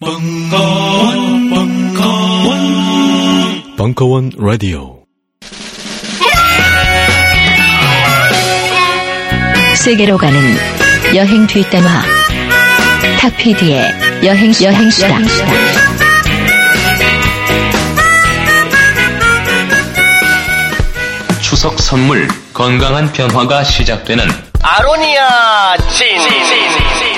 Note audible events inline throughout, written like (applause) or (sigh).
벙커원, 벙커원, 벙커원 라디오. 세계로 가는 여행 뒷담화. 탁피디의 여행 여행수다. 추석 선물 건강한 변화가 시작되는 아로니아 진.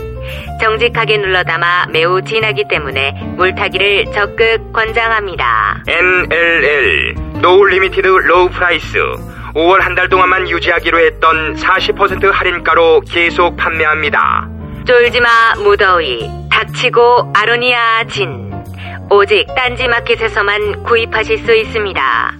정직하게 눌러 담아 매우 진하기 때문에 물타기를 적극 권장합니다. NLL No Limited Low Price 5월 한 달 동안만 유지하기로 했던 40% 할인가로 계속 판매합니다. 쫄지마 무더위 닥치고 아로니아 진 오직 딴지마켓에서만 구입하실 수 있습니다.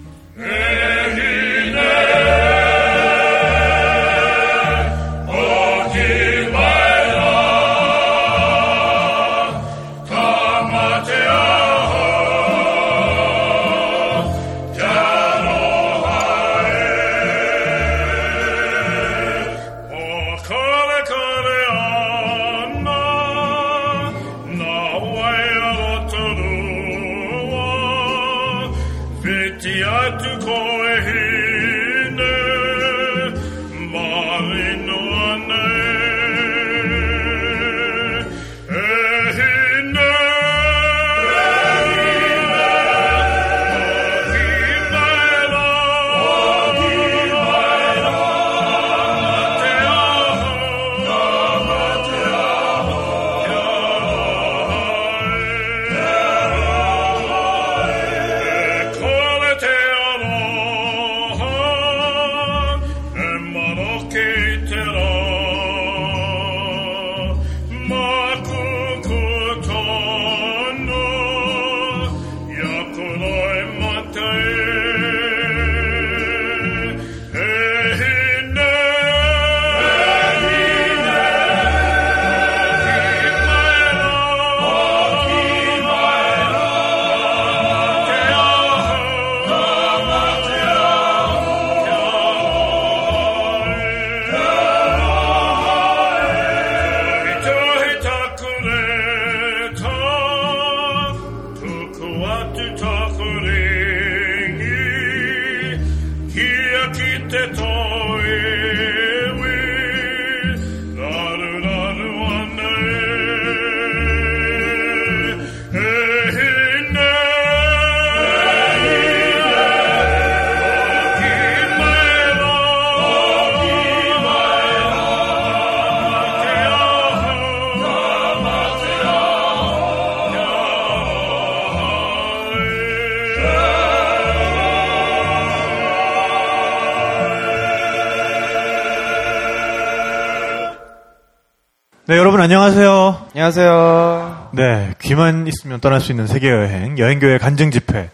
여러분 안녕하세요. 안녕하세요. 네, 귀만 있으면 떠날 수 있는 세계 여행, 여행교회 간증 집회,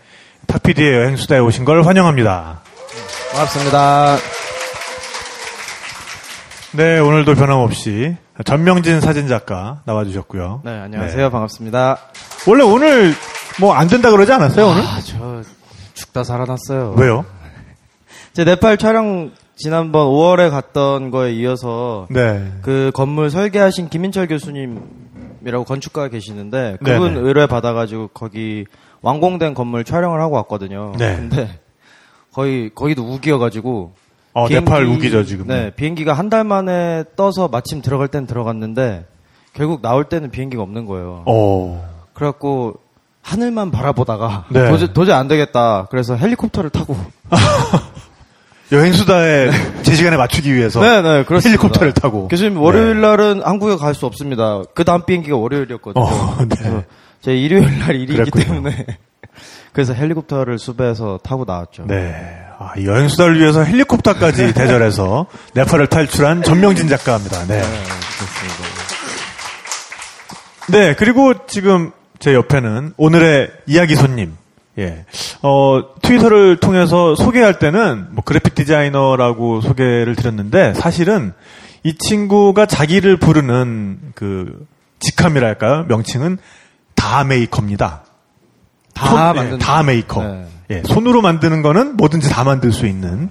탁피디의 여행 수다에 오신 걸 환영합니다. 반갑습니다. 네, 오늘도 변함없이 전명진 사진 작가 나와주셨고요. 네, 안녕하세요. 반갑습니다. 원래 오늘 뭐 안 된다 그러지 않았어요, 오늘? 아, 저 죽다 살아났어요. 왜요? 제 네팔 촬영 지난번 5월에 갔던 거에 이어서 네. 그 건물 설계하신 김인철 교수님이라고 건축가 계시는데 그분 네네. 의뢰 받아가지고 거기 완공된 건물 촬영을 하고 왔거든요. 네. 근데 거의 거기도 우기여가지고 어, 비행기- 네팔 우기죠, 지금. 네, 비행기가 한 달 만에 떠서 마침 들어갈 땐 들어갔는데 결국 나올 때는 비행기가 없는 거예요. 어. 그래갖고 하늘만 바라보다가 네. 도저히, 도저히 안 되겠다. 그래서 헬리콥터를 타고 (laughs) 여행 수다에 제 시간에 맞추기 위해서 네 네 그렇습니다. 헬리콥터를 타고. 교수님 월요일 날은 한국에 갈 수 없습니다. 그 다음 비행기가 월요일이었거든요. 어, 네. 제 일요일 날 일이기 그랬군요. 때문에 (laughs) 그래서 헬리콥터를 수배해서 타고 나왔죠. 네. 아, 이 여행 수다를 위해서 헬리콥터까지 (laughs) 대절해서 네팔을 탈출한 전명진 작가입니다. 네. 네, 그리고 지금 제 옆에는 오늘의 이야기 손님, 예. 어, 트위터를 통해서 소개할 때는 뭐 그래픽 디자이너라고 소개를 드렸는데 사실은 이 친구가 자기를 부르는 그 직함이랄까요? 명칭은 다 메이커입니다. 다 손- 예, 다 메이커. 네. 예, 손으로 만드는 거는 뭐든지 다 만들 수 있는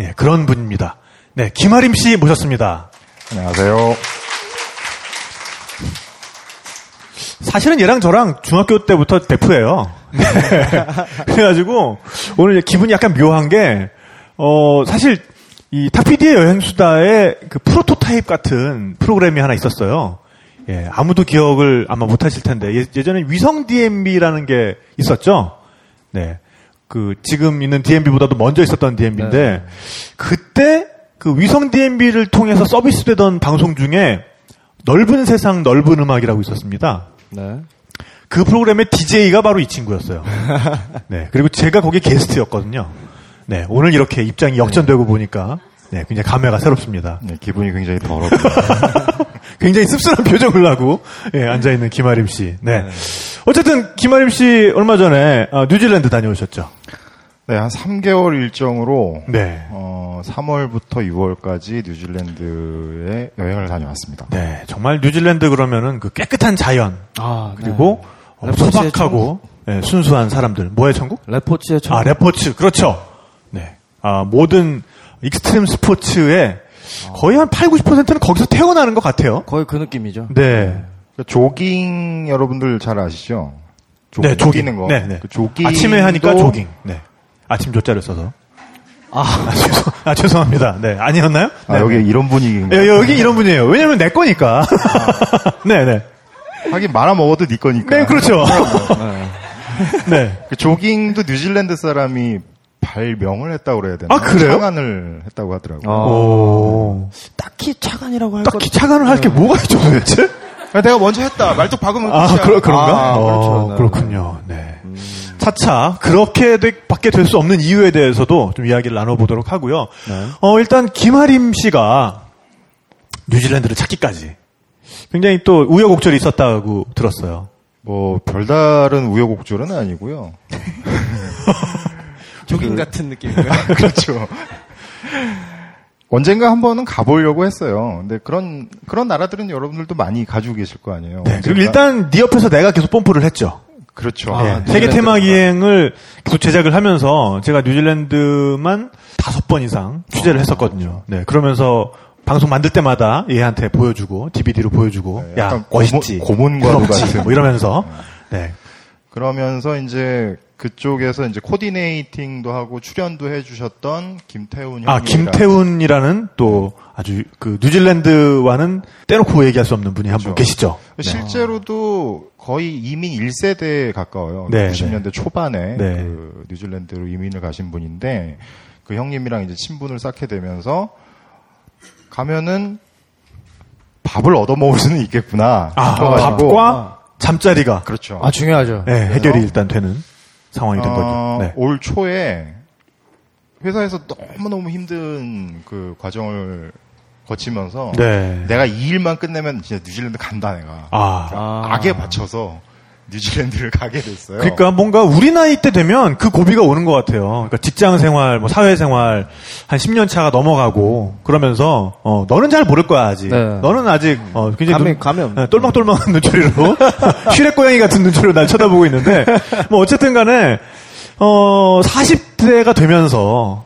예, 그런 분입니다. 네, 김아림 씨 모셨습니다. 안녕하세요. 사실은 얘랑 저랑 중학교 때부터 베프예요. 네. (laughs) 그래가지고 오늘 기분이 약간 묘한 게 어, 사실 이 타피디의 여행수다의 그 프로토타입 같은 프로그램이 하나 있었어요. 예, 아무도 기억을 아마 못하실 텐데 예, 예전에 위성 DMB라는 게 있었죠. 네, 그 지금 있는 DMB보다도 먼저 있었던 DMB인데 그때 그 위성 DMB를 통해서 서비스되던 방송 중에 넓은 세상 넓은 음악이라고 있었습니다. 네. 그 프로그램의 DJ가 바로 이 친구였어요. (laughs) 네. 그리고 제가 거기 게스트였거든요. 네. 오늘 이렇게 입장이 역전되고 보니까 네. 굉장히 감회가 새롭습니다. 네, 기분이 굉장히 더럽네요. (laughs) 굉장히 씁쓸한 표정을 하고 예, 앉아 있는 김아림 씨. 네. 어쨌든 김아림 씨 얼마 전에 어, 뉴질랜드 다녀오셨죠. 네, 한 3개월 일정으로 네. 어, 3월부터 6월까지 뉴질랜드에 여행을 다녀왔습니다. 네. 정말 뉴질랜드 그러면은 그 깨끗한 자연 아, 그리고 어, 소박하고 예, 순수한 사람들. 뭐의 천국? 레포츠의 천 아, 레포츠. 그렇죠. 네. 아, 모든 익스트림 스포츠의 거의 한 8, 90%는 거기서 태어나는 것 같아요. 거의 그 느낌이죠. 네. 그 조깅 여러분들 잘 아시죠? 네, 조깅. 뛰는 거. 네, 네. 그 조깅 아침에 하니까 조깅. 네. 아침 조자를 써서. 아, 죄송, 아, 죄송합니다. 네. 아니었나요? 아, 네, 여기 네. 이런 분위기인가? 예, 여기 이런 분이에요. 왜냐면 내 거니까. (laughs) 네, 네. 하긴 말아 먹어도 네 거니까. 네, 그렇죠. 네. 그 조깅도 뉴질랜드 사람이 발명을 했다고 그래야 되나? 아, 그래요? 창안을 했다고 하더라고요. 오. 딱히 차관이라고 할 딱히 것- 차관을 할 게 뭐가 있죠, 도대체? 아, 내가 먼저 했다. 말뚝 박으면 아. 그러, 그런가? 아, 어, 그렇죠. 네. 그렇군요. 네. 차차 그렇게 되- 밖에 될 수 없는 이유에 대해서도 좀 이야기를 나눠보도록 하고요. 네. 어, 일단 김하림 씨가 뉴질랜드를 찾기까지 굉장히 또 우여곡절이 있었다고 들었어요. 뭐 별다른 우여곡절은 아니고요. (laughs) 조깅 같은 느낌인가요? (laughs) 그렇죠. 언젠가 한 번은 가보려고 했어요. 근데 그런 그런 나라들은 여러분들도 많이 가지고 계실 거 아니에요. 네, 그리고 일단 네 옆에서 내가 계속 뽐뿌를 했죠. 그렇죠. 아, 네, 뉴질랜드 세계 테마 기행을 계속 제작을 하면서 제가 뉴질랜드만 다섯 번 이상 취재를 했었거든요. 네, 그러면서 방송 만들 때마다 얘한테 보여주고 DVD로 보여주고 네, 야 멋있지, 고문- 고문과도 같은. 뭐 이러면서 네, 그러면서 이제 그쪽에서 이제 코디네이팅도 하고 출연도 해주셨던 김태훈. 아 김태훈이라는 또 아주 그 뉴질랜드와는 떼놓고 얘기할 수 없는 분이 한분 그렇죠. 계시죠. 실제로도 거의 이민 1세대에 가까워요. 네, 90년대 초반에 네. 그 뉴질랜드로 이민을 가신 분인데 그 형님이랑 이제 친분을 쌓게 되면서 가면은 밥을 얻어 먹을 수는 있겠구나. 아, 밥과 잠자리가 그렇죠. 아, 중요하죠. 네, 해결이 일단 되는 상황이 된 어, 거죠. 네. 올 초에 회사에서 너무 너무 힘든 그 과정을 거치면서 네. 내가 이 일만 끝내면 진짜 뉴질랜드 간다 내가. 아, 아. 악에 맞춰서 뉴질랜드를 (laughs) 가게 됐어요. 그러니까 뭔가 우리 나이 때 되면 그 고비가 오는 것 같아요. 그러니까 직장 생활, 뭐 사회 생활 한 10년 차가 넘어가고 그러면서 어 너는 잘 모를 거야 아직. 네. 너는 아직 어 굉장히 감이- 눈-. 네, 똘망똘망한 눈초리로 (laughs) 슈렉 고양이 같은 눈초리로 날 쳐다보고 있는데 뭐 어쨌든간에 어 40대가 되면서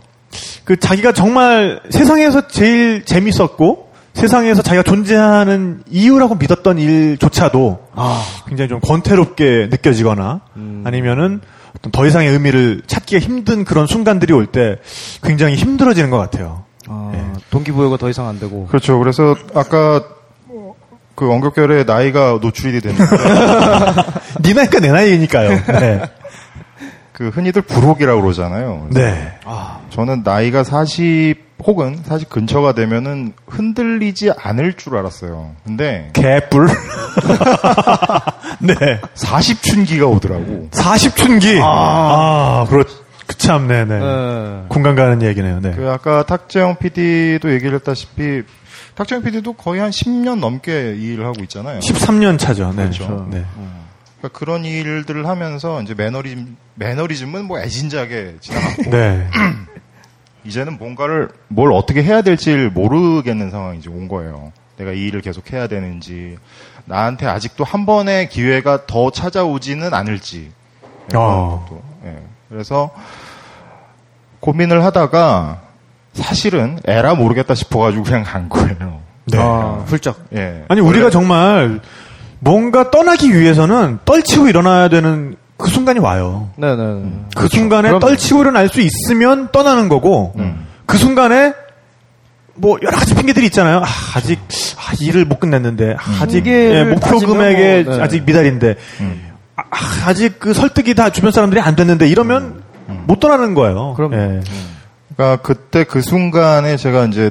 그 자기가 정말 세상에서 제일 재밌었고 세상에서 자기가 존재하는 이유라고 믿었던 일조차도 아. 굉장히 좀 권태롭게 느껴지거나 아니면은 어떤 더 이상의 의미를 찾기가 힘든 그런 순간들이 올 때 굉장히 힘들어지는 것 같아요. 아, 네. 동기부여가 더 이상 안 되고. 그렇죠. 그래서 아까 그 원격결에 나이가 노출이 됐는데 (laughs) 네 나이가 내 나이니까요. 네. 그 흔히들 불혹이라고 그러잖아요. 네. 저는 나이가 40 혹은 40 근처가 되면은 흔들리지 않을 줄 알았어요. 근데 개뿔. (laughs) 네. 40춘기가 오더라고. 40춘기. 아, 그렇, 그참, 네네. 네. 공감 가는 얘기네요. 네. 그 아까 탁재영 PD도 얘기를 했다시피 탁재영 PD도 거의 한 10년 넘게 이 일을 하고 있잖아요. 13년 차죠. 네. 그렇죠. 네. 그러니까 그런 일들을 하면서 이제 매너리즘, 매너리즘은 뭐 애진작에 지나갔고 네. (clears throat) 이제는 뭔가를 뭘 어떻게 해야 될지 모르겠는 상황이 이제 온 거예요. 내가 이 일을 계속 해야 되는지 나한테 아직도 한 번의 기회가 더 찾아오지는 않을지. 어. 또, 예. 그래서 고민을 하다가 사실은 에라 모르겠다 싶어가지고 그냥 간 거예요. 네. 아, 훌쩍. 예. 아니 우리가 정말 뭔가 떠나기 위해서는 떨치고 일어나야 되는 그 순간이 와요. 네네. 그 순간에 그럼요. 떨치고 일어날 수 있으면 떠나는 거고 음. 그 순간에 뭐 여러 가지 핑계들이 있잖아요. 아, 아직 아, 일을 못 끝냈는데 아, 아직 핑계를 예, 목표 따지면 금액에 뭐, 네. 아직 미달인데 음. 아, 직그 설득이 다 주변 사람들이 안 됐는데 이러면 못 떠나는 거예요. 그럼요. 예. 그러니까 그때 그 순간에 제가 이제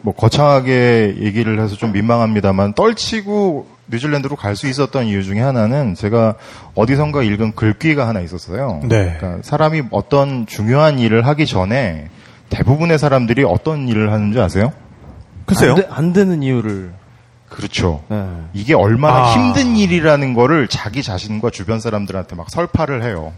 뭐 거창하게 얘기를 해서 좀 민망합니다만 떨치고 뉴질랜드로 갈 수 있었던 이유 중에 하나는 제가 어디선가 읽은 글귀가 하나 있었어요. 네. 그러니까 사람이 어떤 중요한 일을 하기 전에 대부분의 사람들이 어떤 일을 하는지 아세요? 글쎄요. 안, 되, 안 되는 이유를. 그렇죠. 네. 이게 얼마나 아. 힘든 일이라는 거를 자기 자신과 주변 사람들한테 막 설파를 해요.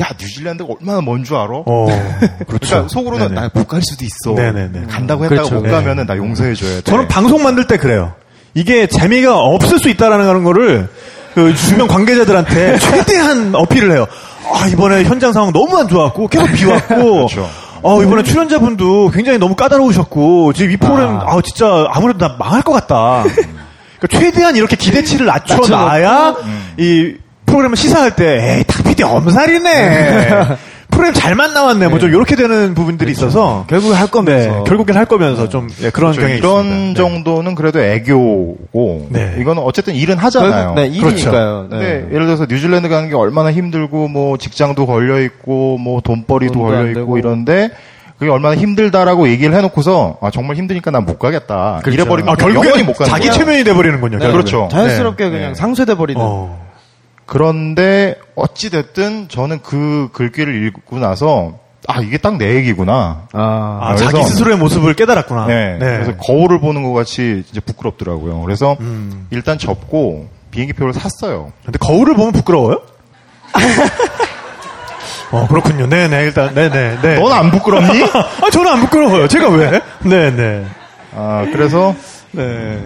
야, 뉴질랜드가 얼마나 먼 줄 알아? 어, (laughs) 그러니까 그렇죠. 속으로는 네네. 나못 갈 수도 있어. 네네네. 간다고 했다가 그렇죠. 못 네. 가면은 나 용서해줘야 돼. 저는 방송 만들 때 그래요. 이게 재미가 없을 수 있다라는 거를 그 주변 관계자들한테 (laughs) 최대한 어필을 해요. 아, 이번에 현장 상황 너무 안 좋았고, 계속 비 왔고, (laughs) 그렇죠. 어, 이번에 출연자분도 굉장히 너무 까다로우셨고, 지금 이 프로그램, 아, 진짜 아무래도 나 망할 것 같다. 그러니까 최대한 이렇게 기대치를 낮춰 놔야 이 프로그램을 시사할 때, 에이, 탁 PD 엄살이네. 프로그램 잘만 나왔네. 뭐 좀 이렇게 되는 부분들이 있어서. 결국에 할 거면서. 네, 결국엔 할 거면서 좀 예, 그런 그렇죠. 경향이 이런 있습니다. 네. 정도는 그래도 애교고 네. 이거는 어쨌든 일은 하잖아요. 결국, 네, 일이니까요. 근데 네. 예를 들어서 뉴질랜드 가는 게 얼마나 힘들고 뭐 직장도 걸려 있고 뭐 돈벌이도 걸려 안 있고. 이런데 그게 얼마나 힘들다라고 얘기를 해놓고서 아 정말 힘드니까 난 못 가겠다. 이래버리면 아, 결국에 영원히 못 가는 자기 거야. 최면이 돼버리는군요. 네. 그렇죠. 자연스럽게 네. 그냥 네. 상쇄돼 버리는. 어. 그런데 어찌 됐든 저는 그 글귀를 읽고 나서 아 이게 딱 내 얘기구나. 아, 아, 그래서- 자기 스스로의 모습을 깨달았구나. 네. 그래서 거울을 보는 것 같이 이제 부끄럽더라고요. 그래서 음. 일단 접고 비행기표를 샀어요. 근데 거울을 보면 부끄러워요? (laughs) 어, 그렇군요. 네네, 일단, 네네, 네. 넌 안 부끄럽니? (laughs) 아, 저는 안 부끄러워요. 제가 왜? 네네. 아, 그래서 네.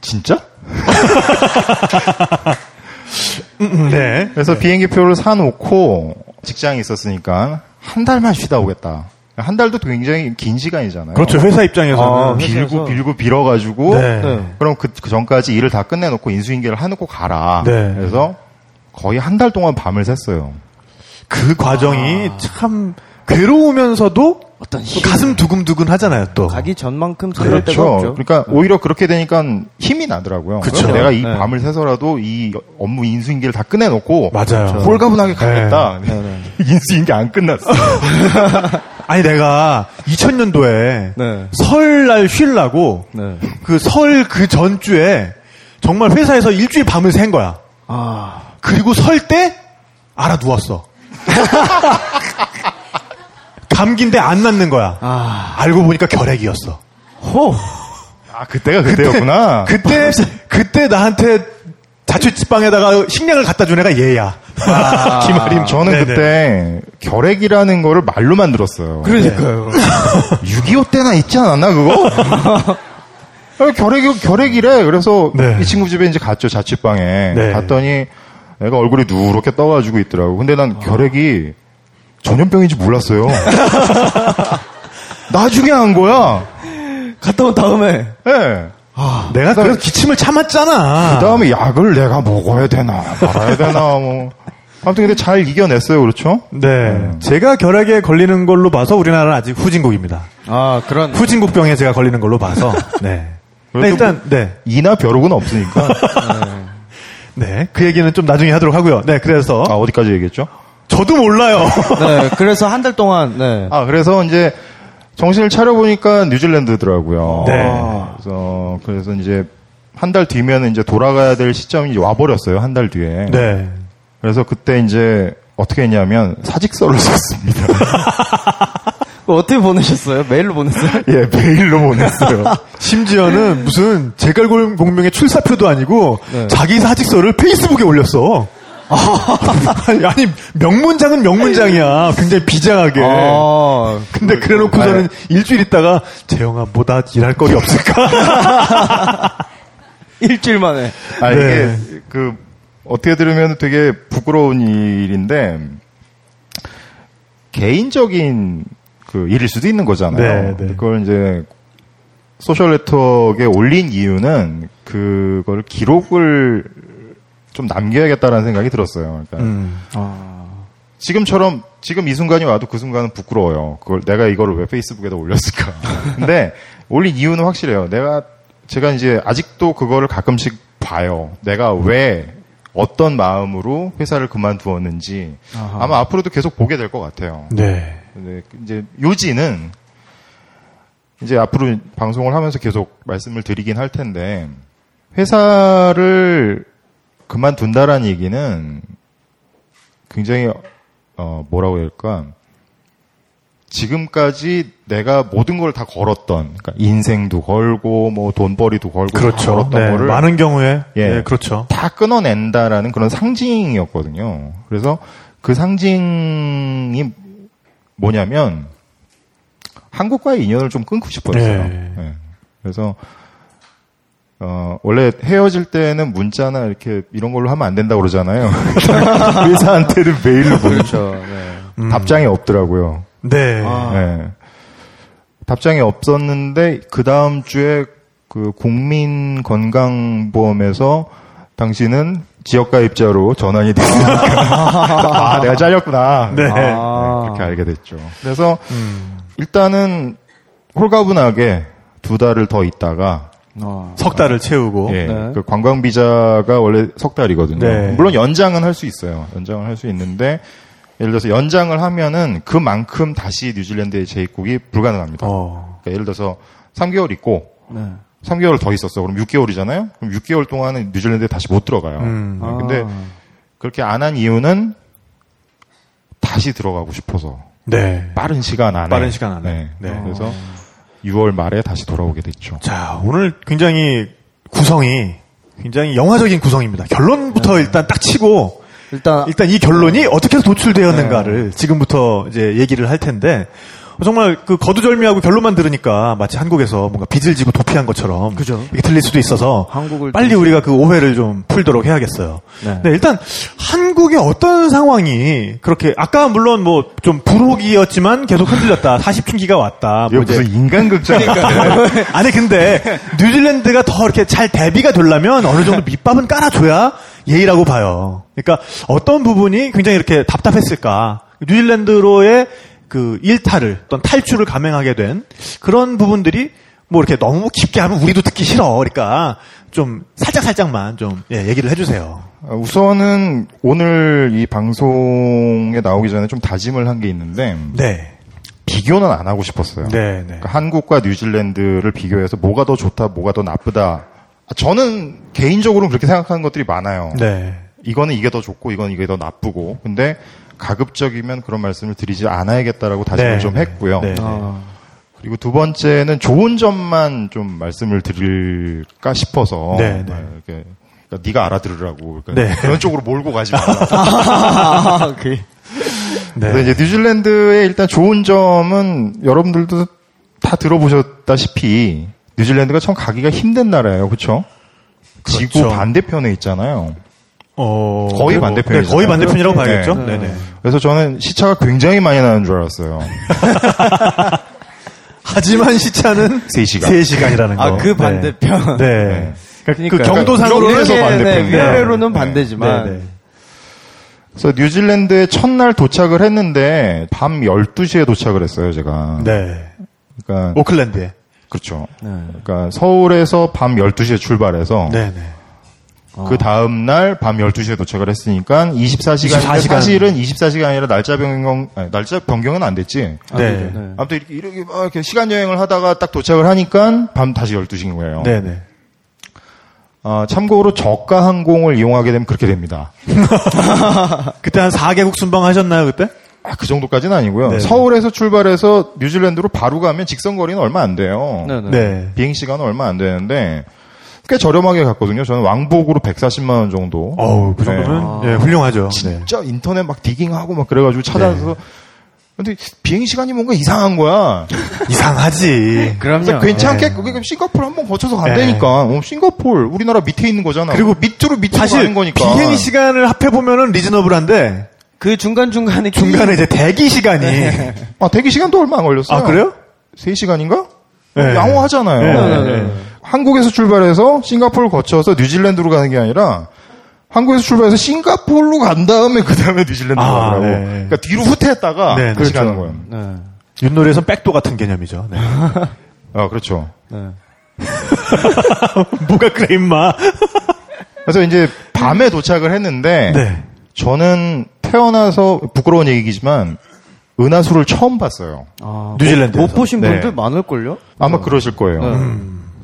진짜? (laughs) 음, 네. 그래서 비행기 표를 사놓고 직장이 있었으니까 한 달만 쉬다 오겠다. 한 달도 굉장히 긴 시간이잖아요. 그렇죠. 회사 입장에서는. 아, 빌고 빌고 빌어가지고 네. 네. 그럼 그, 그 전까지 일을 다 끝내놓고 인수인계를 해놓고 가라. 네. 그래서 거의 한 달 동안 밤을 샜어요. 그 과정이 참 괴로우면서도 어떤 또 가슴 두근두근 하잖아요, 또. 가기 전만큼 그렇죠. 없죠. 그러니까 오히려 그렇게 되니까 힘이 나더라고요. 그쵸. 그래서 내가 이 네. 밤을 새서라도 이 업무 인수인계를 다 끝내놓고 맞아요. 홀가분하게 가겠다. 네, 네. (laughs) 인수인계 안 끝났어. (laughs) 아니, 내가 2000년도에 네. 설날 쉬려고 네. 그설 그 전주에 정말 회사에서 일주일 밤을 샌 거야. 아, 그리고 설 때 알아 누웠어. (laughs) 감기인데 안 낫는 거야. 아, 알고 보니까 결핵이었어. 호. 아 그때가 그때였구나. 그때 그때 나한테 자취방에다가 식량을 갖다 준 애가 얘야. (laughs) 김아림. 저는 네네. 그때 결핵이라는 거를 말로만 들었어요. 그러니까요. 6.25 때나 있지 않았나 그거? (laughs) 아, 결핵이 결핵이래. 그래서 네. 이 친구 집에 이제 갔죠 자취방에 네. 갔더니 애가 얼굴이 누렇게 떠가지고 있더라고. 근데 난 결핵이 전염병인지 몰랐어요. 나중에 한 거야. 갔다 온 다음에 예. 내가 그래서 기침을 참았잖아. 그 다음에 약을 내가 먹어야 되나 말아야 되나 뭐. 아무튼 근데 잘 이겨냈어요, 그렇죠? 네. 제가 결핵에 걸리는 걸로 봐서 우리나라는 아직 후진국입니다. 아 그런 후진국 병에 제가 걸리는 걸로 봐서. (laughs) 네. 네, 일단 네. 이나 벼룩은 없으니까. (laughs) 네. 그 얘기는 좀 나중에 하도록 하고요. 네. 그래서 아, 어디까지 얘기했죠? 저도 몰라요. (laughs) 네 그래서 한 달 동안 네. 아, 그래서 이제 정신을 차려보니까 뉴질랜드더라고요. 네. 그래서, 그래서 이제 한 달 뒤면 이제 돌아가야 될 시점이 이제 와버렸어요, 한 달 뒤에. 네. 그래서 그때 이제 어떻게 했냐면 사직서를 (laughs) 썼습니다. (laughs) 어떻게 보내셨어요? 메일로 보냈어요? 예, 메일로 보냈어요. 심지어는 무슨 재갈골 공명의 출사표도 아니고 네. 자기 사직서를 페이스북에 올렸어. (laughs) 아니 명문장은 명문장이야. 굉장히 비장하게. 아, 근데 그래놓고서는 일주일 있다가 재영아 뭐다 일할 거리 없을까? (laughs) 일주일 만에. 아, 네. 이게, 그, 어떻게 들으면 되게 부끄러운 일인데, 개인적인 그 일일 수도 있는 거잖아요. 네, 네. 그걸 이제, 소셜 네트워크에 올린 이유는, 그거를 기록을 좀 남겨야겠다라는 생각이 들었어요. 그러니까 음. 지금처럼 지금 이 순간이 와도 그 순간은 부끄러워요. 그걸 내가 이거를 왜 페이스북에다 올렸을까? (laughs) 근데 올린 이유는 확실해요. 내가 제가 이제 아직도 그거를 가끔씩 봐요. 내가 왜 어떤 마음으로 회사를 그만두었는지 아하. 아마 앞으로도 계속 보게 될 것 같아요. 네. 이제 요지는 이제 앞으로 방송을 하면서 계속 말씀을 드리긴 할 텐데 회사를 그만둔다라는 얘기는 굉장히 어 뭐라고 해야 할까 지금까지 내가 모든 걸 다 걸었던 그러니까 인생도 걸고 뭐 돈벌이도 걸고 다 그렇죠. 걸었던 네, 거를 많은 경우에 예. 네, 그렇죠. 다 끊어낸다라는 그런 상징이었거든요. 그래서 그 상징이 뭐냐면 한국과의 인연을 좀 끊고 싶었어요. 네. 예. 그래서 어, 원래 헤어질 때는 문자나 이렇게 이런 걸로 하면 안 된다고 그러잖아요. (laughs) 회사한테는 메일로 보내죠. 그렇죠. 네. 답장이 없더라고요. 네. 아. 예. 답장이 없었는데 그 다음 주에 그 국민 건강보험에서 당신은 지역가입자로 전환이 됐으니까 (laughs) 아 내가 잘렸구나. 네. 아. 그렇게 알게 됐죠. 그래서 음. 일단은 홀가분하게 두 달을 더 있다가 어. 석 달을 채우고. 예, 네. 그 관광 비자가 원래 석 달이거든요. 네. 물론 연장은 할 수 있어요. 연장을 할 수 있는데 예를 들어서 연장을 하면은 그만큼 다시 뉴질랜드의 재입국이 불가능합니다. 어. 그러니까 예를 들어서 3개월 있고 네. 3개월 더 있었어. 그럼 6개월이잖아요. 그럼 6개월 동안은 뉴질랜드에 다시 못 들어가요. 음. 네, 근데 아. 그렇게 안 한 이유는 다시 들어가고 싶어서 네. 빠른 시간 안에 빠른 시간 안에. 네. 네. 그래서 6월 말에 다시 돌아오게 됐죠. 자, 오늘 굉장히 구성이 굉장히 영화적인 구성입니다. 결론부터 일단 딱 치고 일단 일단 이 결론이 어떻게 해서 도출되었는가를 지금부터 이제 얘기를 할 텐데 어, 정말 그 거두절미하고 결론만 들으니까 마치 한국에서 뭔가 빚을 지고 도피한 것처럼 그죠. 이게 들릴 수도 있어서 한국을 빨리 좀- 우리가 그 오해를 좀 풀도록 해야겠어요. 네. 네, 일단 한국의 어떤 상황이 그렇게 아까 물론 뭐 좀 불혹이었지만 계속 흔들렸다. (laughs) 40층기가 왔다. 뭐 이제 무슨 인간극장인가요? (laughs) 아니 근데 뉴질랜드가 더 이렇게 잘 대비가 되려면 어느 정도 밑밥은 깔아줘야 예의라고 봐요. 그러니까 어떤 부분이 굉장히 이렇게 답답했을까? 뉴질랜드로의 그 일탈을 어떤 탈출을 감행하게 된 그런 부분들이 뭐 이렇게 너무 깊게 하면 우리도 듣기 싫어. 그러니까 좀 살짝 살짝만 좀 예, 얘기를 해주세요. 어, 우선은 오늘 이 방송에 나오기 전에 좀 다짐을 한 게 있는데 네, 비교는 안 하고 싶었어요. 네, 네. 그러니까 한국과 뉴질랜드를 비교해서 뭐가 더 좋다, 뭐가 더 나쁘다. 저는 개인적으로는 그렇게 생각하는 것들이 많아요. 네, 이거는 이게 더 좋고 이건 이게 더 나쁘고. 근데 가급적이면 그런 말씀을 드리지 않아야겠다라고 다짐을 네, 좀 네. 했고요. 네. 아. 그리고 두 번째는 좋은 점만 좀 말씀을 드릴까 싶어서 네, 네. 아, 이렇게 그러니까 네가 알아들으라고 그러니까 네. 그런 쪽으로 몰고 가지 말라. (laughs) 아. 그래서 이제 뉴질랜드의 일단 좋은 점은 여러분들도 다 들어보셨다시피 뉴질랜드가 참 가기가 힘든 나라예요, 그렇죠? 지구 그렇죠. 반대편에 있잖아요. 어, 거의 뭐, 반대편이잖아요. 네, 거의 반대편이라고 네. 봐야겠죠. 네. 네, 네. 그래서 저는 시차가 굉장히 많이 나는 줄 알았어요. (laughs) 하지만 시차는 (laughs) 3시간. 3시간이라는 거. 아, 그 반대편. 네. 네. 그 그러니까 경도상으로 이렇게 해서 반대편. 네, 네. 위아래로는 네. 반대지만 네, 네. 그래서 뉴질랜드에 첫날 도착을 했는데 밤 12시에 도착을 했어요, 제가. 네. 그러니까 오클랜드에. 그렇죠. 네. 그러니까 서울에서 밤 12시에 출발해서 네, 네. 그 다음 날 밤 12시에 도착을 했으니까 24시간 24시간. 사실은 24시간이 아니라 날짜 변경 아니, 날짜 변경은 안 됐지. 네. 네. 아무튼 이렇게, 이렇게 막 이렇게 시간 여행을 하다가 딱 도착을 하니까 밤 다시 12시인 거예요. 네, 네. 아, 참고로 저가 항공을 이용하게 되면 그렇게 됩니다. (laughs) 그때 한 4개국 순방 하셨나요, 그때? 아, 그 정도까지는 아니고요. 네. 서울에서 출발해서 뉴질랜드로 바로 가면 직선 거리는 얼마 안 돼요. 네네. 네. 비행 시간은 얼마 안 되는데 꽤 저렴하게 갔거든요. 저는 왕복으로 140만 원 정도. 어우, 그 정도면 아. 예, 훌륭하죠. 네. 진짜 인터넷 막 디깅하고 막 그래가지고 찾아서 근데 비행 시간이 뭔가 이상한 거야. 이상하지. 그럼요. 괜찮게 네. 그게 싱가포르 한번 거쳐서 네. 간다니까. 어, 싱가포르 우리나라 밑에 있는 거잖아. 그리고 밑으로 밑으로 사실 가는 거니까. 비행 시간을 합해 보면은 리즈너블한데 그 중간 중간에 중간에 이제 대기 시간이 아 대기 시간도 얼마 안 걸렸어요. 아 그래요? 3 시간인가? 네. 양호하잖아요. 한국에서 출발해서 싱가포르 거쳐서 뉴질랜드로 가는 게 아니라 한국에서 출발해서 싱가포르로 간 다음에 그 다음에 뉴질랜드로 아, 가더라고. 네. 그러니까 뒤로 후퇴했다가 네, 다시 그렇죠. 가는 거예요. 네. 윷놀이에서 백도 같은 개념이죠. 네. (laughs) 아 그렇죠. 네. (laughs) 뭐가 그래 임마. 그래서 이제 밤에 도착을 했는데 네. 저는 태어나서 부끄러운 얘기지만 은하수를 처음 봤어요. 아, 뉴질랜드에서. 못 보신 네. 분들 많을걸요? 아마 그러실 거예요. 네.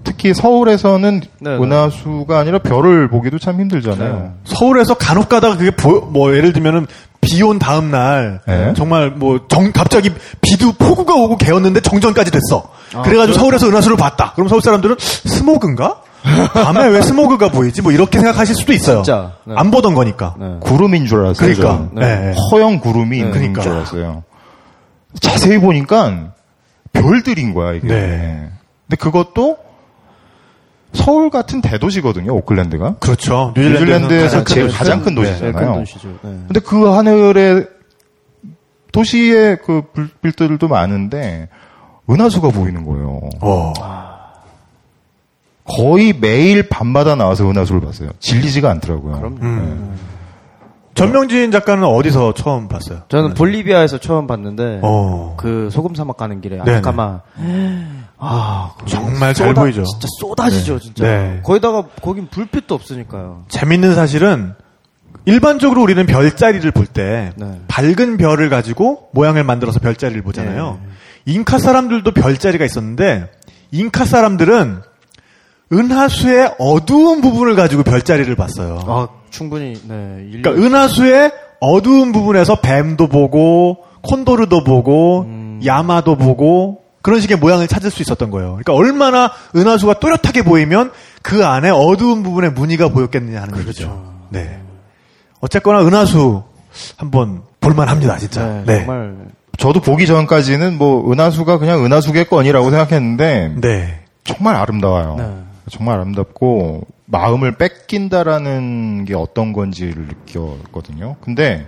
특히 서울에서는 네, 네. 은하수가 아니라 별을 보기도 참 힘들잖아요. 서울에서 간혹 가다가 그게 보, 뭐 예를 들면은 비 온 다음 날 네. 정말 뭐 정, 갑자기 비도 폭우가 오고 개었는데 정전까지 됐어. 그래가지고 서울에서 은하수를 봤다. 그럼 서울 사람들은 스모그인가? 밤에 왜 스모그가 보이지? 뭐 이렇게 생각하실 수도 있어요. 진짜. 네. 안 보던 거니까. 네. 구름인 줄 알았어요. 그러니까. 네. 허영 구름이 있는 그러니까. 줄 알았어요. 자세히 보니까 별들인 거야 이게. 네. 근데 그것도 서울 같은 대도시거든요. 오클랜드가. 그렇죠. 뉴질랜드 에서 가장 큰 제일. 가장 큰 네. 네, 도시잖아요. 큰 도시죠. 네. 근데 그 하늘에 도시에 그 불빛들도 많은데 은하수가 보이는 거예요. 어. 거의 매일 밤마다 나와서 은하수를 봤어요. 질리지가 않더라고요. 음. 전명진 작가는 어디서 처음 봤어요? 저는 볼리비아에서 처음 봤는데 어. 그 소금 사막 가는 길에. 아타카마 아 정말 잘 쏟아- 보이죠. 진짜 쏟아지죠 진짜 네. 거기다가 거긴 불빛도 없으니까요 재밌는 사실은 일반적으로 우리는 별자리를 볼때 네. 밝은 별을 가지고 모양을 만들어서 별자리를 보잖아요. 잉카 사람들도 별자리가 있었는데 잉카 사람들은 은하수의 어두운 부분을 가지고 별자리를 봤어요. 아 충분히 네 일... 그러니까 은하수의 어두운 부분에서 뱀도 보고 콘도르도 보고 음. 야마도 보고 그런 식의 모양을 찾을 수 있었던 거예요. 그러니까 얼마나 은하수가 또렷하게 보이면 그 안에 어두운 부분에 무늬가 보였겠느냐 하는 그렇죠. 얘기죠. 네. 어쨌거나 은하수 한번 볼만합니다, 진짜. 네, 네. 정말 저도 보기 전까지는 뭐 은하수가 그냥 은하수겠거니라고 생각했는데 네. 정말 아름다워요. 네. 정말 아름답고 마음을 뺏긴다라는 게 어떤 건지를 느꼈거든요. 근데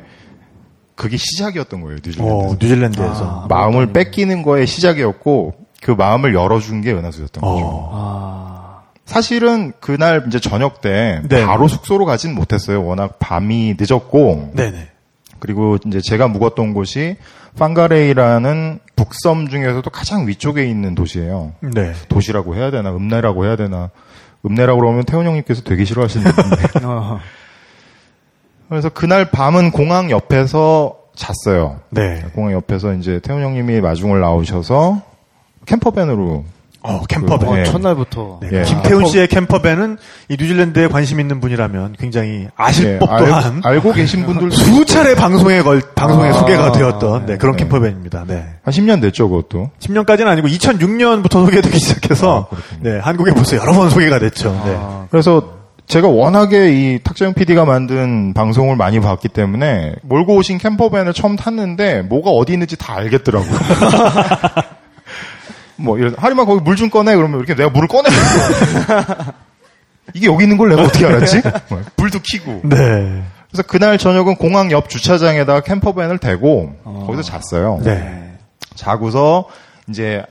그게 시작이었던 거예요, 뉴질랜드. 어, 뉴질랜드에서. 마음을 뺏기는 거의 시작이었고 그 마음을 열어준 게 은하수였던 거죠. 어. 아 사실은 그날 이제 저녁 때 네. 바로 숙소로 가진 못했어요. 워낙 밤이 늦었고 네네. 그리고 이제 제가 묵었던 곳이 판가레이라는 북섬 중에서도 가장 위쪽에 있는 도시예요. 네. 도시라고 해야 되나 읍내라고 해야 되나 읍내라고 그러면 태훈 형님께서 되게 싫어하시는 분인데 (laughs) 어. 그래서 그날 밤은 공항 옆에서 잤어요. 네. 공항 옆에서 이제 태훈 형님이 마중을 나오셔서 캠퍼밴으로 어, 캠퍼밴. 그, 네. 첫날부터 네. 예. 김태훈 씨의 캠퍼밴은 이 뉴질랜드에 관심 있는 분이라면 굉장히 아실 예, 법도 알, 한 알고 계신 분들도 수차례 방송에 걸 방송에 아, 소개가 되었던 네, 그런 네. 캠퍼밴입니다. 네. 한 10년 됐죠, 그것도. 10년까지는 아니고 2006년부터 소개되기 시작해서 아. 네, 한국에 벌써 여러 번 소개가 됐죠. 네. 아, 그래서 제가 워낙에 이 탁재영 PD가 만든 방송을 많이 봤기 때문에 몰고 오신 캠퍼밴을 처음 탔는데 뭐가 어디 있는지 다 알겠더라고요. (laughs) 뭐 이런 하리마 거기 물 좀 꺼내 그러면 이렇게 내가 물을 꺼내 이게 여기 있는 걸 내가 어떻게 알았지? 뭐, 불도 켜고 네. 그래서 그날 저녁은 공항 옆 주차장에다가 캠퍼밴을 대고 거기서 잤어요. 네. 자고서 이제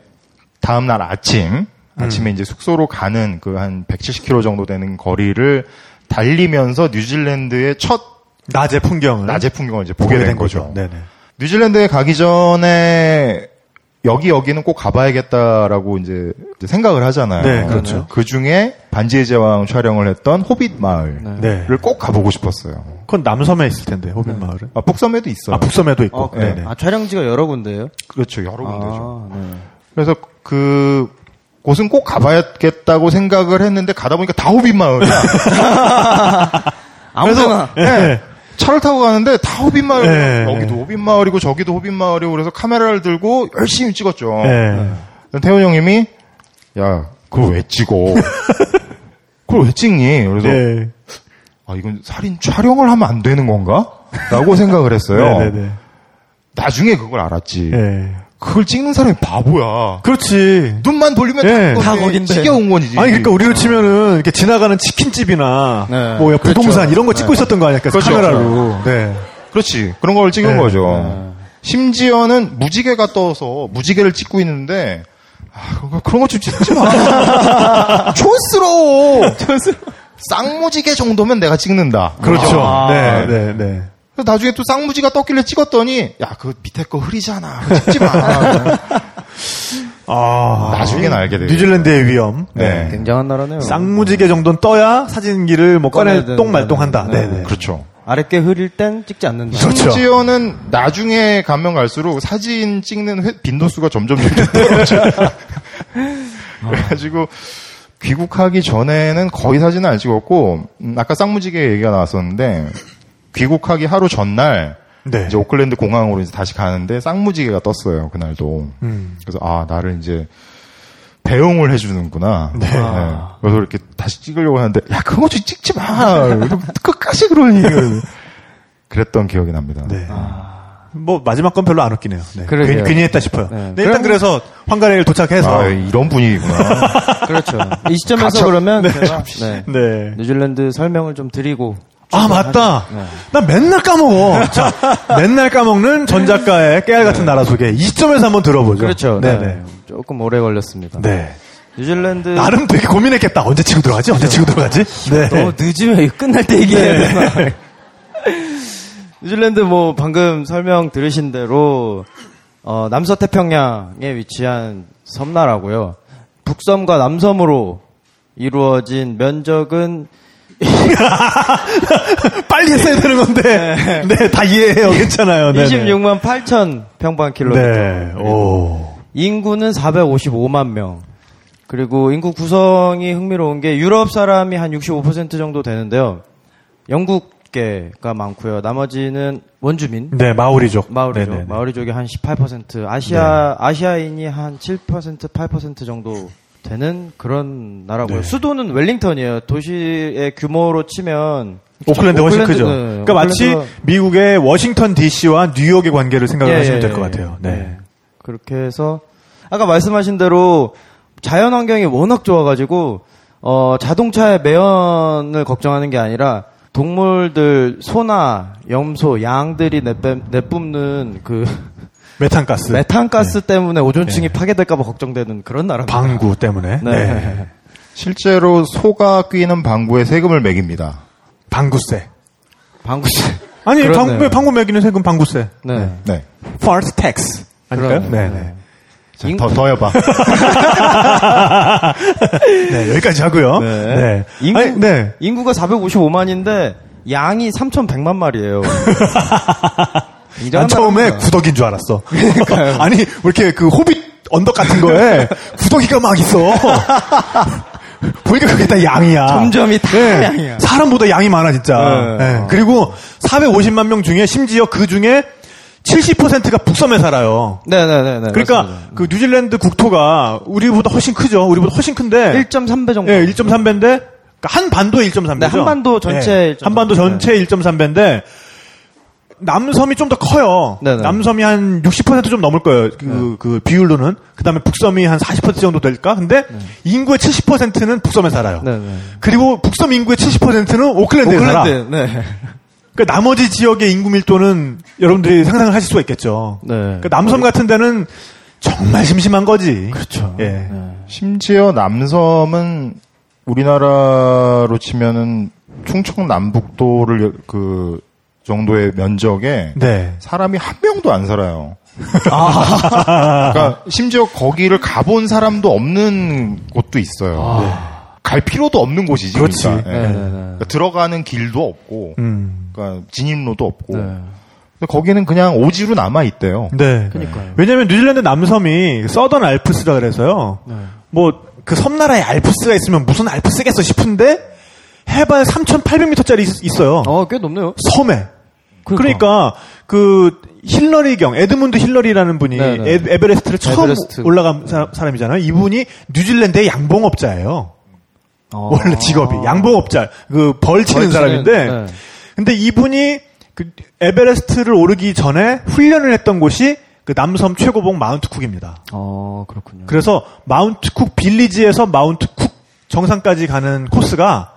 다음 날 아침 아침에 이제 숙소로 가는 그 한 170km 정도 되는 거리를 달리면서 뉴질랜드의 첫 낮의 풍경을 낮의 풍경을 이제 보게 된 거죠. 네네. 뉴질랜드에 가기 전에 여기 여기는 꼭 가봐야겠다라고 이제 생각을 하잖아요. 네, 그렇죠. 그 중에 반지의 제왕 촬영을 했던 호빗 마을을 네. 꼭 가보고 싶었어요. 그건 남섬에 있을 텐데 호빗 마을은. 아, 북섬에도 있어요. 아 북섬에도 있고. 아, 그래요? 네네. 아, 촬영지가 여러 군데요? 그렇죠. 여러 군데죠. 아, 네. 그래서 그 곳은 꼭 가봐야겠다고 생각을 했는데 가다 보니까 다 호빗 마을이야. (laughs) 아무데나 네. 차를 타고 가는데 다 호빗 마을, 네. 여기도 호빗 마을이고 저기도 호빗 마을이고 그래서 카메라를 들고 열심히 찍었죠. 네. 태훈 형님이 야 그걸 왜 찍어? (laughs) 그걸 왜 찍니? 그래서 네. 아 이건 살인 촬영을 하면 안 되는 건가? 라고 생각을 했어요. (laughs) 네, 네, 네. 나중에 그걸 알았지. 네. 그걸 찍는 사람이 바보야. 그렇지. 눈만 돌리면 네. 다, 거긴데. 지겨운 거지. 아니 그러니까 우리로 치면은 이렇게 지나가는 치킨집이나 네. 뭐 부동산 그렇죠. 이런 거 찍고 네. 있었던 거 아닐까 그렇죠. 카메라로. 네. 그렇지. 그런 걸 찍은 네. 거죠. 심지어는 무지개가 떠서 무지개를 찍고 있는데 아, 그런 거- 그런 거좀 찍지 마. (laughs) 촌스러워. 쌍무지개 정도면 내가 찍는다. 그렇죠. 아. 네, 네, 네. 그래서 나중에 또 쌍무지가 떴길래 찍었더니 야 그 밑에 거 흐리잖아. 찍지 마. (laughs) 아, 나중엔 알게 돼요. 뉴질랜드의 위험. 네. 굉장한 나라네요. 쌍무지개 정도는 떠야 사진기를 뭐 꺼내 똥말똥한다. 네, 네. 그렇죠. 아랫게 흐릴 땐 찍지 않는다. 그렇죠. 심지어는 나중에 가면 갈수록 사진 찍는 회- 빈도수가 점점 점점 떨어져. (laughs) (laughs) 그래가지고 귀국하기 전에는 거의 사진을 안 찍었고 음, 아까 쌍무지개 얘기가 나왔었는데 귀국하기 하루 전날 네. 이제 오클랜드 공항으로 이제 다시 가는데 쌍무지개가 떴어요 그날도. 음. 그래서 아 나를 이제 배웅을 해주는구나. 네. 그래서 이렇게 다시 찍으려고 하는데 야 그거 좀 찍지 마. (laughs) 끝까지 그러니. 그랬던 기억이 납니다. 네. 뭐 마지막 건 별로 안 웃기네요. 네. 괜히, 괜히 했다 싶어요. 네. 네, 일단 그래서 황가래를 도착해서 아, 이런 분위기구나. (laughs) 그렇죠. 이 시점에서 가차- 그러면 네. 제가 (laughs) 네. 네. 뉴질랜드 설명을 좀 드리고 아 맞다. 네. 나 맨날 까먹어. 자, (laughs) 맨날 까먹는 전 작가의 깨알 같은 나라 소개. 이 시점에서 한번 들어보죠. 그렇죠. 네, 네. 네. 조금 오래 걸렸습니다. 네. 뉴질랜드 나름 되게 고민했겠다. 언제 치고 들어가지? 언제 치고 들어가지? 네. 너무 늦으면 끝날 때 얘기해야 되나? (laughs) 뉴질랜드 뭐 방금 설명 들으신 대로 어, 남서태평양에 위치한 섬나라고요. 북섬과 남섬으로 이루어진 면적은 (laughs) 빨리 했어야 되는 건데. 네, 다 이해해요. 괜찮아요. 네. 26만 8천 평방킬로미터. 네. 오. 인구는 455만 명. 그리고 인구 구성이 흥미로운 게 유럽 사람이 한 65% 정도 되는데요. 영국계가 많고요. 나머지는 원주민. 네, 마오리족. 마오리족. 네네네. 마오리족이 한 18%, 아시아 아시아인이 한 7%, 8% 정도 되는 그런 나라고요. 네. 수도는 웰링턴이에요. 도시의 규모로 치면 오클랜드 훨씬 크죠. 네, 그러니까 마치 미국의 워싱턴 DC와 뉴욕의 관계를 생각을 예, 하시면 예, 될것 예. 같아요. 네. 네. 그렇게 해서 아까 말씀하신 대로 자연 환경이 워낙 좋아가지고 어, 자동차의 매연을 걱정하는 게 아니라 동물들 소나 염소, 양들이 내뿜, 내뿜는 그 메탄가스. 메탄가스 때문에 오존층이 네. 파괴될까봐 걱정되는 그런 나라입니다. 방구 때문에. 네. 네. 실제로 소가 끼는 방구에 세금을 매깁니다. 방구세. 방구세. 아니. 방구에 방구 매기는 세금 방구세. 네. 네. Fart tax. 아닐까요? 그러네요. 네, 네. 자, 인- 더, 더 해봐. (laughs) (laughs) 네, 여기까지 하고요. 네. 네. 인구, 아니, 네. 인구가 455만인데 양이 3,100만 마리예요. (laughs) 난 처음에 구더기인 줄 알았어. (laughs) 아니, 왜 이렇게 그 호빗 언덕 같은 거에 구더기가 막 있어. (laughs) 보니까 그게 다 양이야. 점점이 다 네. 양이야. 사람보다 양이 많아, 진짜. 네. 네. 그리고 450만 명 중에 심지어 그 중에 70%가 북섬에 살아요. 네네네. 그러니까 그 뉴질랜드 국토가 우리보다 훨씬 크죠. 우리보다 훨씬 큰데. 1.3배 정도. 예, 1.3배인데 그러니까 한 반도에 1.3배죠. 네, 한반도 전체 1.3 한반도 전체 1.3배인데 남섬이 좀 더 커요. 네네. 남섬이 한 60%좀 넘을 거예요. 그, 그 비율로는. 그 다음에 북섬이 한 40% 정도 될까? 근데 인구의 70%는 북섬에 살아요. 네네. 그리고 북섬 인구의 70%는 오클랜드에 살아. 오클랜드. 네. 그러니까 나머지 지역의 인구 밀도는 여러분들이 상상을 하실 수가 있겠죠. 네. 그러니까 남섬 같은 데는 정말 심심한 거지. 그렇죠. 예. 심지어 남섬은 우리나라로 치면은 충청 남북도를 그 정도의 면적에 네. 사람이 한 명도 안 살아요. 그러니까 심지어 거기를 가본 사람도 없는 곳도 있어요. 갈 필요도 없는 곳이지. 아. 그렇지. 그러니까. 예. 네, 네, 네. 그러니까 들어가는 길도 없고, 음. 그러니까 진입로도 없고. 네. 거기는 그냥 오지로 남아 있대요. 네. 그러니까요. 왜냐면 뉴질랜드 남섬이 서던 알프스라 그래서요. 네. 뭐그 섬나라에 알프스가 있으면 무슨 알프스겠어 싶은데 해발 3,800m짜리 있 어요. 어, 꽤 높네요. 섬에. 그러니까 그 힐러리경 에드문드 힐러리라는 분이 네, 네. 에, 베레스트를 처음 에베레스트. 올라간 사, 람 이잖아요 이분이 뉴질랜드의 양봉업자예요. 어. 원래 직업이 양봉업자 그벌 치는 벌 치는, 사람인데 네. 근데 이분이 그 에베레스트를 오르기 전에 훈련을 했던 곳이 그 남섬 최고봉 마운트 쿡입니다. 어, 그렇군요. 그래서 마운트 쿡 빌리지에서 마운트 쿡 정상까지 가는 코스가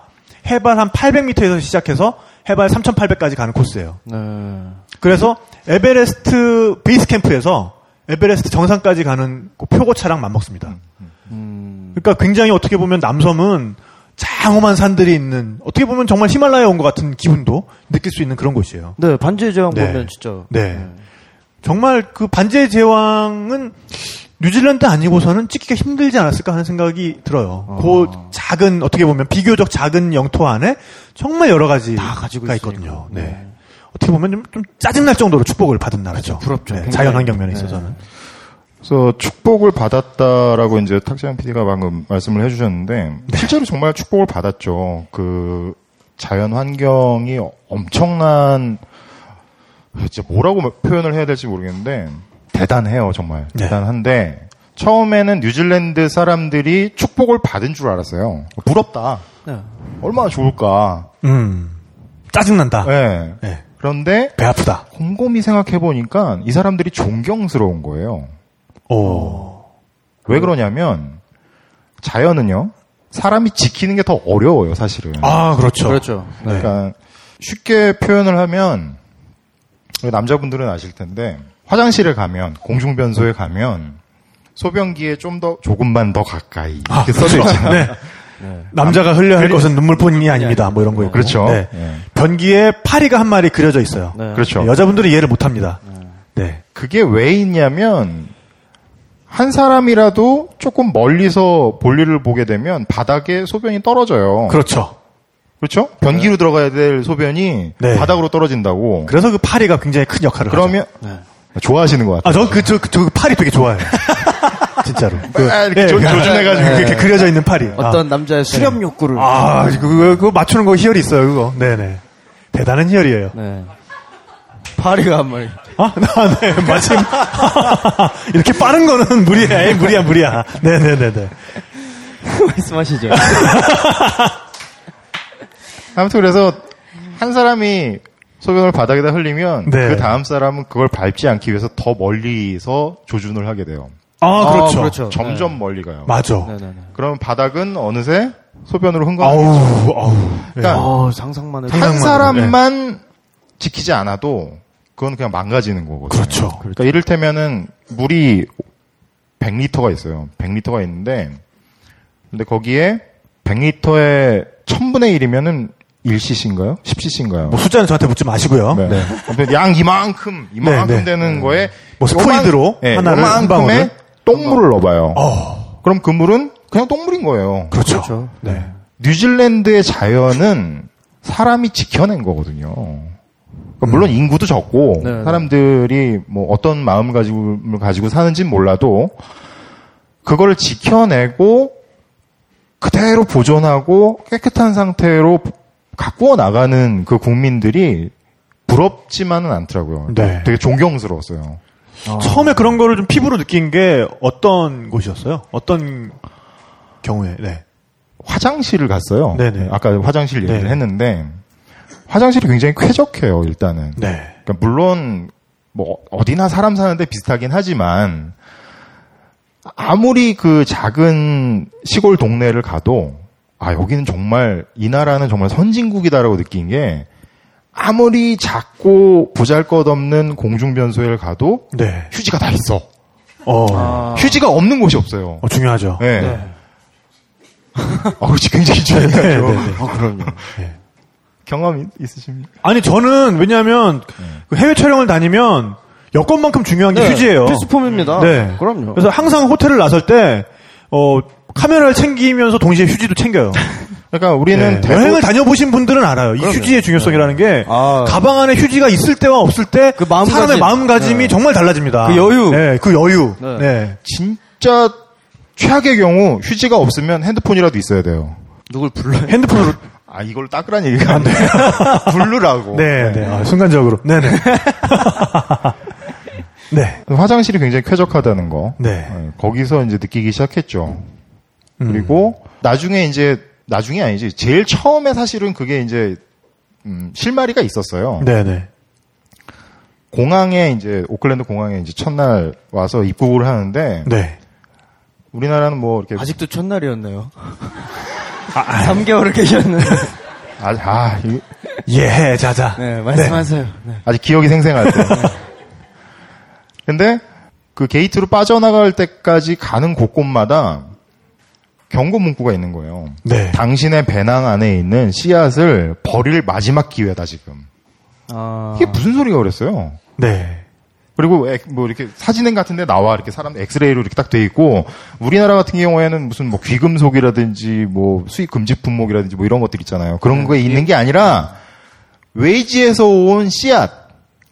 해발 한 800m에서 시작해서 해발 3,800까지 가는 코스예요. 네. 그래서 에베레스트 베이스 캠프에서 에베레스트 정상까지 가는 그 표고차랑 맞먹습니다. 음. 그러니까 굉장히 어떻게 보면 남섬은 장엄한 산들이 있는 어떻게 보면 정말 히말라야 온 것 같은 기분도 느낄 수 있는 그런 곳이에요. 네, 반지의 제왕 네. 보면 진짜. 네. 정말 그 반지의 제왕은 뉴질랜드 아니고서는 찍기가 힘들지 않았을까 하는 생각이 들어요. 아. 그 작은 어떻게 보면 비교적 작은 영토 안에 정말 여러 가지가 가지고 있으니까. 있거든요. 네. 어떻게 보면 좀, 좀 짜증날 정도로 축복을 받은 나라죠. 부럽죠. 네. 자연 환경 면에 네. 있어서는. 그래서 축복을 받았다라고 이제 탁재현 PD가 방금 말씀을 해주셨는데 실제로 정말 축복을 받았죠. 그 자연 환경이 엄청난 진짜 뭐라고 표현을 해야 될지 모르겠는데 대단해요 정말 네. 대단한데 처음에는 뉴질랜드 사람들이 축복을 받은 줄 알았어요. 부럽다. 네. 얼마나 좋을까. 음. 짜증난다. 네. 네. 그런데 배 아프다. 곰곰이 생각해 보니까 이 사람들이 존경스러운 거예요. 오. 왜 그러냐면 자연은요 사람이 지키는 게 더 어려워요 사실은. 아, 그렇죠. 그렇죠. 네. 그러니까 쉽게 표현을 하면 남자분들은 아실 텐데 화장실에 가면 공중변소에 가면 소변기에 좀 더 조금만 더 가까이 이렇게 써져 있잖아요. 네. 남자가 흘려야 할 것은 눈물뿐이 아닙니다. 뭐 이런 거 있고. 그렇죠. 네. 예. 변기에 파리가 한 마리 그려져 있어요. 네. 그렇죠. 여자분들은 이해를 못 합니다. 네. 그게 왜 있냐면 한 사람이라도 조금 멀리서 볼일을 보게 되면 바닥에 소변이 떨어져요. 그렇죠. 그렇죠? 변기로 들어가야 될 소변이 네. 바닥으로 떨어진다고. 그래서 그 파리가 굉장히 큰 역할을 그러면 네. 좋아하시는 것. 같아요. 아, 저 그, 저, 그, 저 파리 되게 좋아해요. (laughs) 진짜로. 그, 아, 이렇게 조- 조준해가지고 네, 이렇게 그려져 있는 파리. 어떤 남자의 수렵 욕구를. 아, 아 그거, 그거 맞추는 거 희열이 있어요, 그거. 네네. 대단한 희열이에요. 네. 파리가 한 마리. 아, 나, 네, 마침. (laughs) 이렇게 빠른 거는 무리야, 에이, 무리야, 무리야. 네네네네. 말씀하시죠. (laughs) 아무튼 그래서 한 사람이 소변을 바닥에다 흘리면 네. 그 다음 사람은 그걸 밟지 않기 위해서 더 멀리서 조준을 하게 돼요. 아, 그렇죠. 아, 그렇죠. 점점 멀리 가요. 맞아. 네네네. 그러면 바닥은 어느새 소변으로 흥건해. 아우, 아우. 그러니까 어, 상상만 해도. 한 상상만 사람만 지키지 않아도 그건 그냥 망가지는 거거든요. 그렇죠. 그러니까 이를테면은 물이 100리터가 있어요. 100리터가 있는데 근데 거기에 100리터의 1000분의 1이면은 1cc인가요? 10cc인가요? 뭐 숫자는 저한테 묻지 마시고요. 네. 네. 아무튼 양 이만큼 이만큼 네, 네. 되는 거에 뭐 스포이드로 요만- 네, 하나를 한 방울을? 똥물을 넣어봐요. 어, 그럼 그 물은 그냥 똥물인 거예요. 그렇죠. 그렇죠. 네. 뉴질랜드의 자연은 사람이 지켜낸 거거든요. 그러니까 물론 인구도 적고 네, 네. 사람들이 뭐 어떤 마음가짐을 가지고 사는지는 몰라도 그걸 지켜내고 그대로 보존하고 깨끗한 상태로 가꾸어 나가는 그 국민들이 부럽지만은 않더라고요. 네. 되게 존경스러웠어요. 처음에 그런 거를 좀 피부로 느낀 게 어떤 곳이었어요? 어떤 경우에, 네. 화장실을 갔어요. 네네. 아까 화장실 얘기를 네네. 했는데 화장실이 굉장히 쾌적해요. 일단은. 네. 그러니까 물론 뭐 어디나 사람 사는데 비슷하긴 하지만 아무리 그 작은 시골 동네를 가도 아 여기는 정말 이 나라는 정말 선진국이다라고 느낀 게 아무리 작고 보잘 것 없는 공중변소에 가도 네. 휴지가 다 있어. 어, 아. 휴지가 없는 곳이 없어요. 어, 중요하죠. 네. 아, 그렇지 굉장히 중요하죠. 네, 네, 네. 아, 그럼요. 경험 있- 있으십니까? 아니, 저는 왜냐하면 그 해외 촬영을 다니면 여권만큼 중요한 게 네, 휴지예요. 필수품입니다. 네. 그럼요. 그래서 항상 호텔을 나설 때, 어, 카메라를 챙기면서 동시에 휴지도 챙겨요. (laughs) 그러니까 우리는 네. 여행을 다녀보신 분들은 알아요. 이 휴지의 중요성이라는 게 아. 가방 안에 휴지가 있을 때와 없을 때 그 마음가짐. 사람의 마음가짐이 네. 정말 달라집니다. 그 여유. 네, 그 여유. 네. 네. 진짜 최악의 경우 휴지가 없으면 핸드폰이라도 있어야 돼요. 누굴 불러요? 핸드폰으로 아, 이걸 닦으란 얘기가 안 돼. (laughs) 부르라고. 네, 네. 아, 순간적으로. 네네. (laughs) 네. 화장실이 굉장히 쾌적하다는 거. 네. 네, 거기서 이제 느끼기 시작했죠. 음. 그리고 나중에 이제 나중에 아니지 제일 처음에 사실은 그게 이제 음, 실마리가 있었어요. 네네. 공항에 이제 오클랜드 공항에 이제 첫날 와서 입국을 하는데 네. 우리나라는 뭐 이렇게 아직도 첫날이었네요. 3개월을 계셨는. 아, 아 이- 예, 자자. 네, 말씀하세요. 네. 아직 기억이 생생할 때. 근데 그 게이트로 빠져나갈 때까지 가는 곳곳마다 경고 문구가 있는 거예요. 네. 당신의 배낭 안에 있는 씨앗을 버릴 마지막 기회다 지금. 아, 이게 무슨 소리가 그랬어요? 네. 그리고 엑- 뭐 이렇게 사진행 같은데 나와 이렇게 사람 엑스레이로 이렇게 딱 돼 있고 우리나라 같은 경우에는 무슨 뭐 귀금속이라든지 뭐 수입 금지 품목이라든지 뭐 이런 것들 있잖아요. 그런 거에 있는 게 아니라 외지에서 온 씨앗,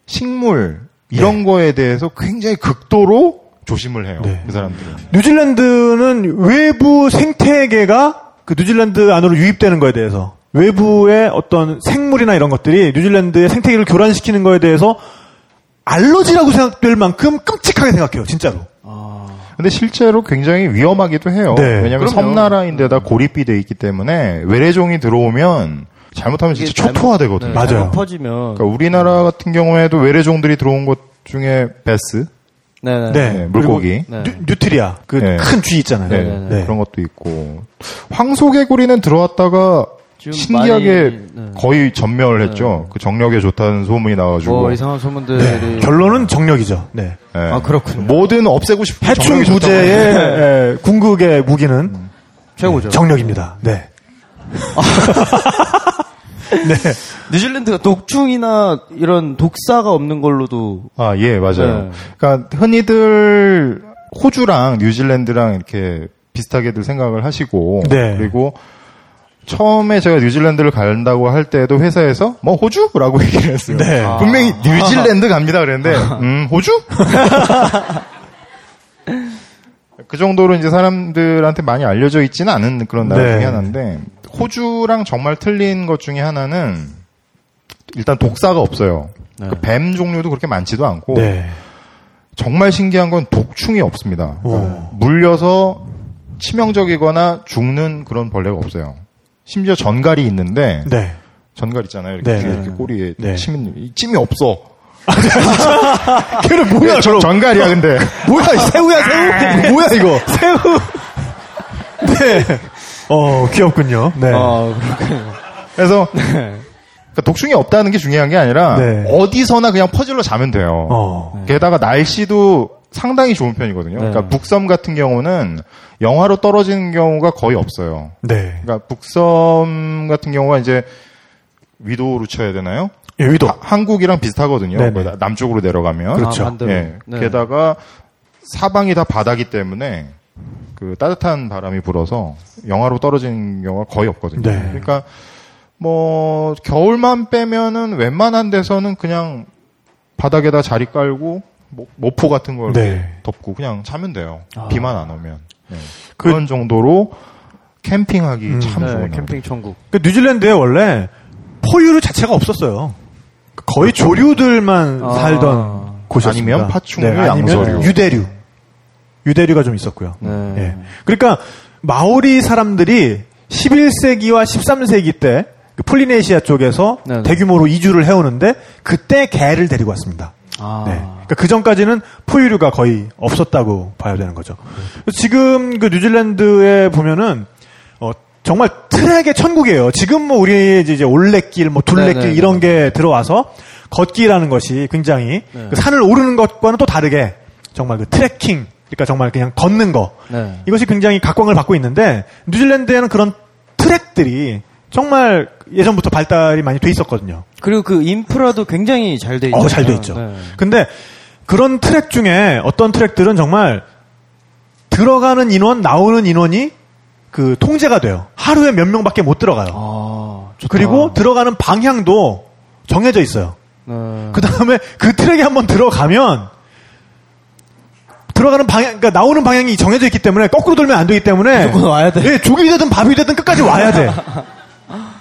식물 이런 거에 대해서 굉장히 극도로 조심을 해요. 네. 그 사람들은. 뉴질랜드는 외부 생태계가 그 뉴질랜드 안으로 유입되는 거에 대해서 외부의 어떤 생물이나 이런 것들이 뉴질랜드의 생태계를 교란시키는 거에 대해서 알러지라고 생각될 만큼 끔찍하게 생각해요, 진짜로. 근데 실제로 굉장히 위험하기도 해요. 네. 왜냐하면 그럼요. 섬나라인데다 고립이 돼 있기 때문에 외래종이 들어오면 잘못하면 진짜 초토화되거든요. 네, 맞아요. 퍼지면. 그러니까 우리나라 같은 경우에도 외래종들이 들어온 것 중에 배스, 네네. 네. 네, 물고기, 네. 뉴, 뉴트리아 그 네. 큰쥐 있잖아요. 네, 네. 그런 것도 있고 황소개구리는 들어왔다가 신기하게 많이, 네. 거의 전멸을 했죠. 그 정력에 좋다는 소문이 나와가지고 뭐 이상한 소문들이. 네. 결론은 정력이죠. 네. 네. 아, 그렇군요. 뭐든 없애고 싶은 해충 예, 궁극의 무기는 최고죠. 정력입니다. 네. (laughs) (laughs) 네. 뉴질랜드가 독충이나 이런 독사가 없는 걸로도 아, 예, 맞아요. 네. 그러니까 흔히들 호주랑 뉴질랜드랑 이렇게 비슷하게들 생각을 하시고 네. 그리고 처음에 제가 뉴질랜드를 간다고 할 때도 회사에서 뭐 호주라고 (laughs) 얘기를 했어요. 네. 분명히 뉴질랜드 갑니다 그랬는데 음, 호주? (laughs) 그 정도로 이제 사람들한테 많이 알려져 있지는 않은 그런 나라 네. 중에 하나인데 호주랑 정말 틀린 것 중에 하나는 일단 독사가 없어요. 그뱀 종류도 그렇게 많지도 않고 네. 정말 신기한 건 독충이 없습니다. 오. 물려서 치명적이거나 죽는 그런 벌레가 없어요. 심지어 전갈이 있는데 네. 전갈 있잖아요. 이렇게, 네. 이렇게 꼬리에 네. 침 있는 이 찜이 없어. (laughs) 걔는 뭐야, 저, 저럼. 전갈이야 근데 뭐야, 새우야, 새우? (laughs) 뭐야, 이거? 새우. 네. 어, 귀엽군요. 네. 아, 그렇군요. 그래서 그러니까 독충이 없다는 게 중요한 게 아니라 네. 어디서나 그냥 퍼즐로 자면 돼요. 어. 게다가 날씨도 상당히 좋은 편이거든요. 네. 그러니까 북섬 같은 경우는 영하로 떨어지는 경우가 거의 없어요. 네. 그러니까 북섬 같은 경우가 이제 위도로 쳐야 되나요? 예, 위도. 하- 한국이랑 비슷하거든요. 네네. 거의 다 남쪽으로 내려가면. 그렇죠. 아. 예. 네. 게다가 사방이 다 바다기 때문에 그 따뜻한 바람이 불어서 영하로 떨어지는 경우가 거의 없거든요. 네. 그러니까 뭐 겨울만 빼면은 웬만한 데서는 그냥 바닥에다 자리 깔고 모- 모포 같은 걸 네. 덮고 그냥 자면 돼요. 아. 비만 안 오면. 네. 그- 그런 정도로 캠핑하기 참 네, 좋은 캠핑 천국. 그 뉴질랜드에 원래 포유류 자체가 없었어요. 거의 조류들만 아. 살던 곳이었습니다. 아니면 파충류, 아니면 양서류. 유대류. 유대류가 좀 있었고요. 네. 예. 그러니까 마오리 사람들이 11세기와 13세기 때그 폴리네시아 쪽에서 네네. 대규모로 이주를 해오는데 그때 개를 데리고 왔습니다. 아. 네. 그러니까 그 전까지는 포유류가 거의 없었다고 봐야 되는 거죠. 그래서 지금 그 뉴질랜드에 보면은 어, 정말 트랙의 천국이에요. 지금 뭐 우리 이제 올레길, 뭐 둘레길 네네. 이런 게 들어와서 걷기라는 것이 굉장히 네. 그 산을 오르는 것과는 또 다르게 정말 그 트레킹, 그러니까 정말 그냥 걷는 거 네. 이것이 굉장히 각광을 받고 있는데 뉴질랜드에는 그런 트랙들이 정말 예전부터 발달이 많이 돼 있었거든요. 그리고 그 인프라도 굉장히 잘 돼 있죠. 어, 잘 돼 있죠. 네. 근데 그런 트랙 중에 어떤 트랙들은 정말 들어가는 인원, 나오는 인원이 그 통제가 돼요. 하루에 몇 명밖에 못 들어가요. 아. 그리고 들어가는 방향도 정해져 있어요. 네. 그 다음에 그 트랙에 한번 들어가면 들어가는 방향, 그러니까 나오는 방향이 정해져 있기 때문에 거꾸로 돌면 안 되기 때문에 무조건 와야 돼. 예, 죽이 되든 밥이 되든 끝까지 와야 돼.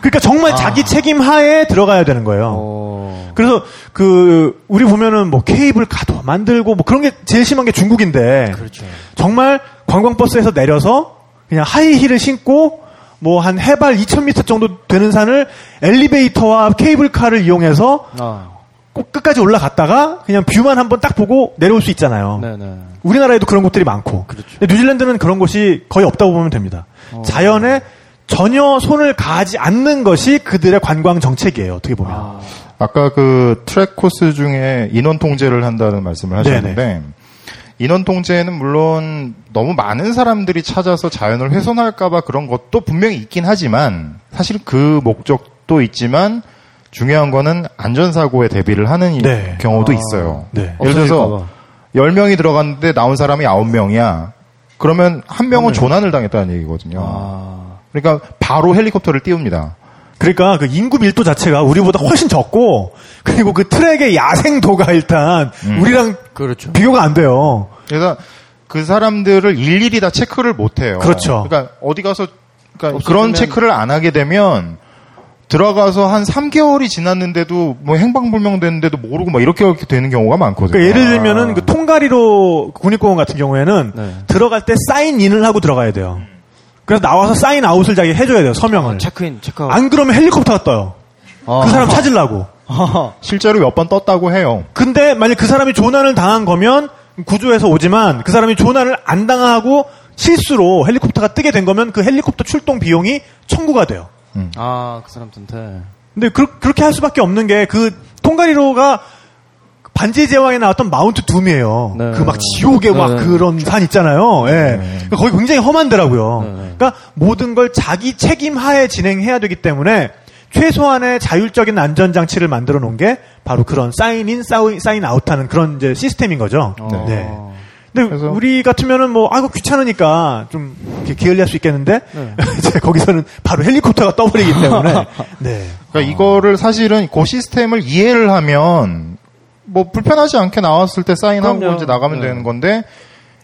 그러니까 정말 자기 책임 하에 들어가야 되는 거예요. 어. 그래서 그 우리 보면은 뭐 케이블 가도 만들고 뭐 그런 게 제일 심한 게 중국인데 그렇죠. 정말 관광버스에서 내려서 그냥 하이힐을 신고 뭐 한 해발 2,000m 정도 되는 산을 엘리베이터와 케이블카를 이용해서 아. 꼭 끝까지 올라갔다가 그냥 뷰만 한번 딱 보고 내려올 수 있잖아요. 네네. 우리나라에도 그런 곳들이 많고. 그렇죠. 근데 뉴질랜드는 그런 곳이 거의 없다고 보면 됩니다. 어. 자연에 전혀 손을 가하지 않는 것이 그들의 관광 정책이에요. 어떻게 보면. 아. 아까 그 트랙 코스 중에 인원 통제를 한다는 말씀을 하셨는데 인원 통제는 물론 너무 많은 사람들이 찾아서 자연을 훼손할까봐 그런 것도 분명히 있긴 하지만 사실 그 목적도 있지만 중요한 거는 안전사고에 대비를 하는 이- 네. 경우도 아. 있어요. 네. 예를 들어서 없어질까봐. 10명이 들어갔는데 나온 사람이 9명이야. 그러면 한 명은 조난을 당했다는 얘기거든요. 아. 그러니까 바로 헬리콥터를 띄웁니다. 그러니까 그 인구 밀도 자체가 우리보다 훨씬 적고 그리고 그 트랙의 야생도가 일단 음. 우리랑 그렇죠. 비교가 안 돼요. 그래서 그 사람들을 일일이 다 체크를 못 해요. 그렇죠. 그러니까 어디 가서 그러니까 없어지면- 그런 체크를 안 하게 되면 들어가서 한 3개월이 지났는데도 뭐 행방불명 됐는데도 모르고 막 이렇게 이렇게 되는 경우가 많거든요. 그러니까 예를 들면은 그 통가리로 국립공원 같은 경우에는 네. 들어갈 때 사인인을 하고 들어가야 돼요. 그래서 나와서 sign out을 자기 해줘야 돼요 서명을. 체크인, 체크아웃. 안 그러면 헬리콥터가 떠요. 아. 그 사람 찾으려고. 실제로 몇 번 떴다고 해요. 근데 만약 그 사람이 조난을 당한 거면 구조해서 오지만 그 사람이 조난을 안 당하고 실수로 헬리콥터가 뜨게 된 거면 그 헬리콥터 출동 비용이 청구가 돼요. 아, 그 사람한테. 근데 그, 렇게 할 수밖에 없는 게 그 통가리로가 반지의 제왕에 나왔던 마운트 둠이에요. 네. 그막 지옥의 막 네. 그런 산 있잖아요. 예. 그러니까 거기 굉장히 험한데라고요. 네. 그러니까 모든 걸 자기 책임 하에 진행해야 되기 때문에 최소한의 자율적인 안전 장치를 만들어 놓은 게 바로 그런 사인인, 사인, 사인 아웃하는 그런 이제 시스템인 거죠. 어. 네. 근데 그래서- 우리 같으면은 뭐 아이고 귀찮으니까 좀 이렇게 게을리할 수 있겠는데 네. (laughs) 이제 거기서는 바로 헬리콥터가 떠버리기 때문에 (laughs) 네. 그러니까 이거를 사실은 그 시스템을 이해를 하면 뭐 불편하지 않게 나왔을 때 사인하고 그럼요. 이제 나가면 네. 되는 건데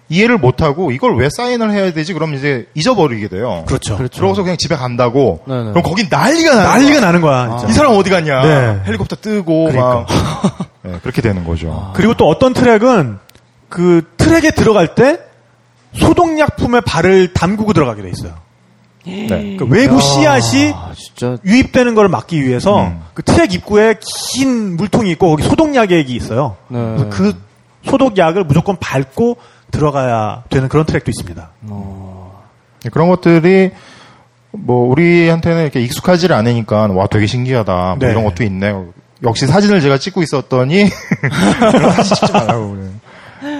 이해를 못하고 이걸 왜 사인을 해야 되지? 그럼 이제 잊어버리게 돼요. 그렇죠. 들어가서 그냥 집에 간다고. 네, 네. 그럼 거긴 난리가 나는 난리가 거야. 나는 거야. 진짜. 이 사람 어디 갔냐? 네. 헬리콥터 뜨고 그러니까. 막 네, 그렇게 되는 거죠. 그리고 또 어떤 트랙은 그 트랙에 들어갈 때 소독약품에 발을 담그고 들어가게 돼 있어요. 네. 그 외부 씨앗이 아, 진짜. 유입되는 걸 막기 위해서 음. 그 트랙 입구에 긴 물통이 있고 거기 소독약액이 있어요. 네. 그래서 그 소독약을 무조건 밟고 들어가야 되는 그런 트랙도 있습니다. 네, 그런 것들이 뭐 우리한테는 이렇게 익숙하지 않으니까 와 되게 신기하다. 뭐 네. 이런 것도 있네. 역시 사진을 제가 찍고 있었더니 (laughs) 그런 사진 찍지 말라고 그래요.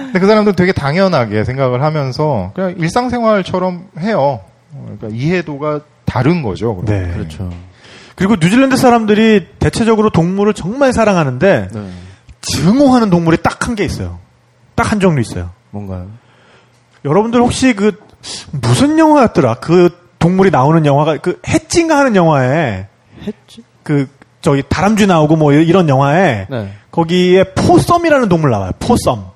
근데 그 사람들은 되게 당연하게 생각을 하면서 그냥 일상생활처럼 해요. 그러니까 이해도가 다른 거죠. 네. 그렇죠. 그리고 뉴질랜드 사람들이 대체적으로 동물을 정말 사랑하는데 네. 증오하는 동물이 딱 한 개 있어요. 딱 한 종류 있어요. 뭔가요? 여러분들 혹시 그 무슨 영화였더라? 그 동물이 나오는 영화가 그 해찐가 하는 영화에 했지? 그 저기 다람쥐 나오고 뭐 이런 영화에 네. 거기에 포썸이라는 동물 나와요. 포썸.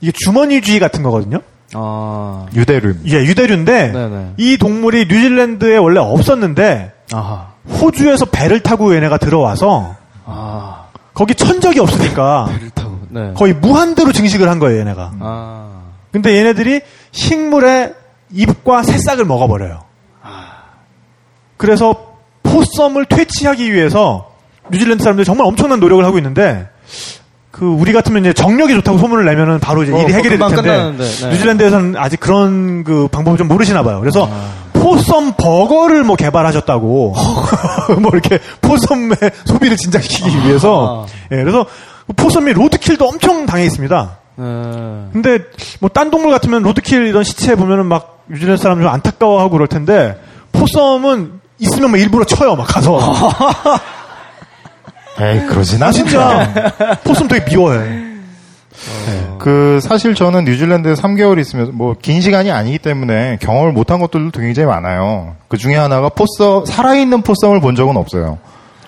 이게 주머니쥐 같은 거거든요. 아. 유대름. 예, 유대류인데 네네. 이 동물이 뉴질랜드에 원래 없었는데 아하. 호주에서 배를 타고 얘네가 들어와서 아. 거기 천적이 없으니까 배를 타고. 네. 거의 무한대로 증식을 한 거예요, 얘네가. 아. 근데 얘네들이 식물의 잎과 새싹을 먹어버려요. 그래서 포썸을 퇴치하기 위해서 뉴질랜드 사람들이 정말 엄청난 노력을 하고 있는데 그 우리 같으면 이제 정력이 좋다고 소문을 내면은 바로 이제 어, 일이 해결이 될 텐데 네. 뉴질랜드에서는 아직 그런 그 방법을 좀 모르시나 봐요. 그래서 possum 버거를 뭐 개발하셨다고 (laughs) 뭐 이렇게 possum의 소비를 진작시키기 위해서 예, 그래서 possum이 로드킬도 엄청 당해 있습니다. 네. 근데 뭐 딴 동물 같으면 로드킬 이런 시체 보면은 막 뉴질랜드 사람 좀 안타까워하고 그럴 텐데 possum은 있으면 막 일부러 쳐요 막 가서 (laughs) 에이 그러진 아않 진짜 (laughs) possum 되게 미워해. 그 사실 저는 뉴질랜드에 3개월 있으면서 뭐 긴 시간이 아니기 때문에 경험을 못한 것들도 굉장히 많아요. 그 중에 하나가 possum 살아있는 possum을 본 적은 없어요.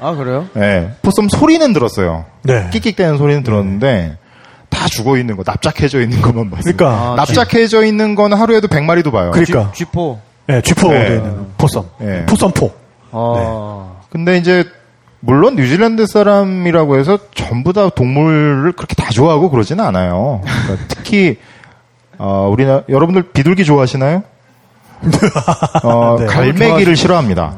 아, 그래요? 예, 포썸 소리는 들었어요. 네. 끽끽대는 소리는 들었는데 다 죽어 있는 거, 납작해져 있는 것만 봤어요. 그러니까 납작해져 있는 건 하루에도 100마리도 봐요. 그러니까 쥐포. 예, 쥐포 네. 있는 포썸, 네. 포썸포. 아. 근데 이제 물론 뉴질랜드 사람이라고 해서 전부 다 동물을 그렇게 다 좋아하고 그러지는 않아요. 그러니까 (laughs) 특히 어, 우리나 여러분들 비둘기 좋아하시나요? (laughs) 어, 네. 갈매기를 싫어합니다.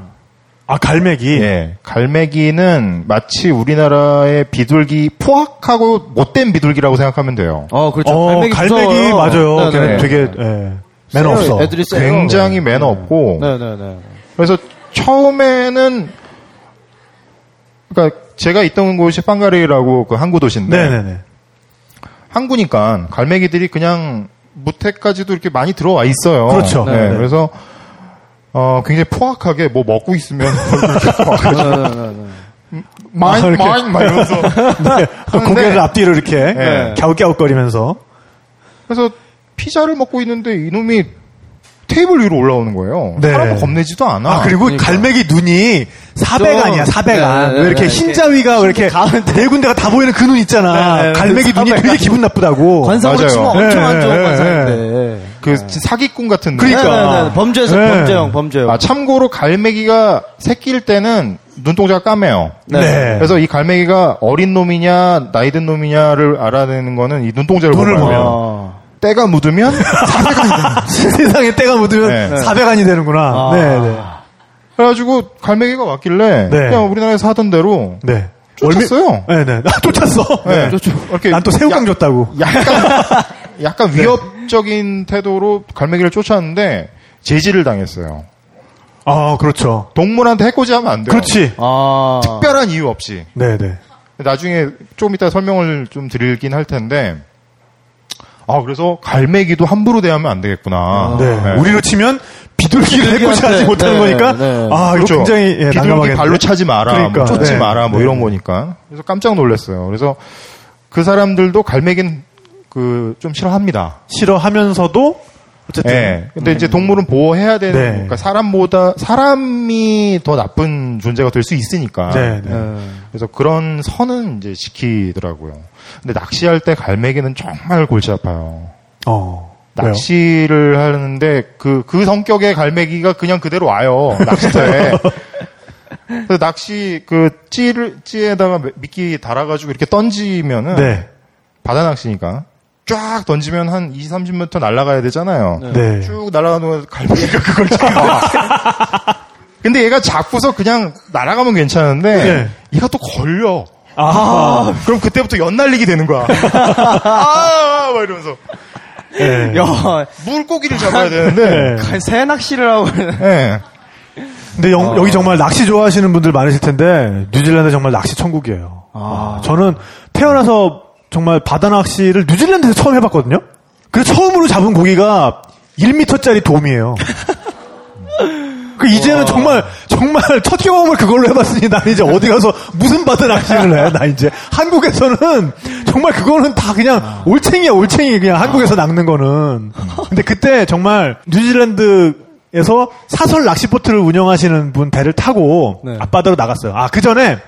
아 갈매기. 예, 갈매기는 마치 우리나라의 비둘기 포악하고 못된 비둘기라고 생각하면 돼요. 어, 그렇죠. 어, 갈매기, 갈매기. 맞아요. 네, 네. 되게 예, 매너 없어. 애들이 세요. 굉장히 매너 없고 네네네. 그래서 처음에는 그러니까 제가 있던 곳이 빵가리라고 그 항구 도시인데 네네네. 항구니까 갈매기들이 그냥 무태까지도 이렇게 많이 들어와 있어요. 그렇죠. 네, 네, 네. 그래서 어 굉장히 포악하게 뭐 먹고 있으면 (laughs) 마인 아. 마인 막 이러면서 (laughs) 네, 고개를 앞뒤로 이렇게 네. 갸웃갸웃거리면서 그래서 피자를 먹고 있는데 이놈이 테이블 위로 올라오는 거예요. 네. 사람 겁내지도 않아. 아, 그리고 갈매기 눈이 사배간이야, 사배간. 네, 네, 왜 이렇게 네, 흰자위가 왜 이렇게 네 군데가 다 보이는 그 눈 있잖아. 네, 네, 갈매기 눈이. 되게 기분 나쁘다고. 관상으로 맞아요. 치면 엄청 네, 안 좋은 네, 관상인데. 그 사기꾼 같은 느낌. 그러니까. 네네네. 범죄에서 네. 범죄형, 범죄형. 아, 참고로 갈매기가 새끼일 때는 눈동자가 까매요. 네. 그래서 이 갈매기가 어린 놈이냐 나이 든 놈이냐를 알아내는 거는 이 눈동자를 눈을 보면 보면. 아. 때가 묻으면 (laughs) 세상에 때가 묻으면 네. 사배간이 되는구나. 아. 네, 네. 그래가지고 갈매기가 왔길래 네. 그냥 우리나라에서 하던 대로 네. 쫓았어요. 네, 네. 아, 쫓았어. 네. 네. 이렇게 난또 새우깡 줬다고. 약간 (laughs) 약간 위협적인 태도로 갈매기를 쫓았는데 제지를 당했어요. 아, 그렇죠. 동물한테 해코지하면 안 돼요. 그렇지. 아. 특별한 이유 없이. 네, 네. 나중에 조금 이따 설명을 좀 드리긴 할 텐데. 아, 그래서 갈매기도 함부로 대하면 안 되겠구나. 네. 우리로 치면 비둘기를 해코지하지 못하는 네, 거니까 네. 아 그렇죠. 굉장히 예, 비둘기 난감하겠네. 발로 차지 마라, 그러니까, 뭐 쫓지 네. 마라, 뭐 네. 이런 거니까. 그래서 깜짝 놀랐어요. 그래서 그 사람들도 갈매기는 그 좀 싫어합니다. 싫어하면서도 어쨌든 예. 근데 이제 동물은 보호해야 되는, 네. 그러니까 사람보다 사람이 더 나쁜 존재가 될 수 있으니까. 네, 네. 네. 그래서 그런 선은 이제 지키더라고요. 근데 낚시할 때 갈매기는 정말 골치 아파요. 어. 왜요? 낚시를 하는데 그, 그 성격의 갈매기가 그냥 그대로 와요. 낚시터에. (laughs) 그래서 낚시 그 찌를, 찌에다가 미끼 달아가지고 이렇게 던지면은 네. 바다 낚시니까 쫙 던지면 한 2, 30m 날아가야 되잖아요. 네. 쭉 날아가는 거 갈매기가 그걸 잡아. (laughs) 근데 얘가 잡고서 그냥 날아가면 괜찮은데 네. 얘가 또 걸려. 아. 그럼 그때부터 연날리기 되는 거야. (laughs) 아, 막 이러면서 네. 야, 물고기를 잡아야 되는데. 네. 새 낚시를 하고. 네. 근데 영- 여기 정말 낚시 좋아하시는 분들 많으실 텐데 뉴질랜드 정말 낚시 천국이에요. 아. 저는 태어나서 정말 바다 낚시를 뉴질랜드에서 처음 해봤거든요. 그래서 처음으로 잡은 고기가 1m짜리 돔이에요. (laughs) 그 이제는 정말 정말 첫 경험을 그걸로 해봤으니 난 이제 어디 가서 무슨 바다 낚시를 해? 나 이제 한국에서는 정말 그거는 다 그냥 올챙이야 올챙이 그냥 한국에서 낚는 거는. 근데 그때 정말 뉴질랜드 에서 사설 낚시 보트를 운영하시는 분 배를 타고 네. 앞바다로 나갔어요. 아 그 전에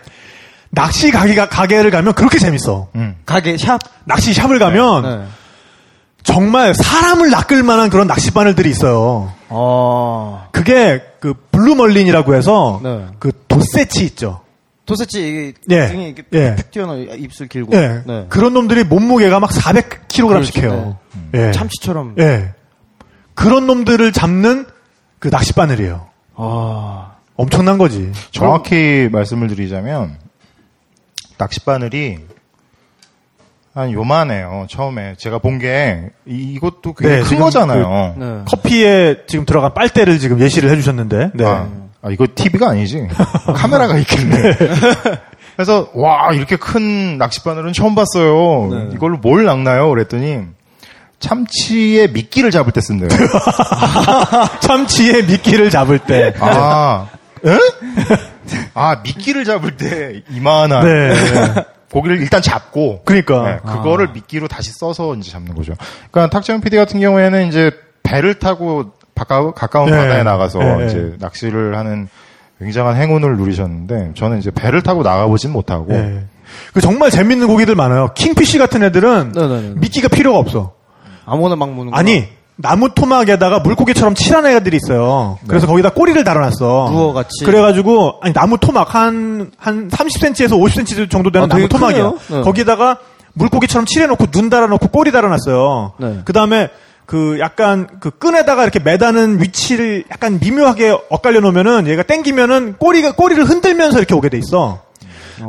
낚시 가게가 가게를 가면 그렇게 재밌어. 음. 가게, 샵. 낚시 샵을 가면 네. 정말 사람을 낚을 만한 그런 낚시 바늘들이 있어요. 어. 그게 그 blue marlin이라고 해서 네. 그 돛새치 있죠. 도대체 이게 예. 등이 이렇게 예. 툭 튀어나와 입술 길고. 예. 네. 그런 놈들이 몸무게가 막 400kg씩 그렇죠. 해요. 예. 참치처럼. 예. 그런 놈들을 잡는 그 낚시 바늘이에요. 아. 엄청난 거지. 정확히 말씀을 드리자면 낚싯바늘이 한 요만해요. 처음에 제가 본 게 이것도 굉장히 네, 큰 거잖아요. 네. 커피에 지금 들어간 빨대를 지금 예시를 해주셨는데. 네. 아, 아, 이거 TV가 아니지. (laughs) 카메라가 있길래. (laughs) 그래서 와 이렇게 큰 낚싯바늘은 처음 봤어요. 네. 이걸로 뭘 낚나요? 그랬더니 참치의 미끼를 잡을 때 쓴대요. (laughs) 참치의 미끼를 잡을 때. 아, 에? 아 미끼를 잡을 때 이만한 네. 고기를 일단 잡고 그러니까. 네, 그거를 미끼로 다시 써서 이제 잡는 거죠. 그러니까 탁재훈 PD 같은 경우에는 이제 배를 타고 가까운, 가까운 네. 바다에 나가서 네. 이제 낚시를 하는 굉장한 행운을 누리셨는데 저는 이제 배를 타고 나가보진 못하고 네. 그 정말 재밌는 고기들 많아요. 킹피쉬 같은 애들은 네네네. 미끼가 필요가 없어. 아무거나 막 무는 거. 아니 나무 토막에다가 물고기처럼 칠한 애들이 있어요. 그래서 거기다 꼬리를 달아놨어. 무어같이. 그래가지고 아니 나무 토막 한한 30cm에서 50cm 정도 되는 아, 나무 토막이야. 네. 거기다가 물고기처럼 칠해놓고 눈 달아놓고 꼬리 달아놨어요. 네. 그 다음에 그 약간 그 끈에다가 이렇게 매다는 위치를 약간 미묘하게 엇갈려 놓으면은 얘가 땡기면은 꼬리가 꼬리를 흔들면서 이렇게 오게 돼 있어.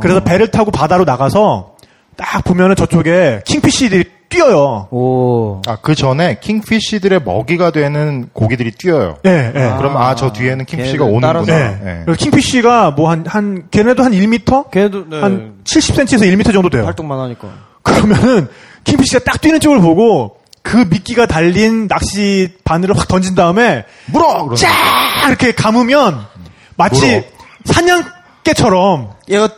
그래서 배를 타고 바다로 나가서 딱 보면은 저쪽에 킹피쉬들이 뛰어요. 오. 아, 그 전에 킹피쉬들의 먹이가 되는 고기들이 뛰어요. 예, 예. 그럼 아, 저 뒤에는 킹피쉬가 오는구나. 네. 예. 그래서 킹피쉬가 뭐 한, 한, 걔네도 한 1m? 걔도 네. 한 70cm에서 1m 정도 돼요. 활동만 하니까. 그러면은 킹피쉬가 딱 뛰는 쪽을 보고 그 미끼가 달린 낚시 바늘을 확 던진 다음에 물어! 쫙 이렇게 감으면 마치 물어. 사냥개처럼 얘가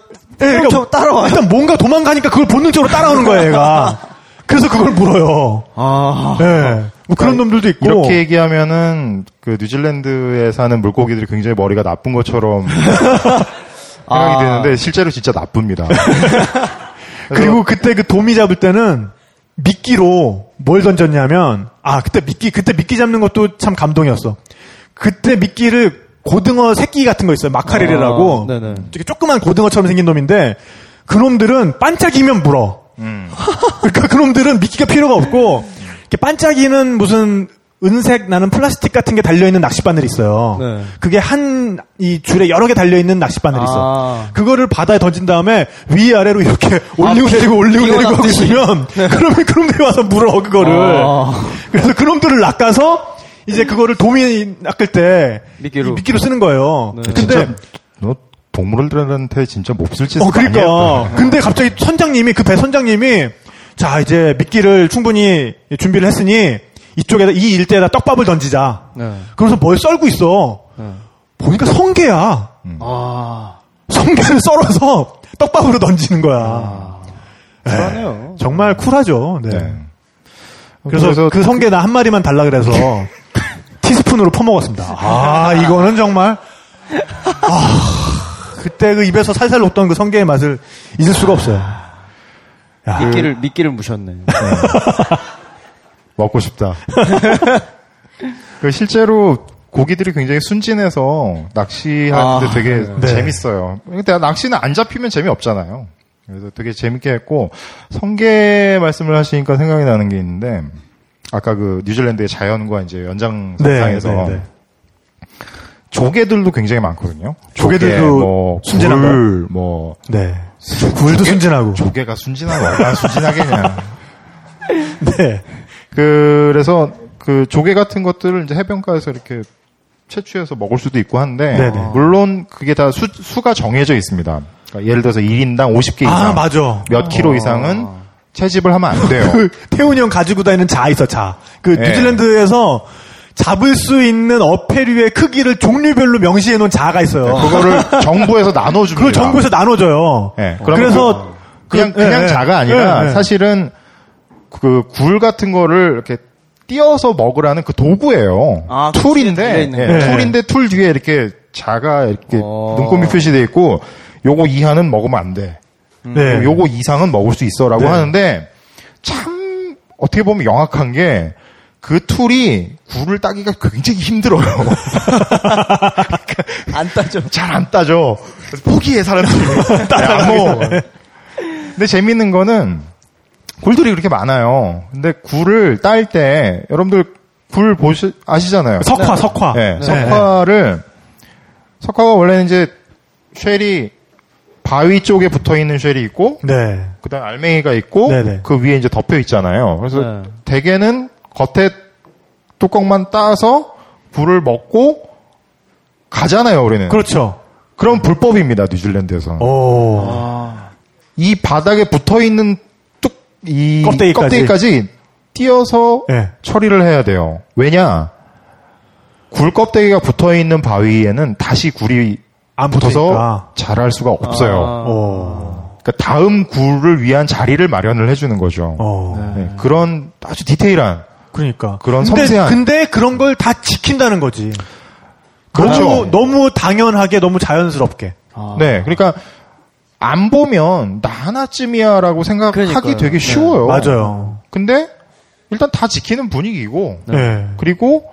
예, 좀 따라와요. 일단 뭔가 도망가니까 그걸 본능적으로 따라오는 거예요, 얘가. 그래서 그걸 물어요. 아. 예. 뭐 그런 놈들도 있고. 이렇게 얘기하면은 그 뉴질랜드에 사는 물고기들이 굉장히 머리가 나쁜 것처럼 (laughs) 생각이 아. 드는데 실제로 진짜 나쁩니다. (laughs) 그리고 그때 그 도미 잡을 때는 미끼로 뭘 던졌냐면 아 그때 미끼 그때 미끼 잡는 것도 참 감동이었어. 그때 미끼를 고등어 새끼 같은 거 있어요 마카렐이라고 아, 네네. 되게 조그만 고등어처럼 생긴 놈인데 그 놈들은 반짝이면 물어. 음. (laughs) 그러니까 그 놈들은 미끼가 필요가 없고 이렇게 반짝이는 무슨 은색 나는 플라스틱 같은 게 달려 있는 낚싯바늘이 있어요. 네. 그게 한 이 줄에 여러 개 달려 있는 낚싯바늘이 있어. 아. 그거를 바다에 던진 다음에 위 아래로 이렇게 올리고 내리고 올리고 내리고 하고. 있으면 그러면 그놈들이 와서 물어 그거를. 아. 그래서 그놈들을 낚아서 이제 그거를 도미 낚을 때 미끼로. 이 미끼로 쓰는 거예요. 네. 근데 너 동물들한테 진짜 몹쓸 짓을 어, 많이 그러니까. 했다. 근데 갑자기 선장님이, 그 배 선장님이, 자, 이제 미끼를 충분히 준비를 했으니, 이쪽에다, 이 일대에다 떡밥을 던지자. 네. 그러면서 뭘 썰고 있어. 네. 보니까 성게야. 아. 성게를 썰어서 떡밥으로 던지는 거야. 네. 쿨하네요. 정말 쿨하죠. 네. 네. 그래서, 그 성게 나 한 마리만 달라 그래서, (laughs) 티스푼으로 퍼먹었습니다. 아, 이거는 정말, 아, 그때 그 입에서 살살 녹던 그 성게의 맛을 잊을 수가 없어요. 야, 미끼를 미끼를 무셨네. (laughs) 먹고 싶다. (laughs) 그 실제로 고기들이 굉장히 순진해서 낚시하는데 아, 되게 네. 재밌어요. 근데 낚시는 안 잡히면 재미없잖아요. 그래서 되게 재밌게 했고 성게 말씀을 하시니까 생각이 나는 게 있는데 아까 그 뉴질랜드의 자연과 이제 연장선상에서 네, 네, 네. 조개들도 굉장히 많거든요. 조개들도 조개, 뭐 순진한 굴, 뭐 네. 굴도 순진하고. 조개가 순진하고 얼마나 순진하겠냐. (laughs) 네. 그래서 그 조개 같은 것들을 이제 해변가에서 이렇게 채취해서 먹을 수도 있고 한데 네네. 물론 그게 다 수, 수가 정해져 있습니다. 그러니까 예를 들어서 1인당 50개 이상 아, 맞아. 몇 킬로 이상은 채집을 하면 안 돼요. 그 태훈이 형 가지고 다니는 자 있어, 자. 그 네. 뉴질랜드에서 잡을 수 있는 어패류의 크기를 종류별로 명시해 놓은 자가 있어요. 그거를 (laughs) 정부에서 나눠줍니다. 그걸 정부에서 나눠줘요. 네, 그러면 그래서 그 냥 그- 그냥 예, 예. 자가 아니라. 사실은 그 굴 같은 거를 이렇게 띄어서 먹으라는 그 도구예요. 아, 그 tool인데. 네. tool인데 tool 뒤에 이렇게 자가 이렇게 어. 눈금이 표시돼 있고 요거 이하는 먹으면 안 돼. 네. 요거 이상은 먹을 수 있어라고 네. 하는데 참 어떻게 보면 영악한 게 그 툴이 굴을 따기가 굉장히 힘들어요. (laughs) 안 따져. 잘 안 따져. 그래서 포기해 사람들이. (laughs) 안 먹어. 근데 재밌는 거는 굴들이 그렇게 많아요. 근데 굴을 딸 때 여러분들 굴 보시 아시잖아요. 석화, 석화. 네, 네. 석화를 석화가 원래는 이제 쉘이 바위 쪽에 붙어 있는 쉘이 있고 네. 그다음 알맹이가 있고 네네. 그 위에 이제 덮여 있잖아요. 그래서 네. 대개는 겉에 뚜껑만 따서 굴을 먹고 가잖아요, 우리는. 그렇죠. 그럼 불법입니다, 뉴질랜드에서. 오. 이 바닥에 붙어 있는 뚝, 이 껍데기까지. 껍데기까지 띄어서 네. 처리를 해야 돼요. 왜냐? 굴 껍데기가 붙어 있는 바위에는 다시 굴이 안 붙어서 붙으니까. 자랄 수가 없어요. 아. 오. 그러니까 다음 굴을 위한 자리를 마련을 해주는 거죠. 어. 네, 그런 아주 디테일한 그러니까. 그런 근데, 섬세한- 근데 그런 걸 다 지킨다는 거지. 그렇죠. 너무, 너무 당연하게, 너무 자연스럽게. 네, 그러니까 안 보면 나 하나쯤이야라고 생각하기 그러니까요. 되게 네. 쉬워요. 맞아요. 근데 일단 다 지키는 분위기고 네. 그리고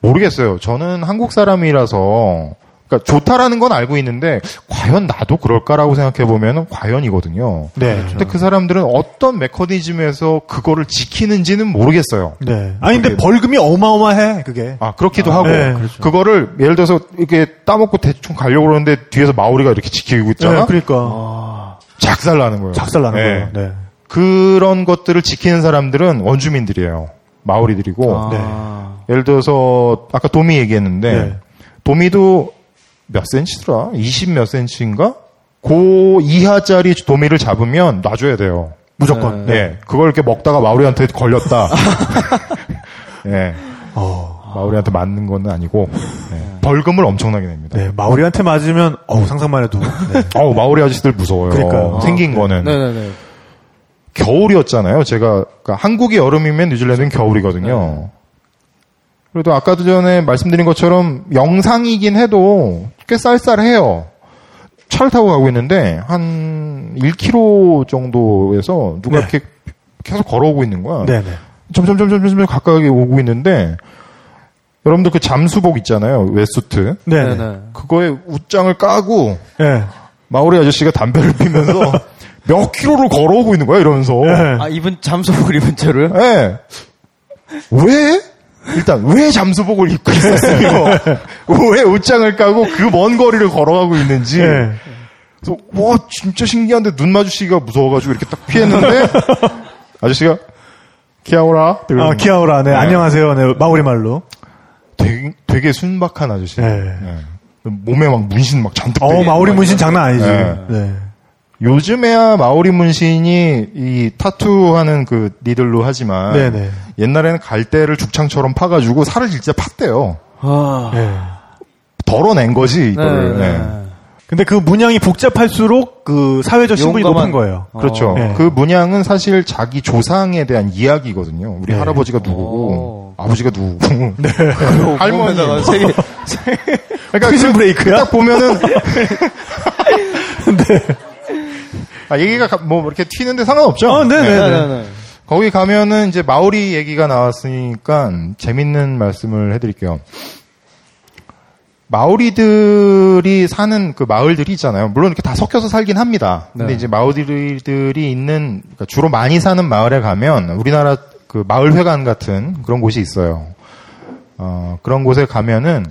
모르겠어요. 저는 한국 사람이라서 그러니까 좋다라는 건 알고 있는데 과연 나도 그럴까라고 생각해 보면은 과연이거든요. 네. 근데 그 사람들은 어떤 메커니즘에서 그거를 지키는지는 모르겠어요. 네. 아니 근데 벌금이 어마어마해 그게. 아 그렇기도 하고 네, 그렇죠. 그거를 예를 들어서 이렇게 따먹고 대충 가려고 그러는데 뒤에서 마오리가 이렇게 지키고 있잖아. 네, 그러니까 작살 나는 거예요. 작살 나는 네. 거예요. 네. 그런 것들을 지키는 사람들은 원주민들이에요. 마오리들이고. 네. 예를 들어서 아까 도미 얘기했는데 네. 도미도 몇 센치더라? 20 몇 센치인가? 고 이하짜리 도미를 잡으면 놔줘야 돼요. 무조건. 네. 그걸 이렇게 먹다가 마오리한테 걸렸다. (laughs) 네. 어. 마오리한테 맞는 건 아니고 네. 벌금을 엄청나게 냅니다. 네, 마오리한테 맞으면 어우 상상만 해도 네. (laughs) 어우 마오리 아저씨들 무서워요. 그러니까요. 생긴 거는 네네네. 겨울이었잖아요. 제가 그러니까 한국이 여름이면 뉴질랜드는 겨울이거든요. 그래도 아까도 전에 말씀드린 것처럼 영상이긴 해도 꽤 쌀쌀해요. 차를 타고 가고 있는데 한 1km 정도에서 누가 네. 이렇게 계속 걸어오고 있는 거야. 네, 네. 점점 점점 점점 가까이 오고 있는데 여러분들 그 잠수복 있잖아요. wetsuit. 네, 네. 네네. 그거에 웃장을 까고 네. 마오리 아저씨가 담배를 피면서 (laughs) 몇 킬로를 걸어오고 있는 거야 이러면서. 네. 아, 입은 잠수복을 입은 채로요? 예. 왜? 일단 왜 잠수복을 입고 있었으며 (laughs) 왜 옷장을 까고 그 먼 거리를 걸어가고 있는지 네. 그래서 와 진짜 신기한데 눈 마주치기가 무서워가지고 이렇게 딱 피했는데 (laughs) 아저씨가 키아오라 아, 키아오라, 네, 안녕하세요. 네, 마오리 말로. 되게, 되게 순박한 아저씨 네. 예. 몸에 막 문신 막 잔뜩 어, 마오리 문신 장난 아니지. 네. 네. 요즘에야 마오리 문신이 이 타투하는 그 니들로 하지만 네네. 옛날에는 갈대를 죽창처럼 파가지고 살을 진짜 팠대요. 아. 네. 덜어낸 거지 이거를. 네, 네. 네. 근데 그 문양이 복잡할수록 그 사회적 신분이 용감한- 높은 거예요. 그렇죠. 네. 그 문양은 사실 자기 조상에 대한 이야기거든요. 우리 네. 할아버지가 누구고 오. 아버지가 누구고 (laughs) 할머니. 몸에다가 세 개. 그러니까 (laughs) 그- 브레이크야? 딱 보면은 (laughs) 아, 얘기가 가- 뭐 이렇게 튀는데 상관없죠. 어, 네네. 네. 네네네. 거기 가면은 이제 마오리 얘기가 나왔으니까 재밌는 말씀을 해드릴게요. 마오리들이 사는 그 마을들이 있잖아요. 물론 이렇게 다 섞여서 살긴 합니다. 근데 네. 이제 마오리들이 있는 그러니까 주로 많이 사는 마을에 가면 우리나라 그 마을회관 같은 그런 곳이 있어요. 어, 그런 곳에 가면은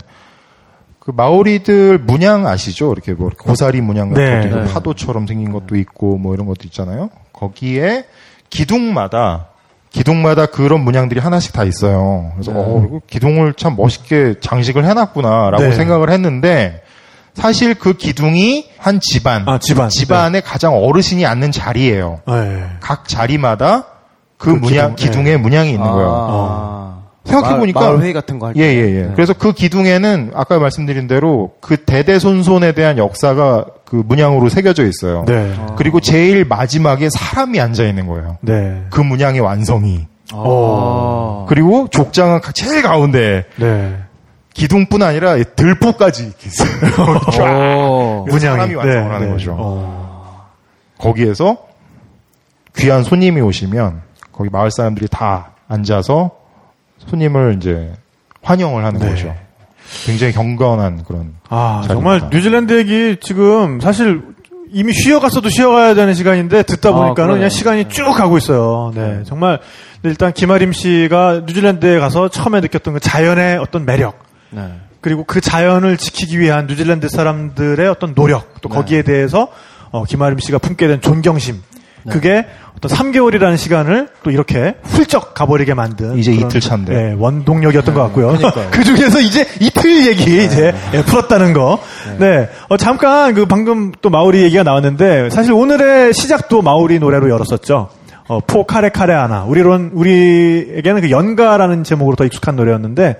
그 마오리들 문양 아시죠? 이렇게 뭐 고사리 문양 같은 네. 것도 네. 파도처럼 생긴 것도 있고 뭐 이런 것도 있잖아요. 거기에 기둥마다 기둥마다 그런 문양들이 하나씩 다 있어요. 그래서 어, 이거 기둥을 참 멋있게 장식을 해놨구나라고 네. 생각을 했는데 사실 그 기둥이 한 집안, 아, 집안. 집안의 가장 어르신이 앉는 자리예요. 네. 각 자리마다 그, 그 문양 기둥, 기둥에 문양이 있는 거예요. 아. 생각해 보니까 마을, 마을 회의 같은 거 할 때. 예, 예, 예. 네. 그래서 그 기둥에는 아까 말씀드린 대로 그 대대손손에 대한 역사가 그 문양으로 새겨져 있어요. 네. 그리고 제일 마지막에 사람이 앉아 있는 거예요. 네. 그 문양의 완성이. 아. 그리고 족장은 가- 제일 가운데 네. 기둥뿐 아니라 이 들보까지 이렇게 있어요. (laughs) 그래서 사람이 완성을 하는 거죠. 어. 거기에서 귀한 손님이 오시면 거기 마을 사람들이 다 앉아서 손님을 이제 환영을 하는 네. 거죠. 굉장히 경건한 그런. 아, 자리입니다. 정말 뉴질랜드 얘기 지금 사실 이미 쉬어갔어도 쉬어가야 되는 시간인데 듣다 아, 보니까는 그러네요. 그냥 시간이 쭉 가고 있어요. 네. 정말 일단 김아림 씨가 뉴질랜드에 가서 처음에 느꼈던 그 자연의 어떤 매력 네. 그리고 그 자연을 지키기 위한 뉴질랜드 사람들의 어떤 노력 또 거기에 대해서 어, 김아림 씨가 품게 된 존경심 그게 어떤 3개월이라는 시간을 또 이렇게 훌쩍 가버리게 만든 이제 이틀 차인데. 네, 원동력이었던 것 같고요. (laughs) 그 중에서 이제 이틀 얘기 이제 예, 풀었다는 거. 네. 어, 잠깐 그 방금 또 마오리 얘기가 나왔는데 사실 오늘의 시작도 마오리 노래로 열었었죠. 어, 포 카레 카레 하나. 우리론 우리에게는 그 연가라는 제목으로 더 익숙한 노래였는데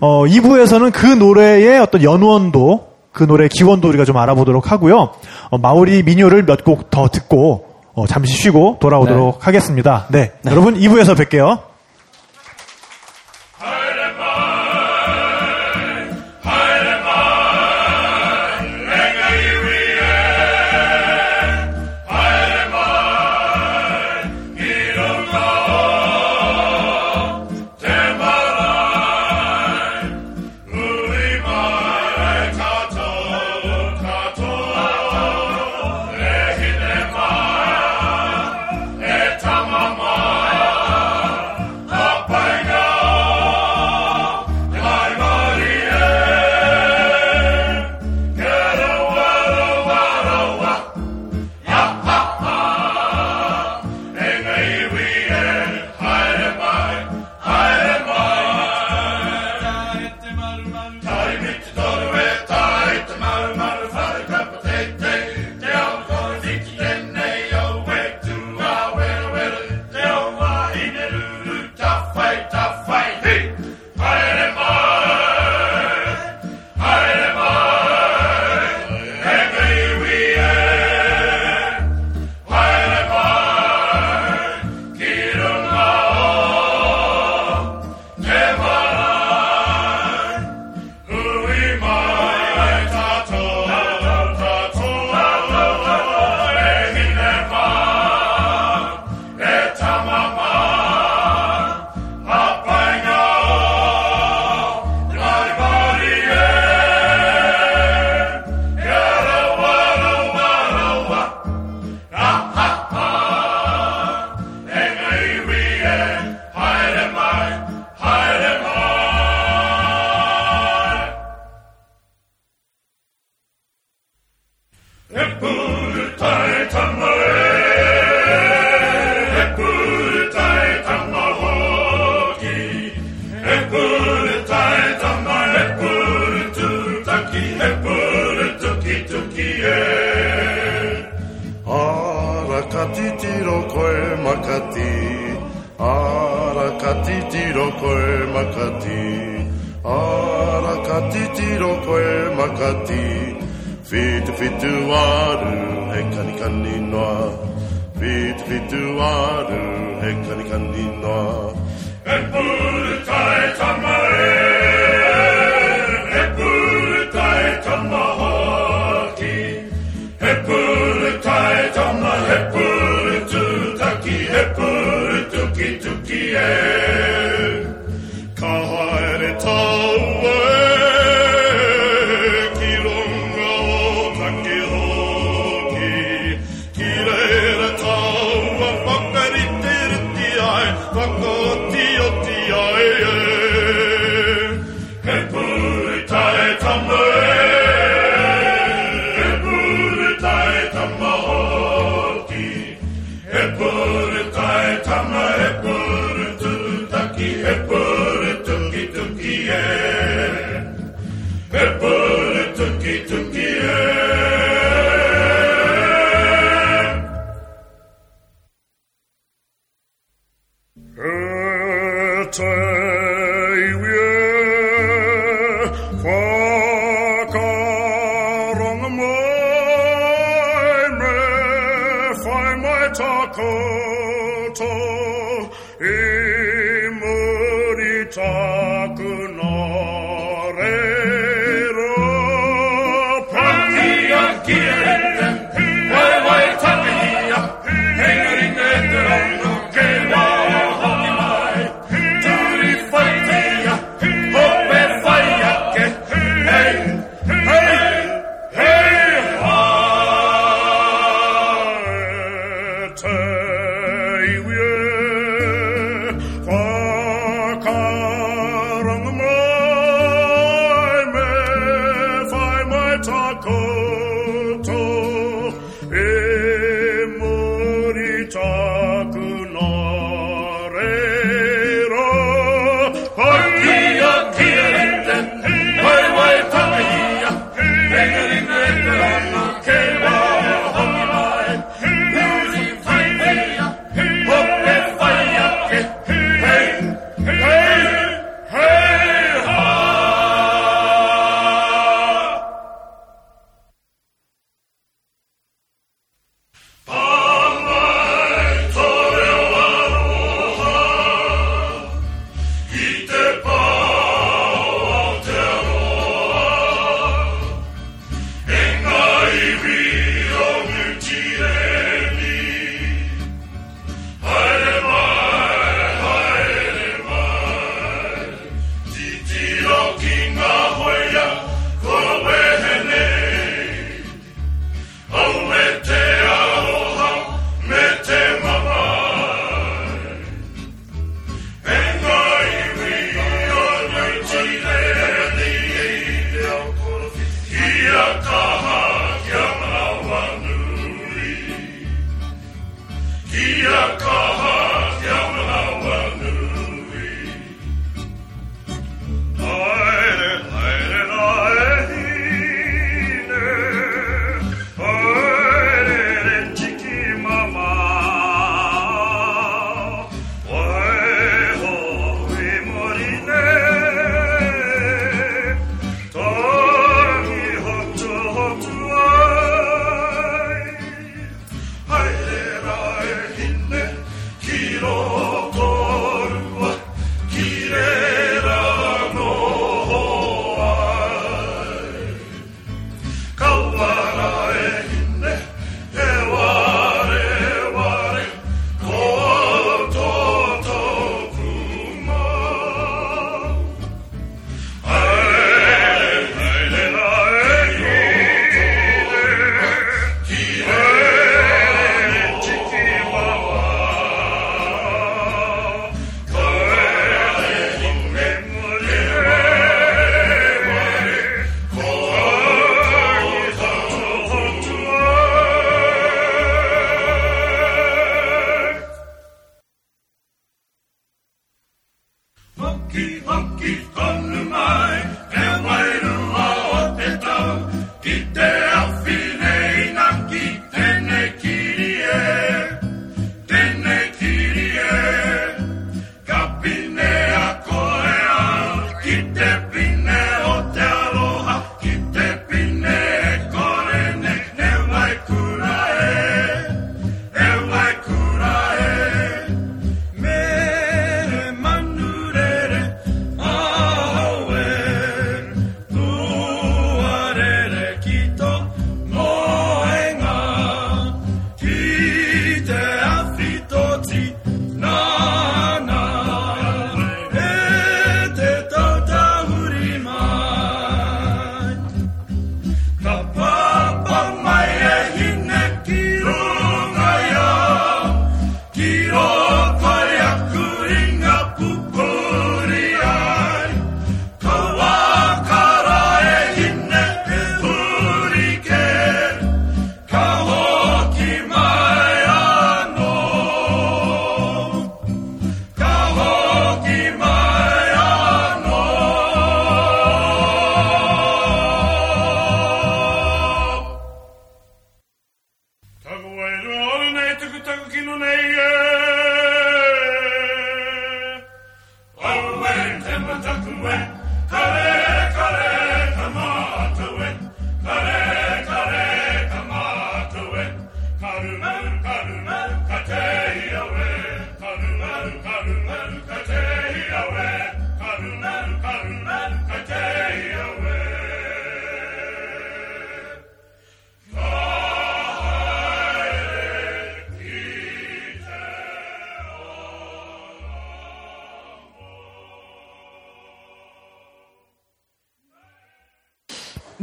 어, 2부에서는 그 노래의 어떤 연원도 그 노래의 기원도 우리가 좀 알아보도록 하고요. 어, 마오리 민요를 몇 곡 더 듣고 어, 잠시 쉬고 돌아오도록 하겠습니다. 네. 여러분 2부에서 뵐게요.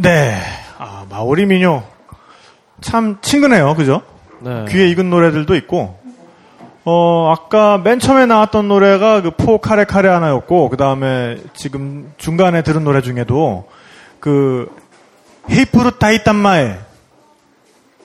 네. 아, 마오리 민요. 참 친근해요. 그죠? 네. 귀에 익은 노래들도 있고, 어, 아까 맨 처음에 나왔던 노래가 그 포 카레 카레 하나였고, 그 다음에 지금 중간에 들은 노래 중에도 그 헤이프루 따이 딴마에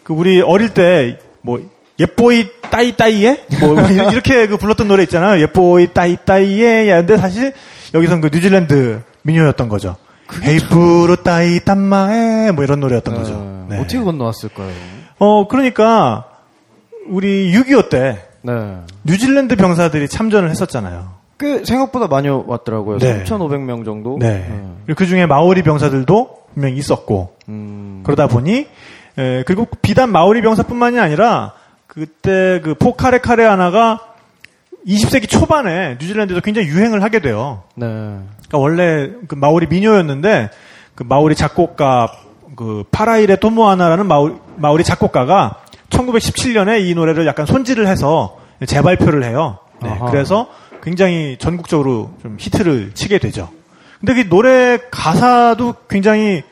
그 우리 어릴 때 뭐 예뽀이 따이 따이에 뭐 (laughs) 이렇게 그 불렀던 노래 있잖아요. 예뽀이 따이 따이에. 근데 사실 여기선 그 뉴질랜드 민요였던 거죠. 헤이프루 따이 딴마에 뭐 이런 노래였던 거죠. 네. 어떻게 건너왔을까요? 어, 그러니까, 우리 6.25 때, 네. 뉴질랜드 병사들이 참전을 했었잖아요. 꽤 생각보다 많이 왔더라고요. 네. 3,500명 정도. 네. 그리고 그 중에 마오리 병사들도 분명히 있었고, 음. 그러다 보니, 에, 그리고 비단 마오리 병사뿐만이 아니라, 그때 그 포카레 카레 하나가 20세기 초반에 뉴질랜드에서 굉장히 유행을 하게 돼요. 네. 그러니까 원래 그 마오리 민요였는데 그 마오리 작곡가 그 파라이레 토모하나라는 마오리, 마오리 작곡가가 1917년에 이 노래를 약간 손질을 해서 재발표를 해요. 네. 그래서 굉장히 전국적으로 좀 히트를 치게 되죠. 근데 그 노래 가사도 굉장히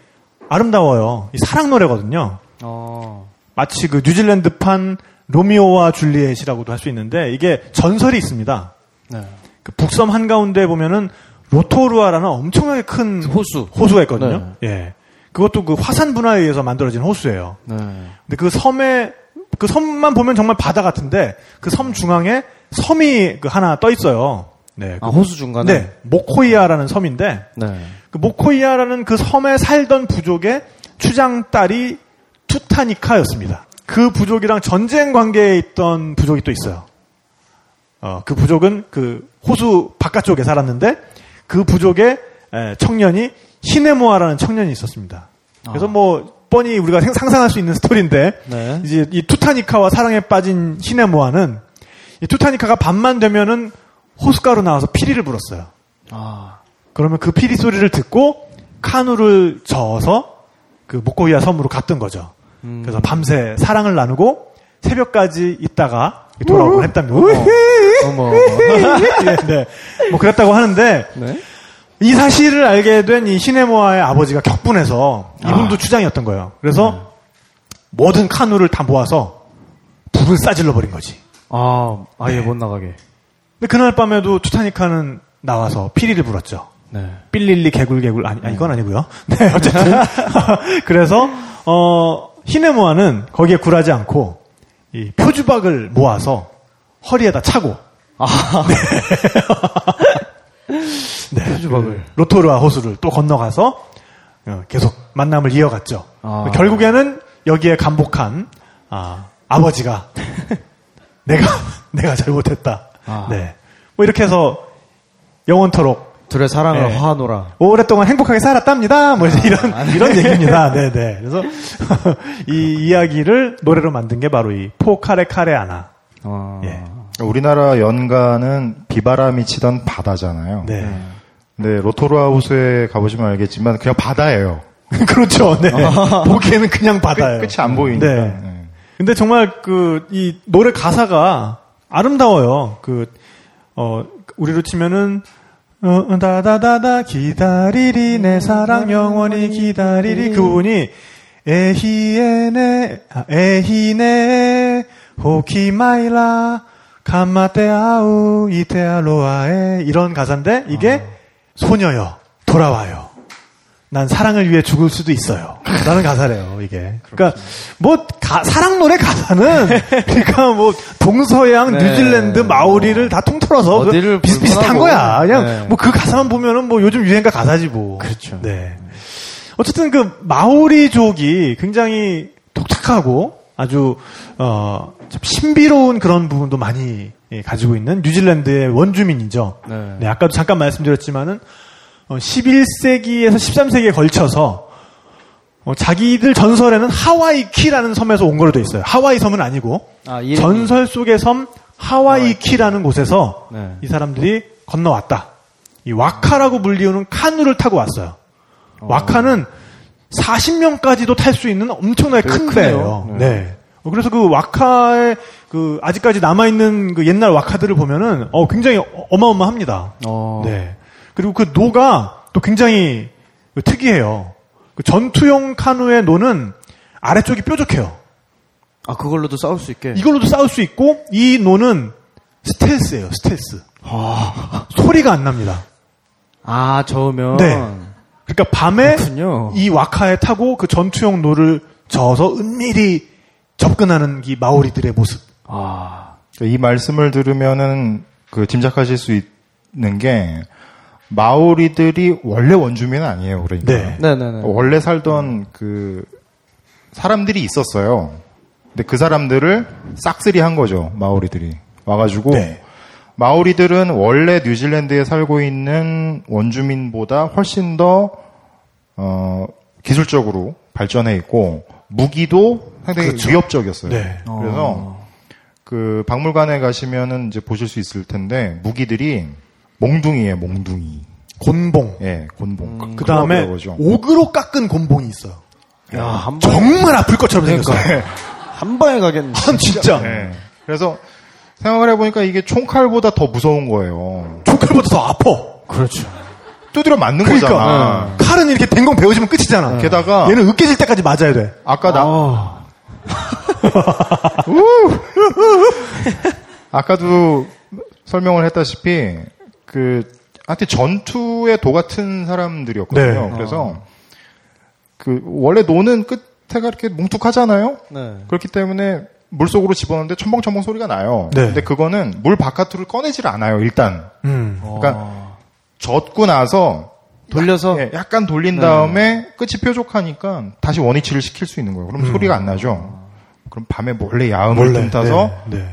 아름다워요. 이 사랑 노래거든요. 어. 마치 그 뉴질랜드판 로미오와 줄리엣이라고도 할 수 있는데 이게 전설이 있습니다. 네. 그 북섬 한가운데 보면은 로토루아라는 엄청나게 큰 호수. 호수가 있거든요. 예. 그것도 그 화산 분화에 의해서 만들어진 호수예요. 네. 근데 그 섬에 그 섬만 보면 정말 바다 같은데 그 섬 중앙에 섬이 그 하나 떠 있어요. 네. 아, 호수 중간에? 네. 모코이아라는 섬인데 네. 그 모코이아라는 그 섬에 살던 부족의 추장 딸이 투타니카였습니다. 그 부족이랑 전쟁 관계에 있던 부족이 또 있어요. 어, 그 부족은 그 호수 바깥쪽에 살았는데 그 부족의 에, 청년이 히네모아라는 청년이 있었습니다. 그래서 뭐 뻔히 우리가 생- 상상할 수 있는 스토리인데 네. 이제 이 투타니카와 사랑에 빠진 히네모아는 이 투타니카가 밤만 되면은 호숫가로 나와서 피리를 불었어요. 아. 그러면 그 피리 소리를 듣고 카누를 저어서 그 모코이아 섬으로 갔던 거죠. 음. 그래서 밤새 사랑을 나누고 새벽까지 있다가 돌아오곤 했답니다. 어머. 네, (laughs) 네. 뭐 그랬다고 하는데 네. 이 사실을 알게 된 이 시네모아의 아버지가 격분해서 이분도 추장이었던 거예요. 그래서 모든 카누를 다 모아서 불을 싸질러 버린 거지. 아, 아예 네. 못 나가게. 근데 그날 밤에도 투타니카는 나와서 피리를 불었죠. 네. 삘릴리 개굴개굴 아니 아, 이건 아니고요. 네 어쨌든 (laughs) 그래서 어 히네 모아는 거기에 굴하지 않고 이 표주박을 모아서 허리에다 차고 아. 네, (laughs) 표주박을 로토르아 호수를 또 건너가서 어, 계속 만남을 이어갔죠. 아. 결국에는 여기에 감복한 아, 아버지가 (laughs) 내가 내가 잘못했다. 아. 네. 뭐 이렇게 해서 영원토록 둘의 사랑을 네. 화하노라. 오랫동안 행복하게 살았답니다. 뭐 이런 아, 이런 얘기입니다. 네, 네. 그래서 (laughs) 이 이야기를 노래로 만든 게 바로 이 포카레 카레아나. 아. 예. 우리나라 연가는 비바람이 치던 바다잖아요. 네. 로토루아 호수에 가보시면 알겠지만 그냥 바다예요. (laughs) 그렇죠. 네. 보기에는 그냥 바다예요. 끝, 이안 보이니까. 네. 네. 근데 정말 그 이 노래 가사가 아름다워요. 그 어 우리로 치면은 어, 다다다다 기다리리 내 사랑 영원히 기다리리 그 부분이 에히에네 아, 에히네 호키마이라 감마테아우 이테아로아에 이런 가사인데 이게 소녀여 돌아와요. 난 사랑을 위해 죽을 수도 있어요. 라는 가사래요, 이게. 그러니까, 뭐, 가- 사랑 노래 가사는, (laughs) 그러니까 뭐, 동서양, 네. 뉴질랜드, 마오리를 다 통틀어서 어디를 비슷 비슷한 불문하고. 거야. 그냥, 네. 뭐그 가사만 보면은 뭐 요즘 유행가 가사지 뭐. 그렇죠. 네. 어쨌든 그, 마오리족이 굉장히 독특하고 아주, 어, 참 신비로운 그런 부분도 많이 예, 가지고 있는 뉴질랜드의 원주민이죠. 네. 네, 아까도 잠깐 말씀드렸지만은 어, 11세기에서 13세기에 걸쳐서 어, 자기들 전설에는 하와이키라는 섬에서 온 걸로 돼 있어요. 하와이 섬은 아니고 아. 전설 속의 섬 하와이키라는 곳에서 네. 이 사람들이 건너왔다. 이 와카라고 불리우는 카누를 타고 왔어요. 와카는 40명까지도 탈 수 있는 엄청나게 큰. 배예요. 네. 어, 그래서 그 와카의 그 아직까지 남아 있는 그 옛날 와카들을 보면은 어 굉장히 어- 어마어마합니다. 어. 네. 그리고 그 노가 또 굉장히 특이해요. 그 전투용 카누의 노는 아래쪽이 뾰족해요. 아 그걸로도 싸울 수 있게. 이걸로도 싸울 수 있고 이 노는 스텔스예요. 스텔스. 소리가 안 납니다. 아 저으면. 네. 그러니까 밤에 그렇군요. 이 waka에 타고 그 전투용 노를 저어서 은밀히 접근하는 이 마오리들의 모습. 아. 이 말씀을 들으면은 그 짐작하실 수 있는 게 마오리들이 원래 원주민은 아니에요. 그러니까 네. 네네네. 원래 살던 그 사람들이 있었어요. 근데 그 사람들을 싹쓸이 한 거죠. 마오리들이 와가지고 네. 마오리들은 원래 뉴질랜드에 살고 있는 원주민보다 훨씬 더 어, 기술적으로 발전해 있고 무기도 상당히 그렇죠. 위협적이었어요. 네. 그래서 그 박물관에 가시면은 이제 보실 수 있을 텐데 무기들이 몽둥이에요, 몽둥이. 곤봉. 예, 곤봉. 그 다음에. 옥으로 깎은 곤봉이 있어요. 야, 한 방, 정말 아플 것처럼 생겼어요. 한 방에 가겠네. 아, 진짜. 예. 그래서 생각을 해보니까 이게 총칼보다 더 무서운 거예요. 총칼보다 더 아파. 그렇죠. 두드려 맞는 그러니까 거잖아. 칼은 이렇게 댕공 배워지면 끝이잖아. 게다가 얘는 으깨질 때까지 맞아야 돼. 아까 나 아, 아까도 설명을 했다시피 그 하여튼 전투의 도 같은 사람들이었거든요. 네. 그래서 그 원래 노는 끝에가 이렇게 뭉툭하잖아요. 네. 그렇기 때문에 물 속으로 집어넣는데 첨벙첨벙 소리가 나요. 네. 근데 그거는 물 바깥으로 꺼내질 않아요. 일단 음. 그러니까 젖고 나서 돌려서 예, 약간 돌린 다음에 끝이 뾰족하니까 다시 원위치를 시킬 수 있는 거예요. 그럼 소리가 안 나죠. 그럼 밤에 몰래 야음을 몰래. 틈타서 네.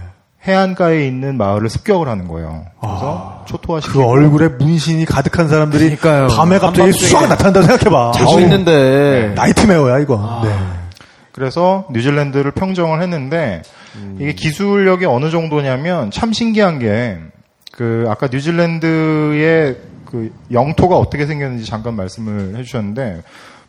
네. 해안가에 있는 마을을 습격을 하는 거예요. 그래서 초토화시키고 그 얼굴에 문신이 가득한 사람들이 그러니까요. 밤에 갑자기 쑥 나타난다고 생각해봐. 자고 있는데. 나이트메어야 이거. 네. 그래서 뉴질랜드를 평정을 했는데 음. 이게 기술력이 어느 정도냐면 참 신기한 게 그 아까 뉴질랜드의 그 영토가 어떻게 생겼는지 잠깐 말씀을 해주셨는데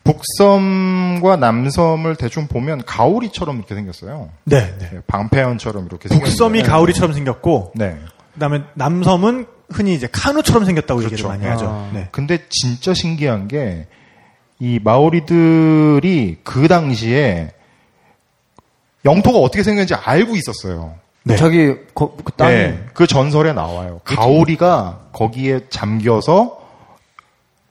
북섬과 남섬을 대충 보면 가오리처럼 이렇게 생겼어요. 네. 네. 예, 방패연처럼 이렇게 북섬이 생겼는데. 가오리처럼 생겼고, 네. 그다음에 남섬은 흔히 이제 카누처럼 생겼다고 얘기를 그렇죠. 많이 아. 하죠. 네. 근데 진짜 신기한 게 이 마오리들이 그 당시에 영토가 어떻게 생겼는지 알고 있었어요. 네. 자기 거, 그 땅. 네, 그 전설에 나와요. 가오리가 거기에 잠겨서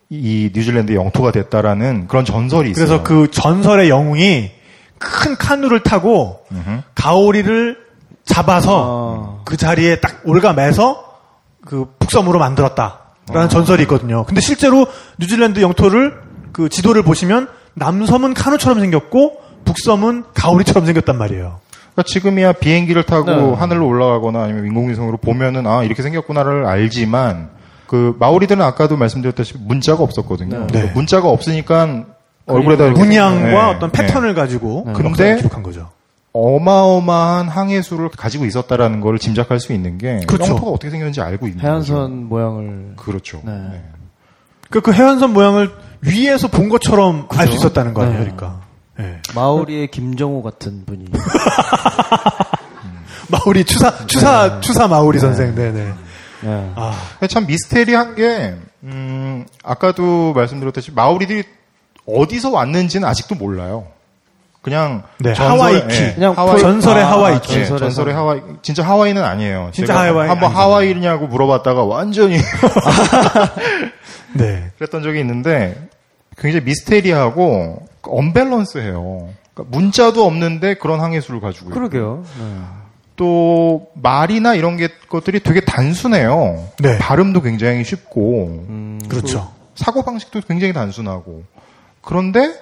이 뉴질랜드 영토가 됐다라는 그런 전설이 있어요. 그래서 그 전설의 영웅이 큰 카누를 타고 음흠. 가오리를 잡아서 아. 그 자리에 딱 올가매서 그 북섬으로 만들었다라는 전설이 있거든요. 근데 실제로 뉴질랜드 영토를 그 지도를 보시면 남섬은 카누처럼 생겼고 북섬은 가오리처럼 생겼단 말이에요. 그러니까 지금이야 비행기를 타고 네. 하늘로 올라가거나 아니면 인공위성으로 보면은 아 이렇게 생겼구나를 알지만 그 마오리들은 아까도 말씀드렸다시피 문자가 없었거든요. 네. 문자가 없으니까 얼굴에다 문양과 네, 어떤 네. 패턴을 가지고 근데 역사를 기록한 거죠. 어마어마한 항해수를 가지고 있었다라는 걸 짐작할 수 있는 게 그렇죠. 영토가 어떻게 생겼는지 알고 있는 거죠. 해안선 모양을. 그렇죠. 네. 네. 그, 그 해안선 모양을 위에서 본 것처럼 알 수 있었다는 거 아니에요, 네. 그러니까. 네. 마오리의 김정호 같은 분이. (laughs) 마오리 추사 추사 추사 마오리 선생, 네네. 네. 아, 참 미스테리한 게 음, 아까도 말씀드렸듯이 마오리들이 어디서 왔는지는 아직도 몰라요. 그냥 네, 하와이키. 예, 그냥 하와이- 전설의 아, 하와이키. 예, 전설의. 하와이 진짜 하와이는 아니에요. 진짜 하와이 한번. 하와이냐고 물어봤다가 완전히 (laughs) 네. 그랬던 적이 있는데 굉장히 미스테리하고 언밸런스해요. 그러니까 문자도 없는데 그런 항해수를 가지고. 그러게요. 네. 또 말이나 이런 게 것들이 되게 단순해요. 네. 발음도 굉장히 쉽고 음, 그렇죠. 사고 방식도 굉장히 단순하고 그런데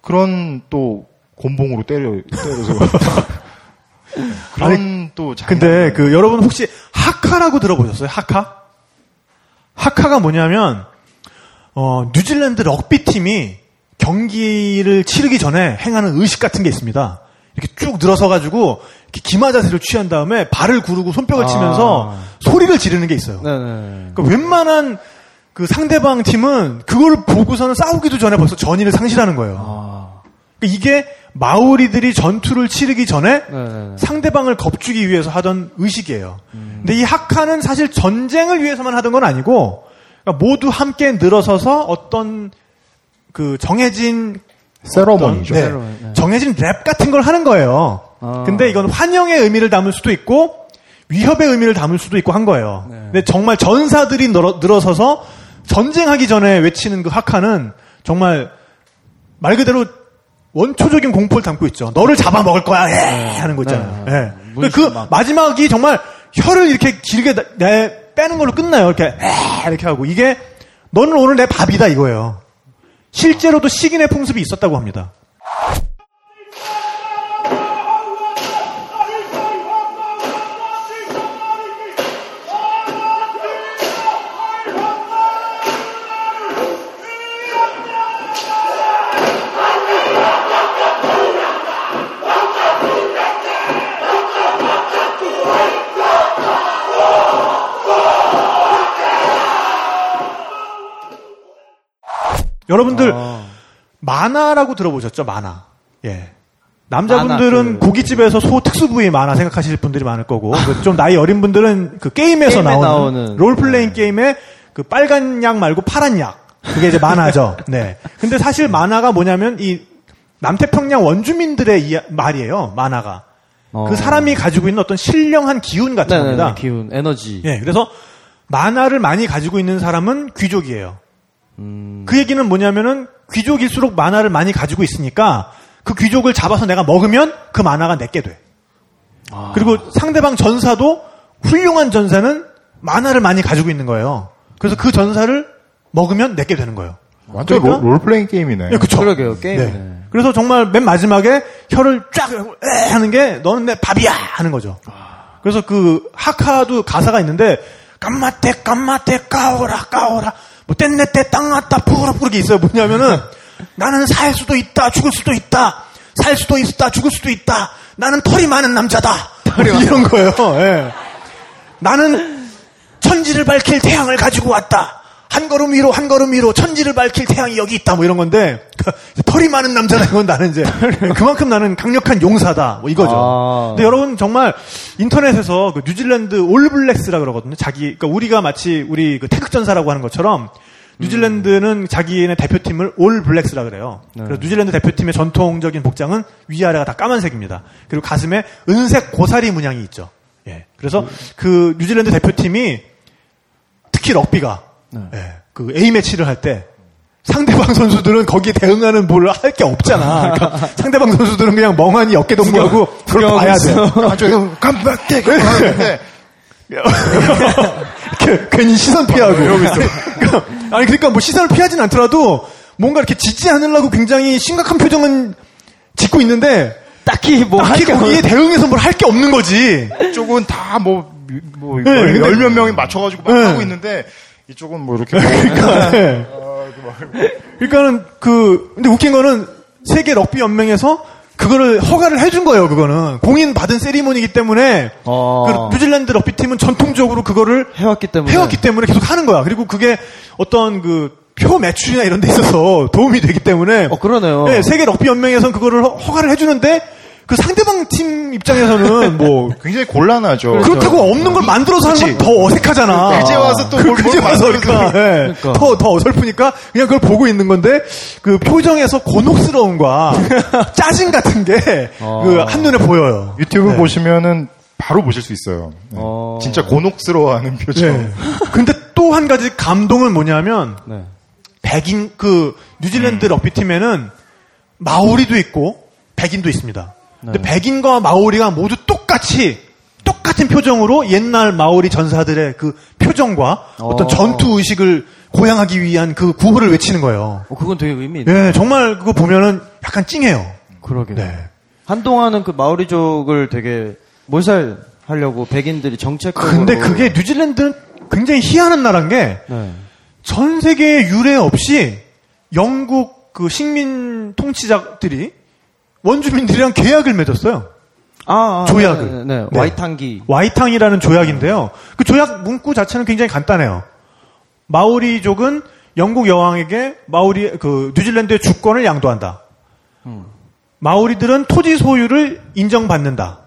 그런 또 곤봉으로 때려 때려서 (laughs) 그런 또 근데 그 여러분 혹시 하카라고 들어보셨어요? 하카? 하카가 뭐냐면 어, 뉴질랜드 럭비 팀이 경기를 치르기 전에 행하는 의식 같은 게 있습니다. 이렇게 쭉 늘어서 가지고 이렇게 기마 자세를 취한 다음에 발을 구르고 손뼉을 아. 치면서 소리를 지르는 게 있어요. 네네. 그러니까 웬만한 그 상대방 팀은 그걸 보고서는 싸우기도 전에 벌써 전의를 상실하는 거예요. 아. 그러니까 이게 마오리들이 전투를 치르기 전에 네네. 상대방을 겁주기 위해서 하던 의식이에요. 근데 이 하카는 사실 전쟁을 위해서만 하던 건 아니고 그러니까 모두 함께 늘어서서 어떤 그 정해진 세러머니죠. 네, 세러머니, 네. 정해진 랩 같은 걸 하는 거예요. 아. 근데 이건 환영의 의미를 담을 수도 있고 위협의 의미를 담을 수도 있고 한 거예요. 네. 근데 정말 전사들이 늘어, 늘어서서 전쟁하기 전에 외치는 그 하카는 정말 말 그대로 원초적인 공포를 담고 있죠. 너를 잡아먹을 거야, 예! 하는 거 있잖아요. 네. 예. 문신 그 막. 마지막이 정말 혀를 이렇게 길게 나- 내, 빼는 걸로 끝나요. 이렇게, 에 이렇게 하고. 이게, 너는 오늘 내 밥이다, 이거예요. 실제로도 식인의 풍습이 있었다고 합니다. 여러분들, 아. 만화라고 들어보셨죠? 만화. 예. 남자분들은 만화, 그- 고깃집에서 소 특수 부위 만화 생각하실 분들이 많을 거고, 그 좀 나이 어린 분들은 그 게임에서 게임에 나오는, 나오는. 롤플레잉 게임에 그 빨간 약 말고 파란 약. 그게 이제 만화죠. (laughs) 네. 근데 사실 만화가 뭐냐면 이 남태평양 원주민들의 이야- 말이에요. 만화가. 어. 그 사람이 가지고 있는 어떤 신령한 기운 같은 네네네, 겁니다. 기운, 에너지. 예, 그래서 만화를 많이 가지고 있는 사람은 귀족이에요. 음. 그 얘기는 뭐냐면은 귀족일수록 만화를 많이 가지고 있으니까 그 귀족을 잡아서 내가 먹으면 그 만화가 내게 돼. 아. 그리고 상대방 전사도 훌륭한 전사는 만화를 많이 가지고 있는 거예요. 그래서 그 전사를 먹으면 내게 되는 거예요. 완전 그러니까- 롤, 플레잉 게임이네. 예, 그쵸. 그러게요, 게임이네. 네. 그래서 정말 맨 마지막에 혀를 쫙에 하는 게 너는 내 밥이야 하는 거죠. 그래서 그 하카도 가사가 있는데 깜마떼 깜마떼 까오라 까오라 뭐 땐내 때 땅 났다 부르 부르게 있어요. 뭐냐면은 나는 살 수도 있다 죽을 수도 있다 살 수도 있다 죽을 수도 있다 나는 털이 많은 남자다 이런 거예요. 예. 나는 천지를 밝힐 태양을 가지고 왔다. 한 걸음 위로 한 걸음 위로 천지를 밝힐 태양이 여기 있다 뭐 이런 건데 그 (laughs) 털이 많은 남자다 이건 나는 이제 (laughs) 그만큼 나는 강력한 용사다 뭐 이거죠. 아. 근데 여러분 정말 인터넷에서 그 뉴질랜드 올블랙스라 그러거든요. 자기 그러니까 우리가 마치 우리 그 태극 전사라고 하는 것처럼 뉴질랜드는 자기네 대표팀을 올 블랙스라 그래요. 그래서 뉴질랜드 대표팀의 전통적인 복장은 위아래가 다 까만색입니다. 그리고 가슴에 은색 고사리 문양이 있죠. 예. 그래서 그 뉴질랜드 대표팀이 특히 럭비가 예, 그 A 매치를 할 때 상대방 선수들은 거기에 대응하는 뭘 할 게 없잖아. 그러니까 (laughs) 상대방 선수들은 그냥 멍하니 어깨 동무하고 그걸 구경하고 봐야 돼. 아, 저 깜빡대 (laughs) 괜히 시선 피하고. (laughs) 그러니까, 아니 그러니까 뭐 시선을 피하진 않더라도 뭔가 이렇게 지지 않으려고 굉장히 심각한 표정은 짓고 있는데 딱히 뭐 딱히 거기에 대응해서 뭘 할 게 없는 거지. 이쪽은 다뭐 뭐, 네, 열몇 명이 맞춰가지고 막 네. 하고 있는데 이쪽은 뭐 이렇게 (laughs) 그러니까, 네. 그러니까는 그 근데 웃긴 거는 세계 럭비 연맹에서 그거를 허가를 해준 거예요. 그거는 공인 받은 세리머니이기 때문에 어. 그 뉴질랜드 럭비 팀은 전통적으로 그거를 해왔기 때문에. 해왔기 때문에 계속 하는 거야. 그리고 그게 어떤 그 표 매출이나 이런 데 있어서 도움이 되기 때문에 어, 그러네요. 네, 세계 럭비 연맹에서는 그거를 허- 허가를 해주는데 그 상대방 팀 입장에서는 뭐 굉장히 곤란하죠. 그렇다고 없는 걸 만들어서 하는 건 더 어색하잖아. 이제 와서 또 그- 뭘- 그제 뭘 와서 그러니까, 예. 그러니까. 더, 더 어설프니까 그냥 그걸 보고 있는 건데 그 표정에서 곤혹스러움과 (laughs) 짜증 같은 게그 어. 한눈에 보여요. 유튜브 네. 보시면은 바로 보실 수 있어요. 네. 어. 진짜 곤혹스러워하는 표정. 네. 근데 또 한 가지 감동은 뭐냐면 네. 백인 그 뉴질랜드 럭비 팀에는 마오리도 있고 백인도 있습니다. 근데 백인과 마오리가 모두 똑같이 똑같은 표정으로 옛날 마오리 전사들의 그 표정과 어. 떤 어. 전투 의식을 고양하기 위한 그 구호를 외치는 거예요. 어, 그건 되게 의미 있네. 예, 정말 그거 보면은 약간 찡해요. 그러게. 네. 한동안은 그 마오리족을 되게 몰살 하려고 백인들이 정책적으로. 근데 그게 뉴질랜드는 굉장히 희한한 나라인 게 네. 전 세계에 유례 없이 영국 그 식민 통치자들이 원주민들이랑 계약을 맺었어요. 아, 아, 조약을. 네, 네, 네. 네. 와이탄기. 와이탕이라는 조약인데요. 그 조약 문구 자체는 굉장히 간단해요. 마오리족은 영국 여왕에게 마오리 그 뉴질랜드의 주권을 양도한다. 마오리들은 토지 소유를 인정받는다.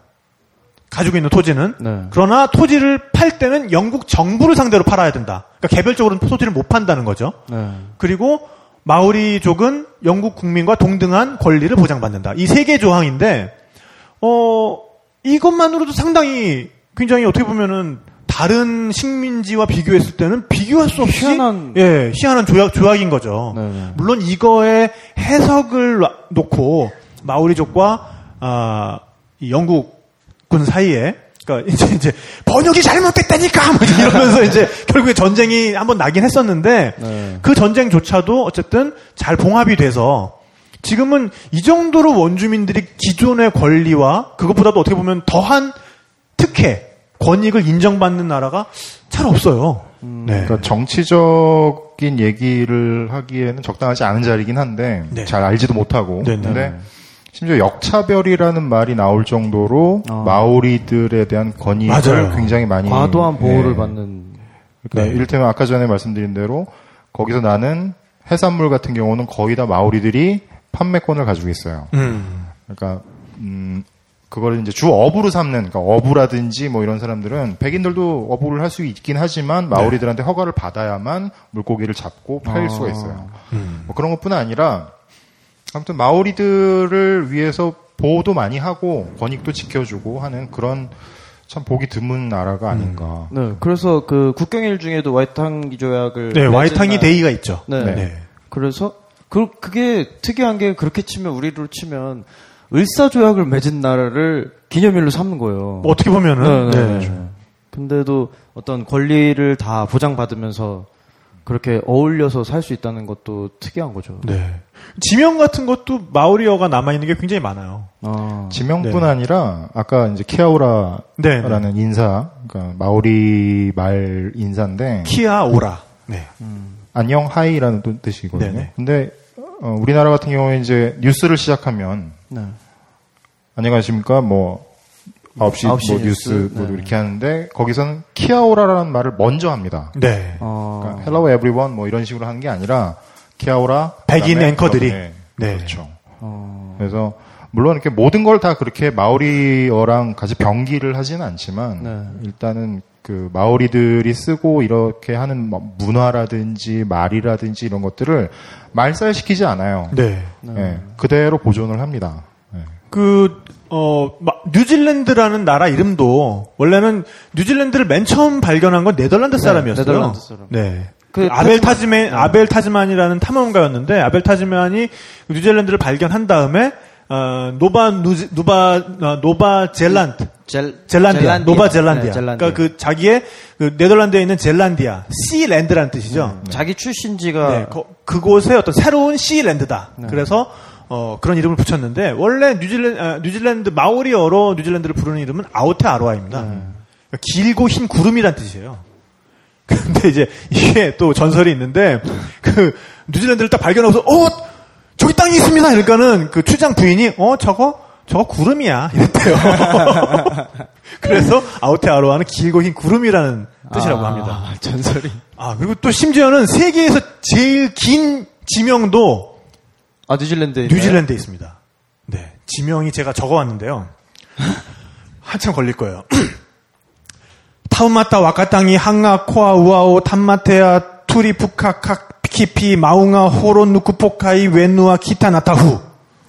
가지고 있는 토지는 네. 그러나 토지를 팔 때는 영국 정부를 상대로 팔아야 된다. 그러니까 개별적으로는 토지를 못 판다는 거죠. 네. 그리고 마오리족은 영국 국민과 동등한 권리를 보장받는다. 이 세 개 조항인데 어 이것만으로도 상당히 굉장히 어떻게 보면은 다른 식민지와 비교했을 때는 비교할 수 없이 희한한- 예 희한한 조약 조약인 거죠. 네네. 물론 이거에 해석을 놔- 놓고 마오리족과 아, 이 영국군 사이에 그러니까 이제 이제 번역이 잘못됐다니까 뭐 이러면서 이제 결국에 전쟁이 한번 나긴 했었는데 네. 그 전쟁조차도 어쨌든 잘 봉합이 돼서 지금은 이 정도로 원주민들이 기존의 권리와 그것보다도 어떻게 보면 더한 특혜 권익을 인정받는 나라가 잘 없어요. 네. 그러니까 정치적인 얘기를 하기에는 적당하지 않은 자리긴 한데 네. 잘 알지도 못하고 네, 네. 근데 심지어 역차별이라는 말이 나올 정도로 아. 마오리들에 대한 권익을 맞아요. 굉장히 많이 과도한 보호를 예. 받는 그러니까 네. 이를테면 아까 전에 말씀드린 대로 거기서 나는 해산물 같은 경우는 거의 다 마오리들이 판매권을 가지고 있어요. 음. 그러니까 음 그걸 이제 주 어부로 삼는 그러니까 어부라든지 뭐 이런 사람들은 백인들도 어부를 할 수 있긴 하지만 마오리들한테 허가를 받아야만 물고기를 잡고 팔 아. 수가 있어요. 음. 뭐 그런 것뿐 아니라 아무튼 마오리들을 위해서 보호도 많이 하고 권익도 지켜주고 하는 그런 참 보기 드문 나라가 아닌가. 네, 그래서 그 국경일 중에도 와이탕기 조약을 네, 와이탕이 날- Day가 있죠. 네. 네. 그래서 그 그게 특이한 게 그렇게 치면 우리로 치면 을사 조약을 맺은 나라를 기념일로 삼는 거예요. 뭐 어떻게 보면은 네, 네, 네. 네. 근데도 어떤 권리를 다 보장받으면서 그렇게 어울려서 살 수 있다는 것도 특이한 거죠. 네. 지명 같은 것도 마오리어가 남아 있는 게 굉장히 많아요. 아, 지명뿐 네. 아니라 아까 이제 kia ora라는 네. 인사, 그러니까 마오리 말 인사인데 kia ora. 네. 안녕 하이라는 또 뜻이거든요. 네네. 근데 어, 우리나라 같은 경우에 이제 뉴스를 시작하면 네. 안녕하십니까 뭐 9시, 9시 뭐 뉴스, 뉴스, 뭐 네. 이렇게 하는데 거기서는 키아오라라는 말을 먼저 합니다. 네. 어, 그러니까 hello everyone 뭐 이런 식으로 하는 게 아니라 키아오라 백인 앵커들이. 네. 네. 그렇죠. 어, 그래서 물론 이렇게 모든 걸 다 그렇게 마오리어랑 같이 병기를 하지는 않지만 네. 일단은 그 마오리들이 쓰고 이렇게 하는 뭐 문화라든지 말이라든지 이런 것들을 말살시키지 않아요. 네. 예, 그대로 보존을 합니다. 예. 그, 어, 마- 뉴질랜드라는 나라 이름도 원래는 뉴질랜드를 맨 처음 발견한 건 네덜란드 사람이었어요. 네덜란드 사람. 네. 그 아벨 타즈만- 타즈맨, 아벨 타즈만이라는 탐험가였는데 아벨 타즈만이 뉴질랜드를 발견한 다음에 어, 노바 누지, 노바 어, 노바 젤란드 젤, 젤란디아, 젤란디아. 노바 젤란디아. 네, 젤란디아. 그러니까 그 자기의 그 네덜란드에 있는 젤란디아, 씨랜드라는 뜻이죠. 자기 출신지가 네, 거- 그곳의 어떤 새로운 씨랜드다. 네. 그래서 어, 그런 이름을 붙였는데 원래 뉴질랜드 아, 뉴질랜드 마오리어로 뉴질랜드를 부르는 이름은 아오테 아로아입니다. 네. 그러니까 길고 흰 구름이란 뜻이에요. 근데 이제 이게 또 전설이 있는데 그 뉴질랜드를 딱 발견하고서 어 저기 땅이 있습니다. 그러니까는 그 출장 부인이 어 저거 저거 구름이야 이랬대요. (laughs) 그래서 아오테 아로아는 길고 흰 구름이라는 뜻이라고 아, 합니다. 전설이. 아, 그리고 또 심지어는 세계에서 제일 긴 지명도 아 뉴질랜드에 뉴질랜드에 있습니다. 네. 지명이 제가 적어왔는데요. 한참 걸릴 거예요. (clears throat) 타우마타 와카땅이 항아 코아 우아오 탐마테아 투리푸카카 키피 마웅아 호론 누쿠포카이 웬누아 키타나타후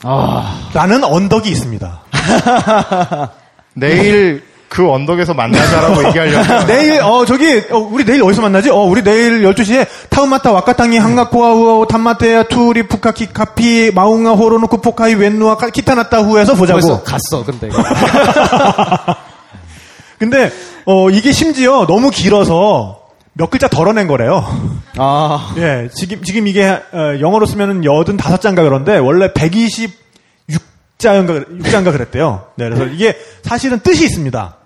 아, 라는 언덕이 있습니다. (laughs) 내일 그 언덕에서 만나자라고 (laughs) 얘기하려면 내일 어 저기 어, 우리 내일 어디서 만나지? 어 우리 내일 12시에 타우마타 와카땅이 항가코아우아오 탐마테아 투리 푸카키 카피 마웅아 호로노쿠 포카이 웬누아 카- 키타나타후에서 보자고. 갔어 근데 (laughs) 근데 어 이게 심지어 너무 길어서 몇 글자 덜어낸 거래요. 아 예, 지금 지금 이게 어, 영어로 쓰면은 85자인가 그런데 원래 126자인가 6자인가 그랬대요. 네, 그래서 이게 사실은 뜻이 있습니다.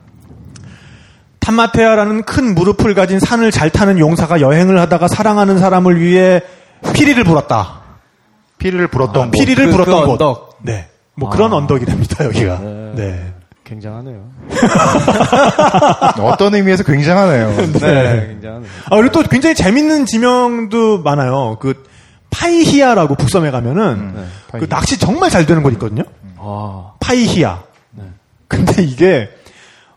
탐마테아라는 큰 무릎을 가진 산을 잘 타는 용사가 여행을 하다가 사랑하는 사람을 위해 피리를 불었다. 피리를 불었던 곳. 피리를 그- 불었던 그 곳. 언덕. 네. 뭐 그런 아. 언덕이랍니다, 여기가. 네. 굉장하네요. (laughs) 어떤 의미에서 굉장하네요. (laughs) 네, 굉장하네요. 아, 그리고 또 굉장히 재밌는 지명도 많아요. 그 파이히아라고 북섬에 가면은 네, 그 파이히아. 낚시 정말 잘 되는 곳 있거든요. 아, 파이히아. 네. 근데 이게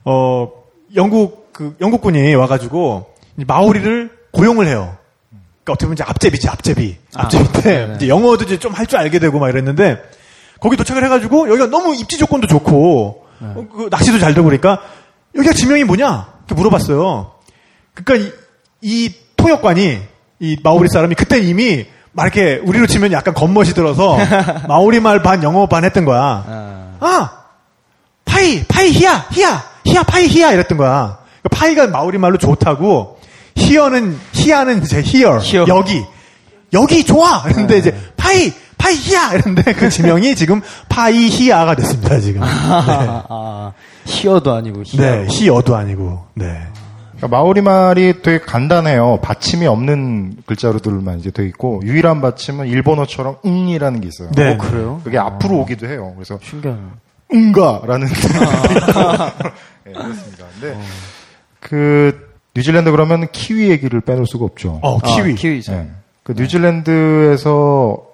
어 영국 그 영국군이 와가지고 이 마오리를 고용을 해요. 그러니까 어떻게 보면 이제 앞제비지, 앞제비. 아, 앞제비인데, 네네. 이제 영어도 이제 좀 할 줄 알게 되고 막 이랬는데, 거기 도착을 해가지고, 여기가 너무 입지 조건도 좋고, 네. 어, 그 낚시도 잘 되고 그러니까, 여기가 지명이 뭐냐? 이렇게 물어봤어요. 그러니까 이, 이 통역관이, 이 마오리 사람이 그때 이미, 막 이렇게 우리로 치면 약간 겉멋이 들어서, (laughs) 마오리 말 반, 영어 반 했던 거야. 아! 파이, 파이 히야, 히야, 히야, 파이 히야 이랬던 거야. 그러니까 pai가 마오리 말로 좋다고, here는, here는 이제 here, 여기. 여기 좋아! 이랬는데 이제, pai, pai here! 이랬는데 그 지명이 지금 파이 히야가 됐습니다, 지금. 네. 아, 히어도 아니고 히어. 네, 히어도 아니고, 네. 그러니까 마오리 말이 되게 간단해요. 받침이 없는 글자로들만 이제 돼 있고 유일한 받침은 일본어처럼 응이라는 게 있어요. 네. 어, 그래요? 그게 앞으로 오기도 해요. 그래서 신기하네. 응가라는 (laughs) 네, 그렇습니다. 근데 그 뉴질랜드 그러면 키위 얘기를 빼놓을 수가 없죠. 어, 키위. 아, 키위죠. 네. 그 뉴질랜드에서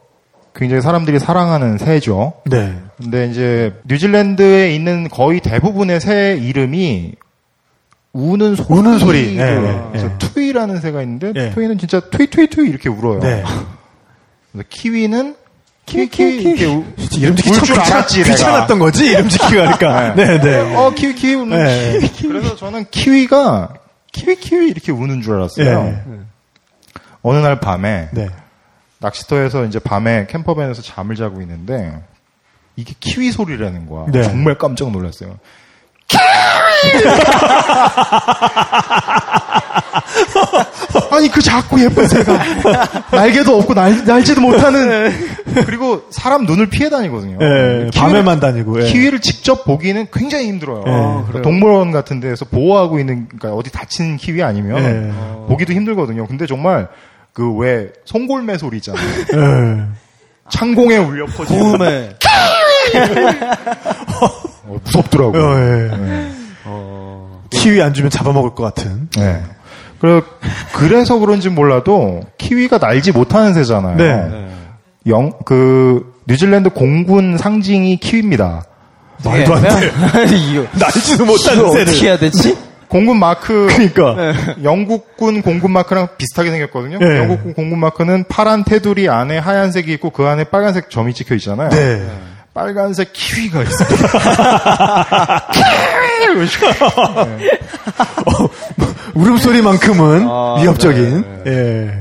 굉장히 사람들이 사랑하는 새죠. 네. 근데 이제 뉴질랜드에 있는 거의 대부분의 새 이름이 우는 소리. 우는 소리. 예, 예, 그래서 예. tui라는 새가 있는데 예. tui는 진짜 트위 트위 트위 이렇게 울어요. 네. 키위는 키위 키위 이렇게 우, 이름 짓기 울줄 알았지. 귀찮았던 거지? 이름 짓기가 그러니까. 네, 네. 어 키위 키위 우는 네. 키위 키위. 그래서 저는 키위가 키위 키위 이렇게 우는 줄 알았어요. 네. 어느 날 밤에 네. 낚시터에서 이제 밤에 campervan에서 잠을 자고 있는데 이게 키위 소리라는 거야. 네. 정말 깜짝 놀랐어요. (laughs) 아니 그 작고 예쁜 새가 날개도 없고 날, 날지도 못하는 그리고 사람 눈을 피해 다니거든요. 네, 키위를- 밤에만 다니고. 예. 키위를 직접 보기는 굉장히 힘들어요. 아, 그러니까? 동물원 같은 데서 보호하고 있는 그러니까 어디 다친 키위 아니면 네. 보기도 힘들거든요. 근데 정말 그 왜 송골매 소리 있잖아요. 예. 창공에 울려 퍼지는 고음에. (laughs) 어, 무섭더라고요. 어, 예. 네. 키위 안 주면 잡아먹을 것 같은. 네. 그래, 그래서 그런지 몰라도 키위가 날지 못하는 새잖아요. 네. 영, 그, 뉴질랜드 공군 상징이 키위입니다. 말도 안 돼. (laughs) 이거 날지도 못하는 어떻게 새를. 해야 되지? 공군 마크, 그러니까. 영국군 공군 마크랑 비슷하게 생겼거든요. 네. 영국군 공군 마크는 파란 테두리 안에 하얀색이 있고 그 안에 빨간색 점이 찍혀 있잖아요. 네. 빨간색 키위가 있어요. (laughs) 울음소리만큼은 아, 위협적인. 예.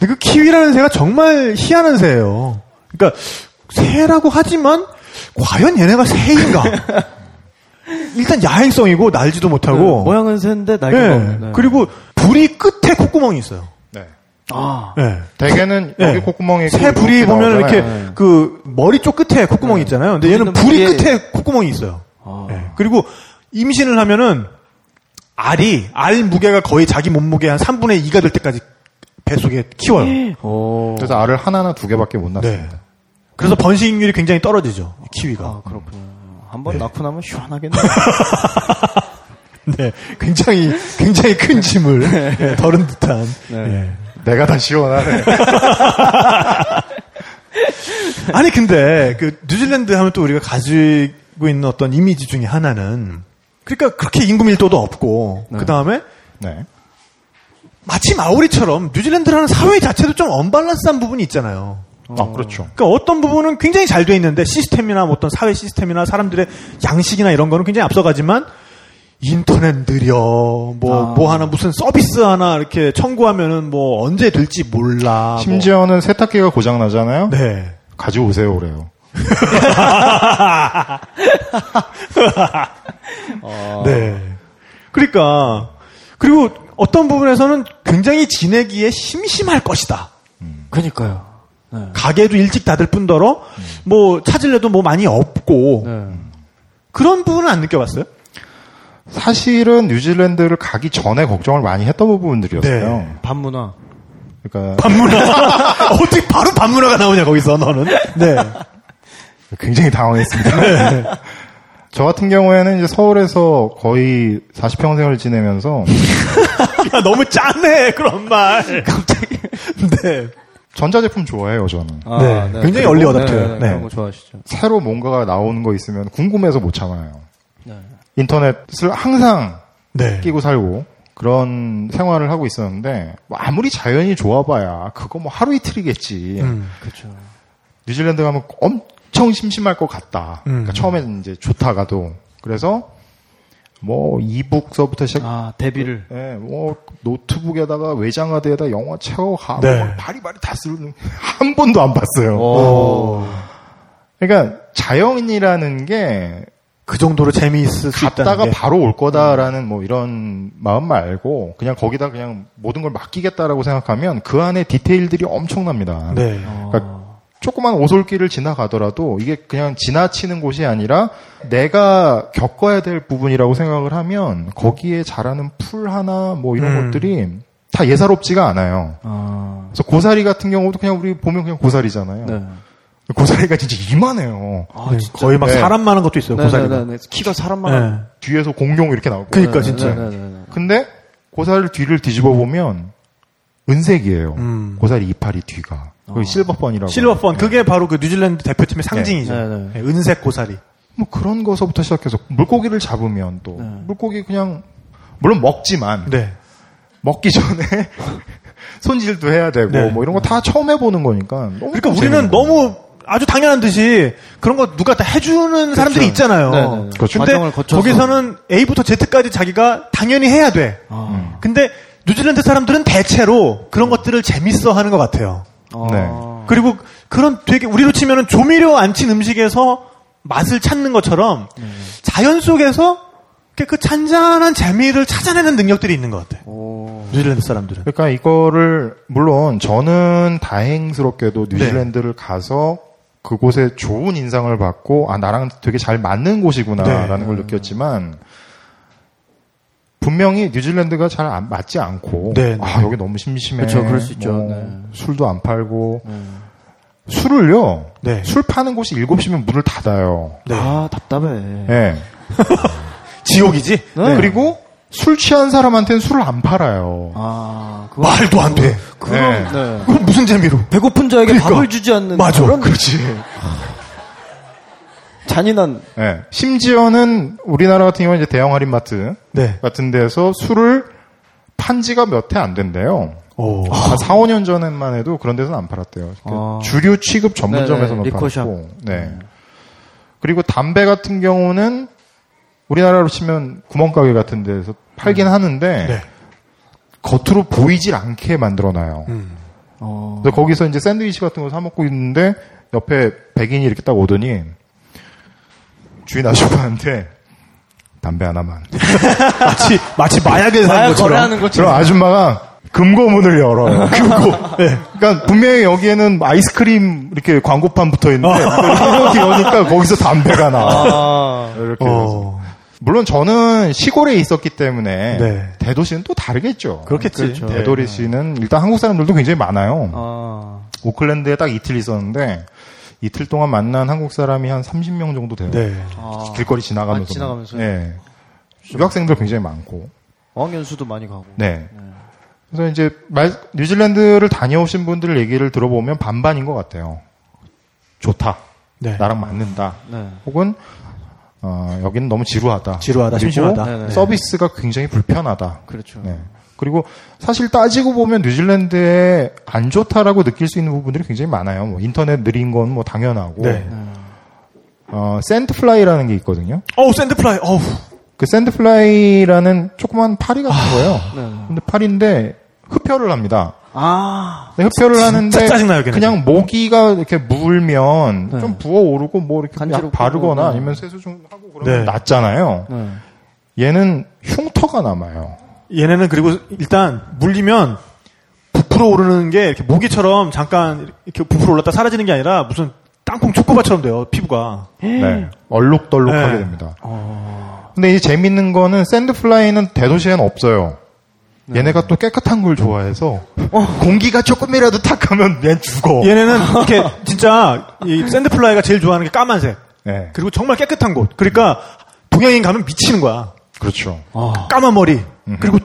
근데 그 키위라는 새가 정말 희한한 새예요. 그러니까 새라고 하지만 과연 얘네가 새인가? (laughs) 일단 야행성이고 날지도 못하고. 네, 모양은 새인데 날개가 예. 없네. 네. 그리고 불이 끝에 콧구멍이 있어요. 네. 아. 예. 대개는 네. 여기 콧구멍이 새 불이 이렇게 보면 이렇게 나오잖아요. 그 머리 쪽 끝에 콧구멍이 있잖아요. 근데 얘는 불이 불이- 끝에 콧구멍이 있어요. 아. 예. 그리고 임신을 하면은 알이 알 무게가 거의 자기 몸무게 한 3분의 2가 될 때까지 뱃속에 키워요. 오. 그래서 알을 하나나 두 개밖에 못 네. 낳습니다. 그래서 번식률이 굉장히 떨어지죠. 이 키위가. 아, 그렇구나. 한번 낳고 나면 시원하겠네. (laughs) 네. 굉장히 굉장히 큰 짐을 예, 덜은 듯한. 예. 내가 다 시원하네. (laughs) 아니 근데 그 뉴질랜드 하면 또 우리가 가지고 있는 어떤 이미지 중에 하나는 그러니까 그렇게 인구 밀도도 없고 그 다음에 네. 마치 마오리처럼 뉴질랜드라는 사회 자체도 좀 언밸런스한 부분이 있잖아요. 아, 그렇죠. 그러니까 어떤 부분은 굉장히 잘 돼 있는데 시스템이나 뭐 어떤 사회 시스템이나 사람들의 양식이나 이런 거는 굉장히 앞서가지만 인터넷 느려 뭐뭐 하나 무슨 서비스 하나 이렇게 청구하면은 뭐 언제 될지 몰라. 심지어는 세탁기가 고장 나잖아요. 뭐. 네. 가져오세요, 그래요. (laughs) 네. 그러니까 그리고 어떤 부분에서는 굉장히 지내기에 심심할 것이다. 그니까요. 네. 가게도 일찍 닫을 뿐더러 뭐 찾을래도 뭐 많이 없고 네. 그런 부분은 안 느껴봤어요? 사실은 뉴질랜드를 가기 전에 걱정을 많이 했던 부분들이었어요. 네. 반문화. 그러니까 반문화 (laughs) 어떻게 바로 반문화가 나오냐 거기서 너는? 네. 굉장히 당황했습니다. (laughs) 저 같은 경우에는 이제 서울에서 거의 40평생을 지내면서 (laughs) 야, 너무 짠해 그런 말. 갑자기. 네. 전자제품 좋아해요, 저는. 아, 네. 굉장히 그리고- 얼리 어댑터예요. 네, 네. 그런 거 좋아하시죠. 새로 뭔가가 나오는 거 있으면 궁금해서 못 참아요. 네. 인터넷을 항상 네. 끼고 살고 그런 생활을 하고 있었는데 뭐 아무리 자연이 좋아봐야 그거 뭐 하루 이틀이겠지. 음. 그렇죠. 뉴질랜드 가면 엄청 심심할 것 같다. 음. 그러니까 처음에는 이제 좋다가도 그래서 뭐 이북서부터 시작. 아 데뷔를. 예, 뭐 노트북에다가 외장하드에다 영화 채워가 네. 뭐 바리바리 다 쓰는 (laughs) 한 번도 안 봤어요. 오. 그러니까 자연이라는 게 그 정도로 재미있을 수 있다는 갔다가 게. 바로 올 거다라는 뭐 이런 마음 말고 그냥 거기다 그냥 모든 걸 맡기겠다라고 생각하면 그 안에 디테일들이 엄청납니다. 네. 그러니까 조그만 오솔길을 지나가더라도 이게 그냥 지나치는 곳이 아니라 내가 겪어야 될 부분이라고 생각을 하면 거기에 자라는 풀 하나 뭐 이런 음. 것들이 다 예사롭지가 않아요. 아. 그래서 고사리 같은 경우도 그냥 우리 보면 그냥 고사리잖아요. 네. 고사리가 진짜 이만해요. 아, 네, 진짜? 거의 막 네. 사람 많은 것도 있어요, 고사리가. 네네네. 키가 사람만. 네. 뒤에서 공룡 이렇게 나오고. 그러니까 진짜. 네네네. 근데 고사리 뒤를 뒤집어 보면 은색이에요. 음. 고사리 이파리 뒤가. 그 실버펀이라고. 실버펀 그게 바로 그 뉴질랜드 대표팀의 상징이죠. 네, 네. 네, 은색 고사리. 뭐 그런 거서부터 시작해서 물고기를 잡으면 또 네. 물고기 그냥 물론 먹지만 네. 먹기 전에 (laughs) 손질도 해야 되고 네. 뭐 이런 거 다 처음 해보는 거니까 그러니까 우리는. 너무 아주 당연한 듯이 그런 거 누가 다 해주는 사람들이 있잖아요. 네, 네, 네. 그렇죠. 근데. 거기서는 A부터 Z까지 자기가 당연히 해야 돼. 아. 근데 뉴질랜드 사람들은 대체로 그런 것들을 재밌어 하는 것 같아요. 네. 그리고 그런 되게 우리로 치면은 조미료 안 친 음식에서 맛을 찾는 것처럼 자연 속에서 그 잔잔한 재미를 찾아내는 능력들이 있는 것 같아요. 오. 뉴질랜드 사람들은. 그러니까 이거를 물론 저는 다행스럽게도 네. 뉴질랜드를 가서 그곳에 좋은 인상을 받고 아 나랑 되게 잘 맞는 곳이구나라는 네. 걸 느꼈지만 분명히 뉴질랜드가 잘 안- 맞지 않고 네, 네. 아 여기 너무 심심해 그쵸, 그럴 수 있죠. 뭐 네. 술도 안 팔고 술을요 네. 술 파는 곳이 7시면 문을 닫아요 네. 아 답답해. 예. (laughs) 지옥이지? 네. 그리고 술 취한 사람한테는 술을 안 팔아요 아 말도 안 돼. 그럼 네. 네. 그건 무슨 재미로? 배고픈 자에게 그러니까. 밥을 주지 않는 맞아. 그런 그렇지 잔인한 예. 심지어는 우리나라 같은 경우는 이제 대형 할인마트 네. 같은 데서 술을 판 지가 몇 해 안 된대요. 오. 한 4, 5년 전에만 해도 그런 데서는 안 팔았대요. 아. 주류 취급 전문점에서만 네네, 리코샵. 팔았고. 네. 그리고 담배 같은 경우는 우리나라로 치면 구멍가게 같은 데서 팔긴 하는데 네. 겉으로 보이질 않게 만들어놔요. 음. 어. 그래서 거기서 이제 샌드위치 같은 거 사 먹고 있는데 옆에 백인이 이렇게 딱 오더니 주인 아줌마한테 담배 하나만. (laughs) 마치 마치 마약을 사는 마약 것처럼. 거래하는 것처럼. 그럼 아줌마가 금고문을 열어요. (laughs) 금고. 네. 그러니까 분명히 여기에는 아이스크림 이렇게 광고판 붙어 있는데 (laughs) 이렇게 여니까 거기서 담배가 나와. 아. 이렇게. 해서. 어. 물론 저는 시골에 있었기 때문에 네. 대도시는 또 다르겠죠. 그렇겠지. 그렇죠. 네. 대도시는 일단 한국 사람들도 굉장히 많아요. 아. 오클랜드에 딱 이틀 있었는데 이틀 동안 만난 한국 사람이 한 30명 정도 돼요. 네. 아. 길거리 지나가면서. 아, 지나가면서요? 네. 유학생들 굉장히 많고. 어학연수도 많이 가고. 네. 그래서 이제 말- 뉴질랜드를 다녀오신 분들 얘기를 들어보면 반반인 것 같아요. 좋다. 네. 나랑 맞는다. 네. 혹은 어, 여기는 너무 지루하다. 지루하다, 그리고 심심하다. 네네. 서비스가 굉장히 불편하다. 그렇죠. 네. 그리고 사실 따지고 보면 뉴질랜드에 안 좋다라고 느낄 수 있는 부분들이 굉장히 많아요. 뭐 인터넷 느린 건 뭐 당연하고. 네. 어, sandfly라는 게 있거든요. 어우 sandfly. 어우. 그 sandfly라는 조그만 파리 같은 거예요. 네. 근데 파리인데 흡혈을 합니다. 아. 네, 흡혈을 진짜 하는데 짜증나요. 그냥 모기가 이렇게 물면 네. 좀 부어 오르고 뭐 이렇게 약 바르거나 네. 아니면 세수 좀 하고 그러면 네. 낫잖아요. 네. 얘는 흉터가 남아요. 얘네는 그리고 일단 물리면 부풀어 오르는 게 이렇게 모기처럼 잠깐 이렇게 부풀어 올랐다 사라지는 게 아니라 무슨 땅콩 초코바처럼 돼요 피부가. 네. 얼룩덜룩하게 네. 됩니다. 근데 이 재밌는 거는 sandfly는 대도시에는 없어요. 네. 얘네가 또 깨끗한 걸 좋아해서 공기가 조금이라도 탁 하면 얘 죽어. 얘네는 이렇게 (laughs) 진짜 이 sandfly가 제일 좋아하는 게 까만색. 네. 그리고 정말 깨끗한 곳. 그러니까 동양인 가면 미치는 거야. 그렇죠. 까만 머리. 그리고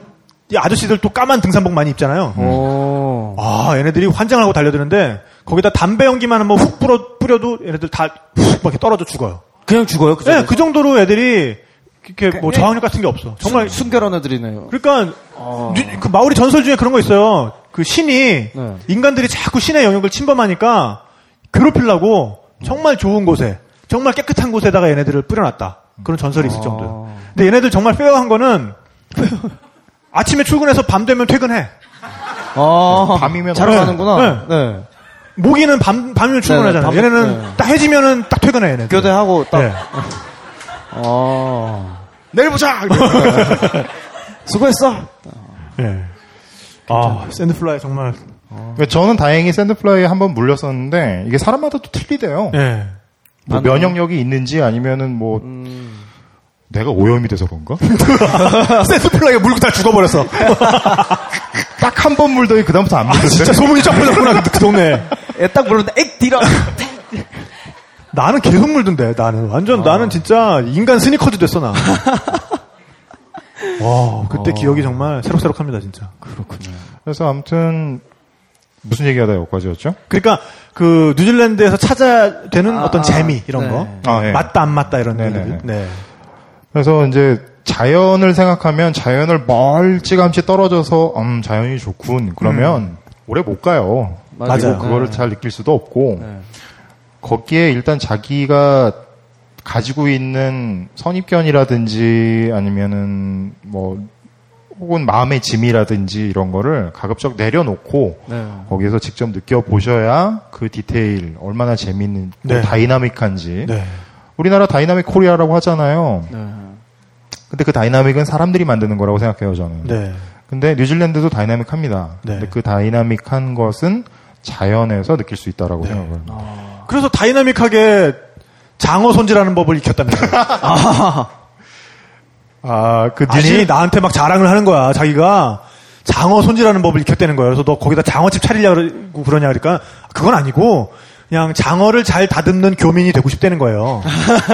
이 아저씨들 또 까만 등산복 많이 입잖아요. 오. 아, 얘네들이 환장을 하고 달려드는데 거기다 담배 연기만 한번 훅 뿌려, 뿌려도 얘네들 다 훅 막 이렇게 떨어져 죽어요. 그냥 죽어요? 그 네? 그 정도로 애들이 이렇게 뭐 저항력 같은 게 없어. 정말 순, 순결한 애들이네요. 그러니까 어. 뉴- 그 마오리 전설 중에 그런 거 있어요. 그 신이 네. 인간들이 자꾸 신의 영역을 침범하니까 괴롭히려고 정말 좋은 곳에 정말 깨끗한 곳에다가 얘네들을 뿌려놨다. 그런 전설이 있을 정도예요. 근데 얘네들 정말 fair한 거는 (laughs) 아침에 출근해서 밤 되면 퇴근해. 아, 밤이면 자러 네. 가는구나. 네. 모기는 밤 밤이면 출근하잖아. 네네, 밤- 얘네는 네. 딱 해지면은 딱 퇴근해. 얘네들. 교대하고 딱. 네. 아. 내일 보자. (laughs) 수고했어. 네. 아 sandfly 정말. 저는 다행히 sandfly에 한번 물렸었는데 이게 사람마다 또 틀리대요. 네. 뭐 면역력이 있는지 아니면은 뭐 내가 오염이 돼서 그런가? (laughs) sandfly가 물고 다 죽어버렸어. (laughs) 딱 한 번 물더니 그다음부터 안 물던데. 진짜 소문이 쫙 퍼졌구나 그, 그 동네. 애딱 부르는데 액 뒤라. 나는 계속 물던데, 나는. 완전, 나는 진짜 인간 스니커즈 됐어, 나. (laughs) 와, 그때 기억이 정말 새록새록합니다, 진짜. 그래서 아무튼 무슨 얘기하다 여기까지였죠? 그러니까, 그, 뉴질랜드에서 찾아야 되는 어떤 재미, 이런 네. 거. 아, 예. 맞다, 안 맞다, 이런 네네네. 얘기들. 네. 그래서 이제 자연을 생각하면 자연을 멀찌감치 떨어져서 음 자연이 좋군 그러면 오래 못 가요. 맞아요. 그리고 그거를 네. 잘 느낄 수도 없고 네. 거기에 일단 자기가 가지고 있는 선입견이라든지 아니면은 뭐 혹은 마음의 짐이라든지 이런 거를 가급적 내려놓고 네. 거기에서 직접 느껴보셔야 그 디테일 얼마나 재밌는 네. 다이나믹한지 네. 우리나라 dynamic Korea라고 하잖아요. 네. 근데 그 다이나믹은 사람들이 만드는 거라고 생각해요, 저는. 네. 근데 뉴질랜드도 다이나믹합니다. 네. 근데 그 다이나믹한 것은 자연에서 느낄 수 있다라고 네. 생각을. 그래서 다이나믹하게 장어 손질하는 법을 익혔다면서요. (laughs) 아, 그 아니, 뉴질 나한테 막 자랑을 하는 거야. 자기가 장어 손질하는 법을 익혔다는 거예요. 그래서 너 거기다 장어집 차리려고 그러냐 그러니까 그건 아니고 그냥 장어를 잘 다듬는 교민이 되고 싶다는 거예요.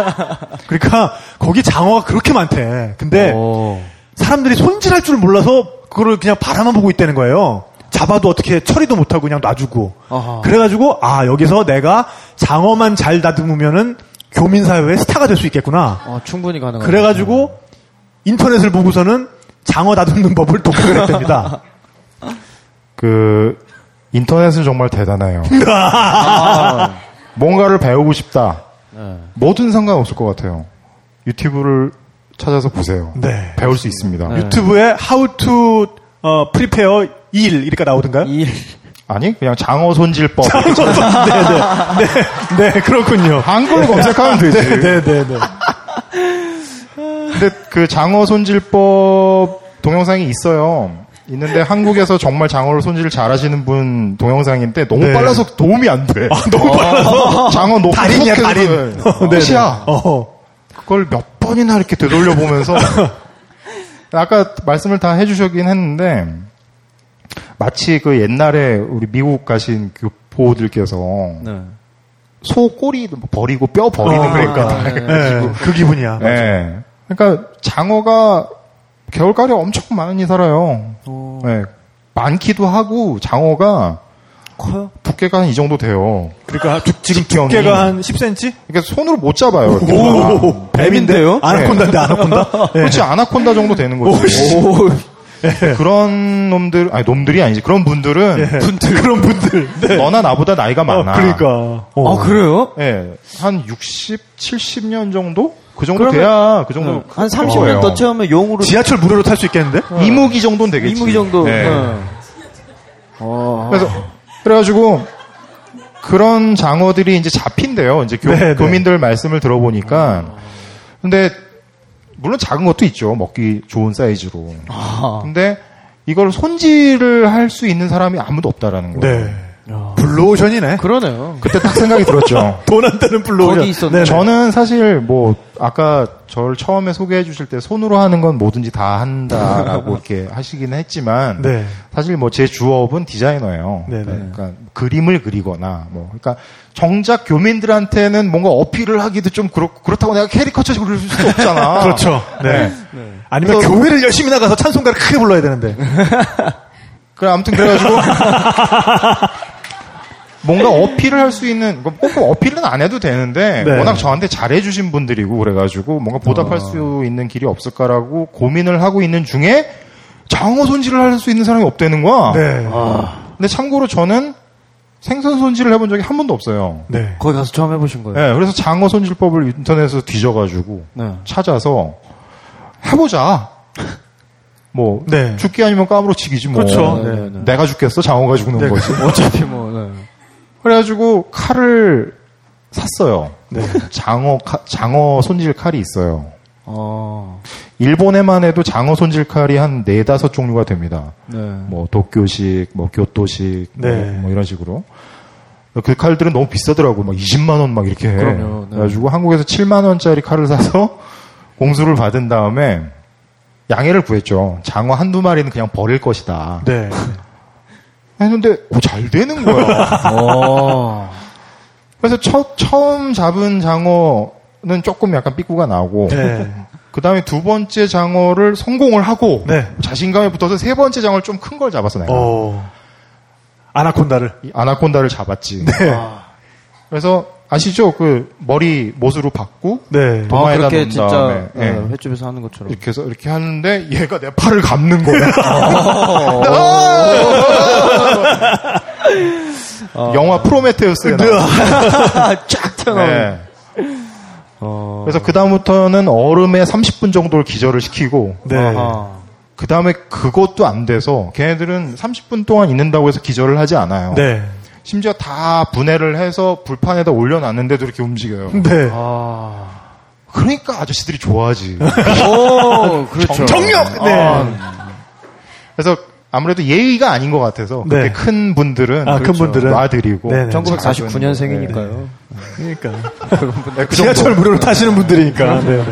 (laughs) 그러니까 거기 장어가 그렇게 많대. 근데 오. 사람들이 손질할 줄 몰라서 그거를 그냥 바라만 보고 있다는 거예요. 잡아도 어떻게 처리도 못하고 그냥 놔주고. 아하. 그래가지고 아 여기서 내가 장어만 잘 다듬으면은 교민 사회의 스타가 될 수 있겠구나. 어, 충분히 가능하다. 그래가지고 인터넷을 보고서는 장어 다듬는 법을 독학을 했답니다. (laughs) 그 인터넷은 정말 대단해요. 아, (laughs) 뭔가를 배우고 싶다. 네. 뭐든 상관없을 것 같아요. 유튜브를 찾아서 보세요. 네. 배울 수 있습니다. 네. 유튜브에 How to 어, prepare 일 이렇게 나오던가요? 이 아니 그냥 장어 손질법. 네네. (laughs) 네, 네, 그렇군요. 한글로 검색하면 되지. 네, 네, 네. 근데 그 장어 손질법 동영상이 있어요. 있는데 한국에서 정말 장어를 손질을 잘하시는 분 동영상인데 너무 네. 빨라서 도움이 안 돼. 너무 빨라서 (laughs) 장어 너무 달인이야, 달인. 어, 네, 끝이야. 네. 어. 그걸 몇 번이나 이렇게 되돌려 보면서 (laughs) 아까 말씀을 다 해주셨긴 했는데 마치 그 옛날에 우리 미국 가신 교포들께서 네. 소 꼬리 버리고 뼈 버리는 어, 거니까 그러니까. 다 네, 그 기분이야. 네. 그러니까 장어가 겨울가을에 엄청 많이 살아요. 네. 많기도 하고 장어가 커요? 두께가 한 이 정도 돼요. 그러니까 두- 지금 직경이. 두께가 한 10cm? 그러니까 손으로 못 잡아요. 오, 뱀인데요? 아나콘다인데 아나콘다? 네. (laughs) 그렇지 아나콘다 정도 되는 거지. 그런 놈들 아니 놈들이 아니지 그런 분들은 분들 (laughs) 그런 분들. 네. 너나 나보다 나이가 많아. 어, 그러니까. 어. 아, 그래요? 예, 한 60, 70년 정도? 그 정도 돼야 그 정도 한 거예요. 30년 더 채우면 용으로 지하철 무료로 탈 수 있겠는데? 이무기 정도는 되겠지. 이무기 정도. 네. 네. 어. 그래서 그래가지고 그런 장어들이 이제 잡힌대요. 이제 교, 네, 네. 교민들 말씀을 들어보니까. 근데 물론 작은 것도 있죠. 먹기 좋은 사이즈로. 아. 근데 이걸 손질을 할 수 있는 사람이 아무도 없다라는 거예요. 네. 블루오션이네. 그러네요. 그때 딱 생각이 들었죠. (laughs) 돈 안 되는 블루오션. 거기 있었네. 네네. 저는 사실 뭐 아까 저를 처음에 소개해 주실 때 손으로 하는 건 뭐든지 다 한다라고 (laughs) 이렇게 하시기는 했지만 네. 사실 뭐 제 주업은 디자이너예요. 네네. 그러니까 그림을 그리거나 뭐 그러니까 정작 교민들한테는 뭔가 어필을 하기도 좀 그렇, 그렇다고 내가 캐리커처 그릴 수 없잖아. (laughs) 그렇죠. 네. 네. 아니면 그래서- 교회를 열심히 나가서 찬송가를 크게 불러야 되는데. 그래 아무튼 그래가지고 뭔가 어필을 할 수 있는 꼭 어필은 안 해도 되는데 네. 워낙 저한테 잘해주신 분들이고 그래가지고 뭔가 보답할 수 있는 길이 없을까라고 고민을 하고 있는 중에 장어 손질을 할 수 있는 사람이 없다는 거야. 네. 근데 참고로 저는 생선 손질을 해본 적이 한 번도 없어요. 네. 거기 가서 처음 해보신 거예요? 네, 그래서 장어 손질법을 인터넷에서 뒤져가지고 네. 찾아서 해보자. 뭐 네. 죽기 아니면 까무러치기지 뭐. 그렇죠. 네, 네, 네. 내가 죽겠어 장어가 죽는 네. 거지. 어차피 뭐, 네. 그래가지고 칼을 샀어요. 네. 장어 칼- 장어 손질 칼이 있어요. 어, 일본에만 해도 장어 손질 칼이 한 네다섯 종류가 됩니다. 네. 뭐 도쿄식, 뭐 교토식, 뭐- 네. 뭐, 이런 식으로. 그 칼들은 너무 비싸더라고. 막 20만 원 막 이렇게 해. 그럼요, 네. 그래가지고 한국에서 7만 원짜리 칼을 사서 (laughs) 공수를 받은 다음에 양해를 구했죠. 장어 한두 마리는 그냥 버릴 것이다. 네. (laughs) 했는데 오, 잘 되는 거야. (laughs) 어, 그래서 첫, 처음 잡은 장어는 조금 약간 삐꾸가 나고 네. 그 다음에 두 번째 장어를 성공을 하고 네. 자신감에 붙어서 세 번째 장어를 좀 큰 걸 잡았어 내가. 어. 아나콘다를. 이 아나콘다를 잡았지. 네. 그래서 아시죠? 그 머리 못으로 받고 네. 아, 도마에다 그렇게 놓은 진짜 다음에 네, 예. 횟집에서 하는 것처럼. 이렇게 해서 이렇게 하는데 얘가 내 팔을 감는 거야. (laughs) 영화 프로메테우스에 나와. (laughs) 쫙 튀어나오는. 네. 어, 그래서 그 다음부터는 얼음에 30분 정도를 기절을 시키고 네. 아하. 그 다음에 그것도 안 돼서 걔네들은 30분 동안 있는다고 해서 기절을 하지 않아요. 네. 심지어 다 분해를 해서 불판에다 올려놨는데도 이렇게 움직여요. 네. 아. 그러니까 아저씨들이 좋아하지. 오, 그렇죠. 정력! 네. 아. 그래서 아무래도 예의가 아닌 것 같아서 네. 그렇게 큰 분들은 아, 큰 분들은? 놔드리고 네네. 1949년생이니까요. 그러니까. 네, 그 (laughs) 지하철. 무료로 타시는 분들이니까. 네.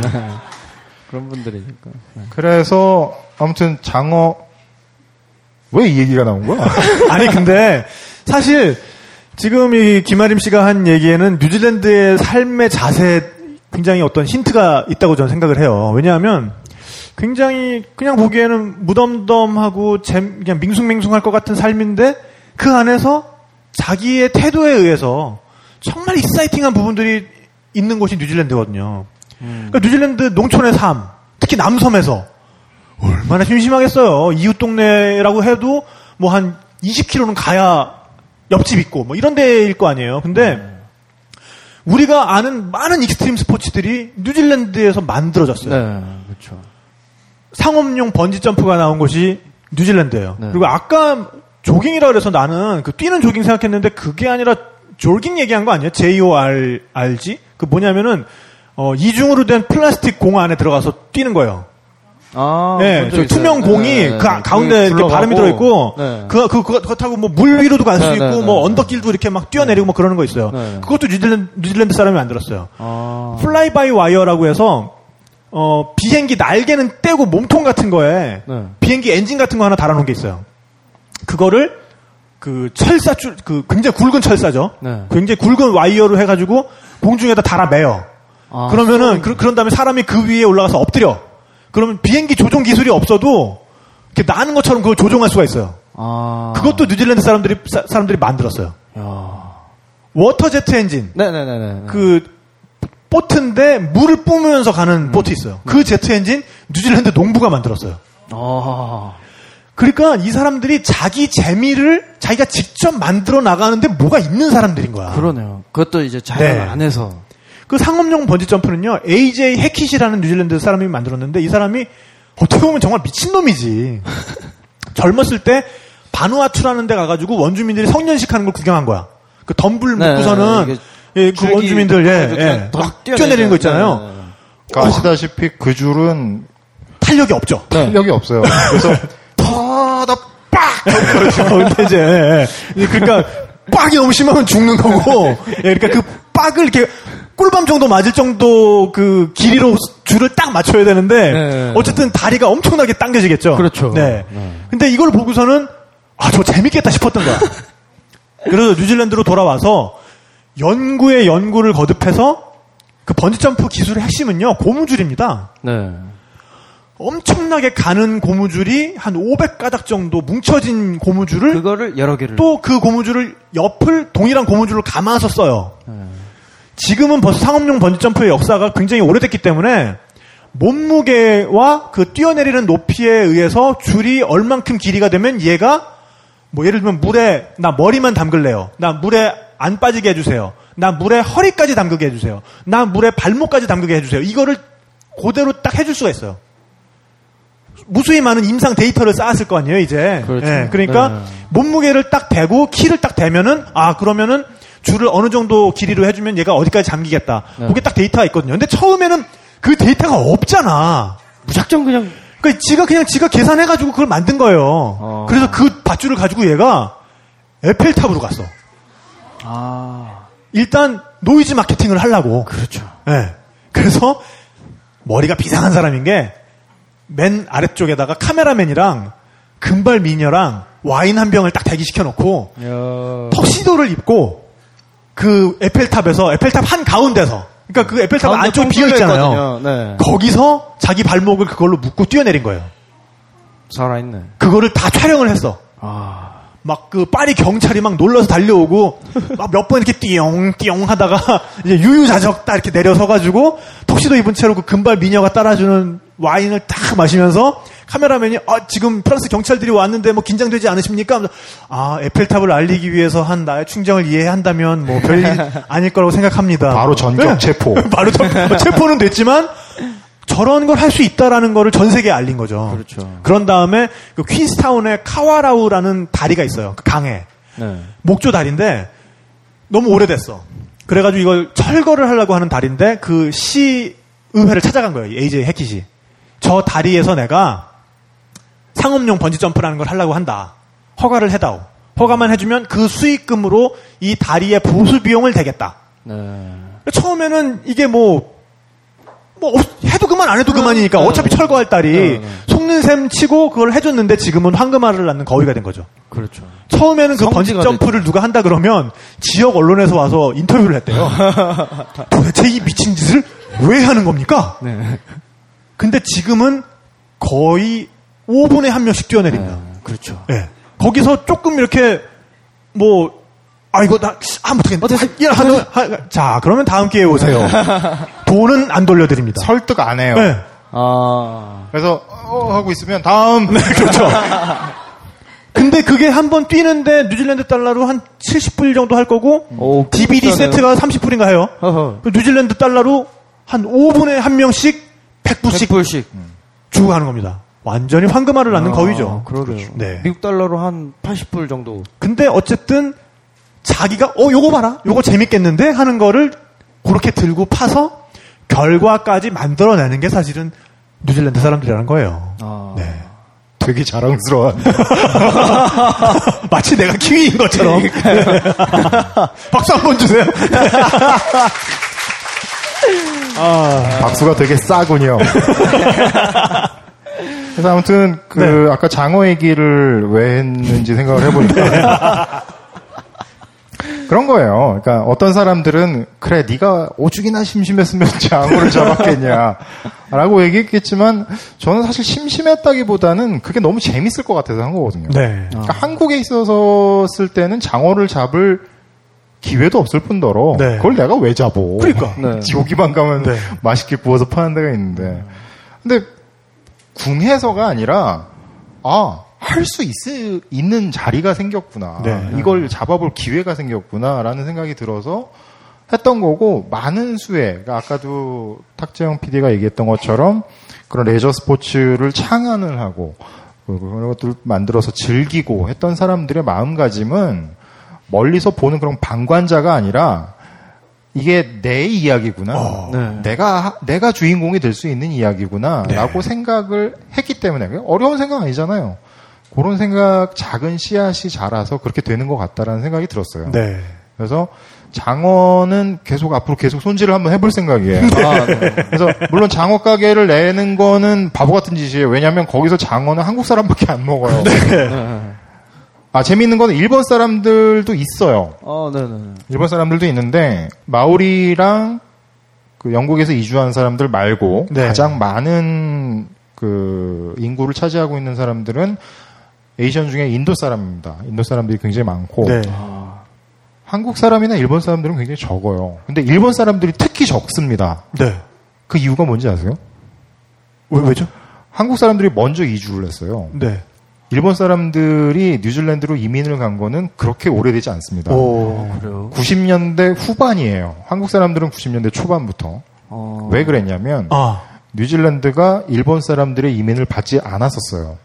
그런 분들이니까. 그래서 아무튼 장어 왜 이 얘기가 나온 거야? (laughs) 아니 근데 사실 지금 이 김아림 씨가 한 얘기에는 뉴질랜드의 삶의 자세에 굉장히 어떤 힌트가 있다고 저는 생각을 해요. 왜냐하면 굉장히 그냥 보기에는 무덤덤하고 잼- 그냥 밍숭맹숭할 것 같은 삶인데 그 안에서 자기의 태도에 의해서 정말 exciting한 부분들이 있는 곳이 뉴질랜드거든요. 그러니까 뉴질랜드 농촌의 삶, 특히 남섬에서 얼마나 심심하겠어요. 이웃 동네라고 해도 뭐 한 20km는 가야 옆집 있고 뭐 이런 데일 거 아니에요. 근데 우리가 아는 많은 익스트림 스포츠들이 뉴질랜드에서 만들어졌어요. 네, 그렇죠. 상업용 번지 점프가 나온 곳이 뉴질랜드예요. 네. 그리고 아까 조깅이라 그래서 나는 그 뛰는 조깅 생각했는데 그게 아니라 zorbing 얘기한 거 아니에요? J-O-R-R-G? 그 뭐냐면은 어, 이중으로 된 플라스틱 공 안에 들어가서 뛰는 거예요. 아, 네, 저. 투명 공이 네, 네, 그 네. 가운데 이렇게. 바람이 들어 있고, 네. 그, 그, 그거, 그거 타고 뭐 물 위로도 갈수 네, 있고, 네, 뭐 네. 언덕길도 이렇게 막 뛰어내리고 뭐 그러는 거 있어요. 네. 그것도 뉴질랜드, 뉴질랜드 사람이 만들었어요. 아, fly by wire라고 해서, 어, 비행기 날개는 떼고 몸통 같은 거에 네. 비행기 엔진 같은 거 하나 달아 놓은 게 있어요. 그거를 그 철사 줄, 그 굉장히 굵은 철사죠. 네. 굉장히 굵은 와이어로 해 가지고 공중에다 달아 매요. 아, 그러면은 그, 런 다음에 사람이 그 위에 올라가서 엎드려. 그러면 비행기 조종 기술이 없어도 이렇게 나는 것처럼 그걸 조종할 수가 있어요. 아. 그것도 뉴질랜드 사람들이 사, 람들이 만들었어요. 야. 워터 제트 엔진. 네네네네. 그 보트인데 물을 뿜으면서 가는 보트 있어요. 그 제트 엔진 뉴질랜드 농부가 만들었어요. 아. 그러니까 이 사람들이 자기 재미를 자기가 직접 만들어 나가는데 뭐가 있는 사람들인 거야. 그러네요. 그것도 이제 자연 네. 안에서. 그 상업용 번지 점프는요, AJ 해킷이라는 뉴질랜드 사람이 만들었는데 이 사람이 어떻게 보면 정말 미친놈이지. (laughs) 젊었을 때 바누아투라는 데 가가지고 원주민들이 성년식 하는 걸 구경한 거야. 그 덤불 네, 묶고서는 이게 예, 그 원주민들 예, 예, 더막 뛰어내리는 거 있잖아요. 네, 네, 네. 그러니까 아시다시피 그 줄은 탄력이 없죠. 탄력이 없어요. 그래서 (laughs) 파다 빡! (laughs) 근데 이제 예, 예. 그러니까 빡이 너무 심하면 죽는 거고, 예, 그러니까 그 빡을 이렇게 꿀밤 정도 맞을 정도 그 길이로 줄을 딱 맞춰야 되는데 네. 어쨌든 다리가 엄청나게 당겨지겠죠. 그렇죠. 네. 네. 근데 이걸 보고서는 아, 저 재밌겠다 싶었던 거야. (laughs) 그래서 뉴질랜드로 돌아와서 연구에 연구를 거듭해서 그 번지점프 기술의 핵심은요 고무줄입니다. 네. 엄청나게 가는 고무줄이 한 500가닥 정도 뭉쳐진 고무줄을 그거를 여러 개를 또 그 고무줄을 옆을 동일한 고무줄을 감아서 써요. 네. 지금은 벌써 상업용 번지점프의 역사가 굉장히 오래됐기 때문에 몸무게와 그 뛰어내리는 높이에 의해서 줄이 얼만큼 길이가 되면 얘가 뭐 예를 들면 물에 나 머리만 담글래요. 나 물에 안 빠지게 해주세요. 나 물에 허리까지 담그게 해주세요. 나 물에 발목까지 담그게 해주세요. 이거를 그대로 딱 해줄 수가 있어요. 무수히 많은 임상 데이터를 쌓았을 거 아니에요, 이제. 그렇죠. 예, 그러니까 네. 몸무게를 딱 대고 키를 딱 대면은 아 그러면은 줄을 어느 정도 길이로 해주면 얘가 어디까지 잠기겠다. 네. 그게 딱 데이터가 있거든요. 근데 처음에는 그 데이터가 없잖아. 무작정 그냥 그러니까 지가 그냥 지가 계산해가지고 그걸 만든 거예요. 어. 그래서 그 밧줄을 가지고 얘가 에펠탑으로 갔어. 아 일단 노이즈 마케팅을 하려고. 그렇죠. 예. 그래서 머리가 비상한 사람인 게 맨 아래쪽에다가 카메라맨이랑 금발 미녀랑 와인 한 병을 딱 대기시켜 놓고 야. 턱시도를 입고 그 에펠탑에서 에펠탑 한 가운데서 그러니까 그 에펠탑 안쪽 뻥 비어 있잖아요. 네. 거기서 자기 발목을 그걸로 묶고 뛰어내린 거예요. 살아있네. 그거를 다 촬영을 했어. 아 막 그 파리 경찰이 막 놀라서 달려오고 (laughs) 막 몇 번 이렇게 띠용 띠용 하다가 (laughs) 이제 유유자적 딱 이렇게 내려서 가지고 턱시도 입은 채로 그 금발 미녀가 따라주는 와인을 딱 마시면서 카메라맨이 아 지금 프랑스 경찰들이 왔는데 뭐 긴장되지 않으십니까? 아 에펠탑을 알리기 위해서 한 나의 충정을 이해한다면 뭐 별일 (laughs) 아닐 거라고 생각합니다. 바로 전격 네. 체포. (laughs) 바로 전, 체포는 됐지만 저런 걸 할 수 있다라는 거를 전 세계에 알린 거죠. 그렇죠. 런 다음에 그 퀸스타운에 카와라우라는 다리가 있어요. 그 강에. 네. 목조 다리인데 너무 오래됐어. 그래가지고 이걸 철거를 하려고 하는 다리인데 그 시 의회를 찾아간 거예요. AJ 해킷이. 저 다리에서 내가 상업용 번지 점프라는 걸 하려고 한다. 허가를 해다오. 허가만 해주면 그 수익금으로 이 다리의 보수 비용을 대겠다. 네. 처음에는 이게 뭐, 뭐, 없- 해도 그만 안 해도 그만이니까 네. 어차피 철거할 딸이 네, 네. 속는 셈 치고 그걸 해줬는데 지금은 황금알을 낳는 거위가 된 거죠. 그렇죠. 처음에는 그 번지 점프를 누가 한다 그러면 지역 언론에서 와서 인터뷰를 했대요. (laughs) 도대체 이 미친 짓을 왜 하는 겁니까? 네. 근데 지금은 거의 5분에 한 명씩 뛰어내립니다. 그렇죠. 예. 거기서 조금 이렇게 뭐 아 이거 나 아 못하겠네. 어쨌든 야, 하는 하- 자 그러면 다음 기회에 오세요. (laughs) 돈은 안 돌려드립니다. 설득 안 해요. 네. 아 그래서 어, 하고 있으면 다음 그렇죠. (laughs) 근데 그게 한 번 뛰는데 뉴질랜드 달러로 한 70불 정도 할 거고 오, DVD. 세트가 30불인가 해요. 허허. 그 뉴질랜드 달러로 한 5분에 한 명씩 100불씩 100불씩. 주고 가는 겁니다. 완전히 황금알을 낳는 거위죠. 아, 그러게요. 네. 미국 달러로 한 80불 정도. 근데 어쨌든 자기가 어 요거 봐라 요거 재밌겠는데 하는 거를 그렇게 들고 파서 결과까지 만들어내는 게 사실은 뉴질랜드 사람들이라는 거예요. 아. 네. 되게 자랑스러워. (laughs) 마치 내가 키위인 것처럼. (laughs) 박수 한 번 주세요. (laughs) 박수가 되게 싸군요. (laughs) 그래서 아무튼 그 아까 장어 얘기를 왜 했는지 생각을 해보니까 (laughs) 그런 거예요. 그러니까 어떤 사람들은 그래 네가 오죽이나 심심했으면 장어를 잡았겠냐라고 얘기했겠지만 저는 사실 심심했다기보다는 그게 너무 재밌을 것 같아서 한 거거든요. 네. 그러니까 한국에 있어서 쓸 때는 장어를 잡을 기회도 없을 뿐더러 네. 그걸 내가 왜 잡어? 그러니까. (laughs) 네. 여기만 가면 네. 맛있게 구워서 파는 데가 있는데 근데 궁해서가 아니라 아 할 수 있는 자리가 생겼구나. 네. 이걸 잡아볼 기회가 생겼구나라는 생각이 들어서 했던 거고 많은 수의 그러니까 아까도 탁재영 PD가 얘기했던 것처럼 그런 레저 스포츠를 창안을 하고 그런 것들을 만들어서 즐기고 했던 사람들의 마음가짐은 멀리서 보는 그런 방관자가 아니라 이게 내 이야기구나. 네. 내가 하- 내가 주인공이 될 수 있는 이야기구나라고 네. 생각을 했기 때문에 어려운 생각 아니잖아요. 그런 생각 작은 씨앗이 자라서 그렇게 되는 것 같다라는 생각이 들었어요. 네. 그래서 장어는 계속 앞으로 계속 손질을 한번 해볼 생각이에요. 아, 네. 그래서 물론 장어 가게를 내는 거는 바보 같은 짓이에요. 왜냐하면 거기서 장어는 한국 사람밖에 안 먹어요. (laughs) 아 재미있는 건 일본 사람들도 있어요. 어, 네네. 일본 사람들도 있는데 마오리랑 그 영국에서 이주한 사람들 말고 네. 가장 많은 그 인구를 차지하고 있는 사람들은 에이션 중에 인도 사람입니다. 인도 사람들이 굉장히 많고 네. 한국 사람이나 일본 사람들은 굉장히 적어요. 근데 일본 사람들이 특히 적습니다. 네. 그 이유가 뭔지 아세요? 왜, 왜죠? 한국 사람들이 먼저 이주를 했어요. 네. 일본 사람들이 뉴질랜드로 이민을 간 거는 그렇게 오래되지 않습니다. 오. 그래요. 90년대 후반이에요. 한국 사람들은 90년대 초반부터. 어. 왜 그랬냐면 아. 뉴질랜드가 일본 사람들의 이민을 받지 않았었어요.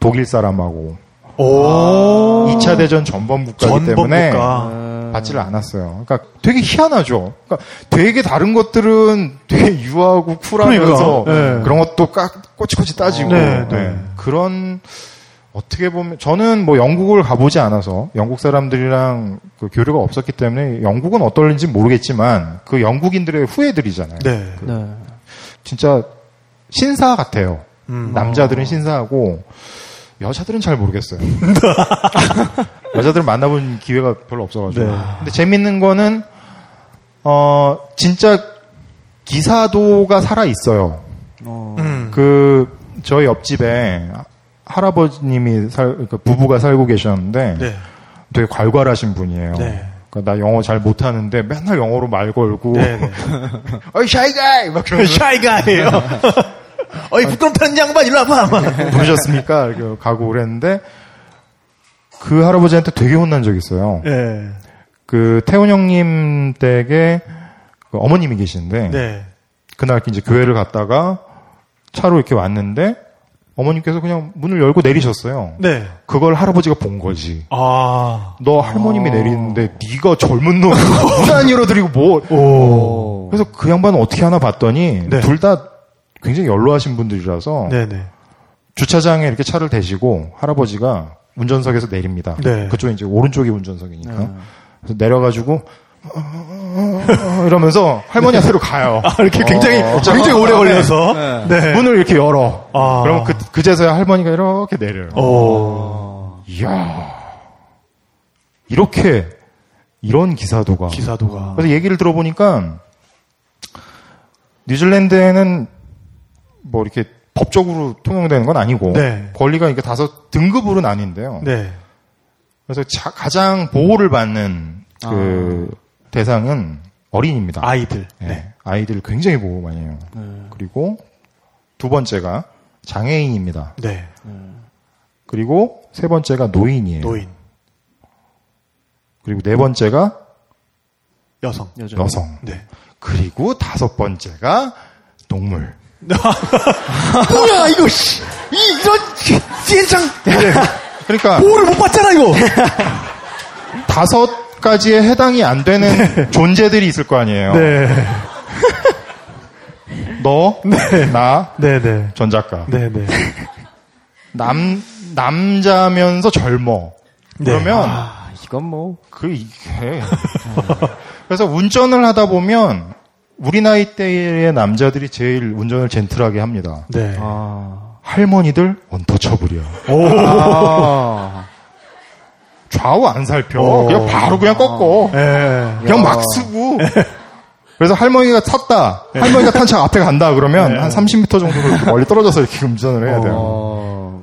독일 사람하고 오. 2차 대전 전범 국가이기 때문에 전범국가. 받지를 않았어요. 그러니까 되게 희한하죠. 그러니까 되게 다른 것들은 되게 유하고 쿨하면서 그러니까, 네. 그런 것도 깍 꼬치꼬치 따지고 네, 네. 네. 그런 어떻게 보면 저는 뭐 영국을 가보지 않아서 영국 사람들이랑 그 교류가 없었기 때문에 영국은 어떨는지 모르겠지만 그 영국인들의 후예들이잖아요. 네. 네. 진짜 신사 같아요. 음. 남자들은 신사하고 여자들은 잘 모르겠어요. (laughs) 여자들은 만나본 기회가 별로 없어가지고. 네. 근데 재밌는 거는 어 진짜 기사도가 살아 있어요. 음. 그 저희 옆집에 할아버님이 살, 그 부부가 살고 계셨는데 네. 되게 괄괄하신 분이에요. 네. 그러니까 나 영어 잘 못하는데 맨날 영어로 말 걸고 네, 네. (laughs) 어이 샤이가이 막 그러면서 샤이가예요. (laughs) (laughs) 어이 부끄럼 타는 양반 일로 와봐. 막. 부르셨습니까? 이렇게 가고 그랬는데 그 할아버지한테 되게 혼난 적이 있어요. 네. 그 태훈 형님 댁에 그 어머님이 계시는데 네. 그날 이제 교회를 갔다가 차로 이렇게 왔는데 어머님께서 그냥 문을 열고 내리셨어요. 네. 그걸 할아버지가 본 거지. 아. 너 할머님이 내리는데 네가 젊은 놈 (laughs) 문안 열어드리고 뭐 오. 그래서 그 양반은 어떻게 하나 봤더니 네. 둘다 굉장히 연로하신 분들이라서 네네. 주차장에 이렇게 차를 대시고 할아버지가 운전석에서 내립니다. 네. 그쪽에 이제 오른쪽이 운전석이니까. 그래서 내려가지고 어, 이러면서 할머니 한테로 가요. 아, 이렇게 굉장히, 어, 굉장히 오래 네. 걸려서. 네. 문을 이렇게 열어. 아. 그러면 그, 그제서야 할머니가 이렇게 내려요. 오. 이야. 이렇게, 이런 기사도가. 기사도가. 그래서 얘기를 들어보니까, 뉴질랜드에는 뭐 이렇게 법적으로 통용되는 건 아니고, 네. 권리가 이게 다섯 등급으로 나뉜대요. 네. 그래서 자- 가장 보호를 받는 그 대상은 어린입니다. 아이들. 네. 네. 아이들 굉장히 보호 많이 해요. 그리고 두 번째가 장애인입니다. 네. 그리고 세 번째가 노인이에요. 노인. 그리고 네 번째가 여성. 여성. 네. 그리고 다섯 번째가 동물. (laughs) 뭐야, 이거, 씨. 이, 이런, 젠장. 그러니까 보호를 못 받잖아, 이거. (laughs) 다섯 가지에 해당이 안 되는 존재들이 있을 거 아니에요. 네. (laughs) 너, 나, 네 네. 전 작가. 네 네. 남 남자면서 젊어. 네. 그러면 아, 이건 뭐. 그 이게 그래서 운전을 하다 보면 우리 나이 대의 남자들이 제일 운전을 젠틀하게 합니다. 네. 아. 할머니들 언터처블이야. 아. 좌우 안 살펴. 오. 그냥 바로 그냥 꺾어. 네. 그냥 막 쓰고. 그래서 할머니가 탔다. 할머니가 탄 차 앞에 간다 그러면 네. 한 30m 정도로 이렇게 멀리 떨어져서 이렇게 운전을 해야 돼요. 어,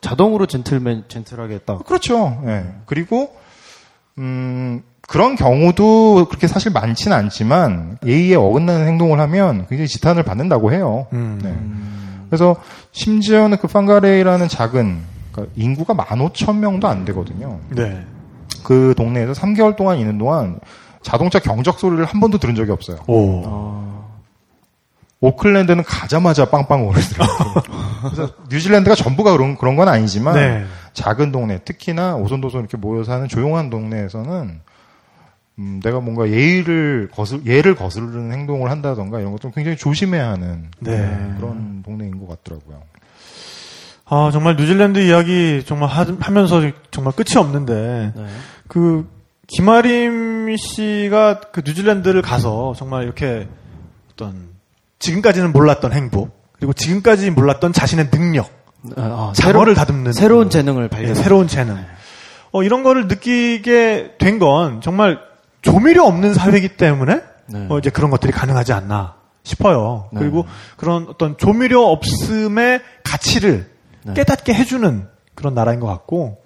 자동으로 젠틀맨, 젠틀하게 했다. 그렇죠. 예. 그리고 음, 그런 경우도 그렇게 사실 많지는 않지만 예의에 어긋나는 행동을 하면 굉장히 지탄을 받는다고 해요. 음. 네. 그래서 심지어는 그 판가레이라는 작은 그러니까 인구가 15,000명도 안 되거든요. 네. 그 동네에서 3개월 동안 있는 동안 자동차 경적 소리를 한 번도 들은 적이 없어요. 오. 오클랜드는 가자마자 빵빵 오르더라고요. (laughs) 그래서 뉴질랜드가 전부가 그런, 그런 건 아니지만 네. 작은 동네, 특히나 오손도손 이렇게 모여 사는 조용한 동네에서는 음, 내가 뭔가 예의를 거슬, 예를 거스르는 행동을 한다던가 이런 것 좀 굉장히 조심해야 하는 네. 그런 동네인 것 같더라고요. 아, 정말 뉴질랜드 이야기 정말 하, 하면서 정말 끝이 없는데, 네. 그, 김아림 씨가 그 뉴질랜드를 가서 정말 이렇게 어떤, 지금까지는 몰랐던 행복, 그리고 지금까지 몰랐던 자신의 능력, 아, 자거를 다듬는. 새로운 재능을 발견. 네, 새로운 재능. 어, 이런 거를 느끼게 된 건 정말 조미료 없는 사회이기 때문에 네. 어, 이제 그런 것들이 가능하지 않나 싶어요. 네. 그리고 그런 어떤 조미료 없음의 가치를 네. 깨닫게 해주는 그런 나라인 것 같고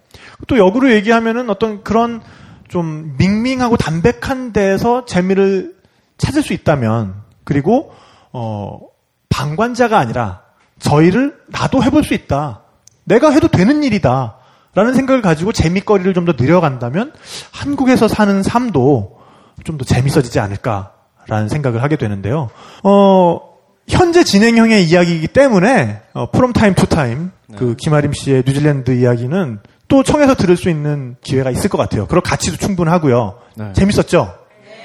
또 역으로 얘기하면은 어떤 그런 좀 밍밍하고 담백한 데에서 재미를 찾을 수 있다면 그리고 어 방관자가 아니라 저희를 나도 해볼 수 있다. 내가 해도 되는 일이다. 라는 생각을 가지고 재미거리를 좀 더 늘려간다면 한국에서 사는 삶도 좀 더 재밌어지지 않을까라는 생각을 하게 되는데요. 어, 현재 진행형의 이야기이기 때문에 어, from time to time 그 김아림 씨의 뉴질랜드 이야기는 또 청해서 들을 수 있는 기회가 있을 것 같아요. 그럴 가치도 충분하고요. 네. 재밌었죠?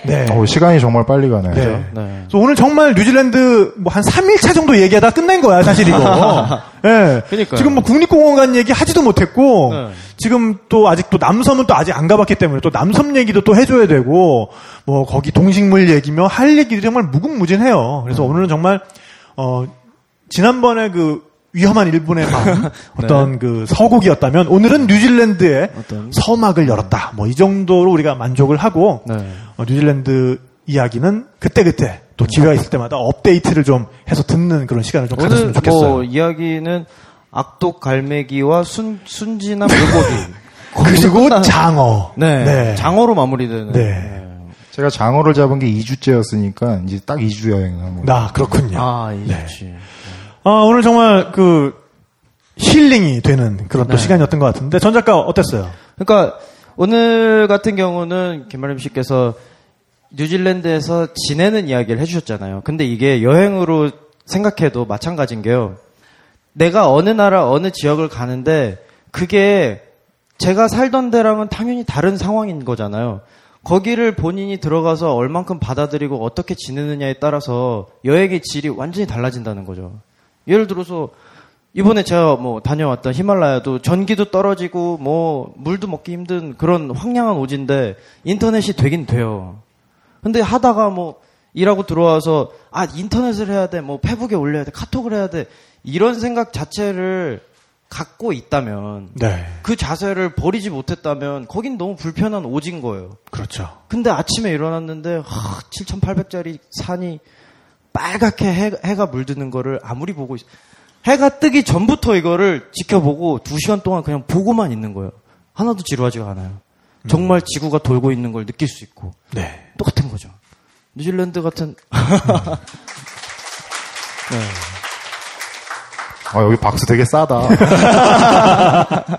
네. 어, 시간이 정말 빨리 가네요. 네. 네. 그래서 오늘 정말 뉴질랜드 뭐 한 3일차 정도 얘기하다 끝낸 거야, 사실 이거. (laughs) 예. 그러니까요. 지금 뭐 국립공원 간 얘기 하지도 못했고, 네. 지금 또 아직 또 남섬은 또 아직 안 가봤기 때문에 또 남섬 얘기도 또 해줘야 되고, 뭐 거기 동식물 얘기며 할 얘기들이 정말 무궁무진해요. 그래서 네. 오늘은 정말, 어, 지난번에 그 위험한 일본의 밤, (laughs) 어떤 그 서곡이었다면 오늘은 뉴질랜드의 어떤- 서막을 열었다. 뭐 이 정도로 우리가 만족을 하고, 네. 어, 뉴질랜드 이야기는 그때그때 또 기회가 있을 때마다 업데이트를 좀 해서 듣는 그런 시간을 좀 가졌으면 오늘 좋겠어요. 뭐 이야기는 악독 갈매기와 순 순진한 물고기 (laughs) 그리고 장어. 네. 네. 장어로 마무리되는. 네. 제가 장어를 잡은 게 2주째였으니까 이제 딱 2주 여행을 한 거예요. 나 그렇군요. 아, 네. 이지 아, 오늘 정말 그 힐링이 되는 그런 또 네. 시간이었던 것 같은데 전 작가 어땠어요? 그러니까 오늘 같은 경우는 김아림 씨께서 뉴질랜드에서 지내는 이야기를 해주셨잖아요. 근데 이게 여행으로 생각해도 마찬가지인 게요. 내가 어느 나라 어느 지역을 가는데 그게 제가 살던 데랑은 당연히 다른 상황인 거잖아요. 거기를 본인이 들어가서 얼만큼 받아들이고 어떻게 지내느냐에 따라서 여행의 질이 완전히 달라진다는 거죠. 예를 들어서 이번에 제가 뭐 다녀왔던 히말라야도 전기도 떨어지고 뭐 물도 먹기 힘든 그런 황량한 오지인데 인터넷이 되긴 돼요. 근데 하다가 뭐 일하고 들어와서 아 인터넷을 해야 돼, 뭐 페북에 올려야 돼, 카톡을 해야 돼 이런 생각 자체를 갖고 있다면 네. 그 자세를 버리지 못했다면 거긴 너무 불편한 오진 거예요. 그렇죠. 근데 아침에 일어났는데 7,800짜리 산이 빨갛게 해, 해가 물드는 거를 아무리 보고 있... 해가 뜨기 전부터 이거를 지켜보고 두 시간 동안 그냥 보고만 있는 거예요. 하나도 지루하지가 않아요. 정말 지구가 돌고 있는 걸 느낄 수 있고 네. 똑같은 거죠. 뉴질랜드 같은 (laughs) 네. 아, 여기 박수 되게 싸다. (laughs)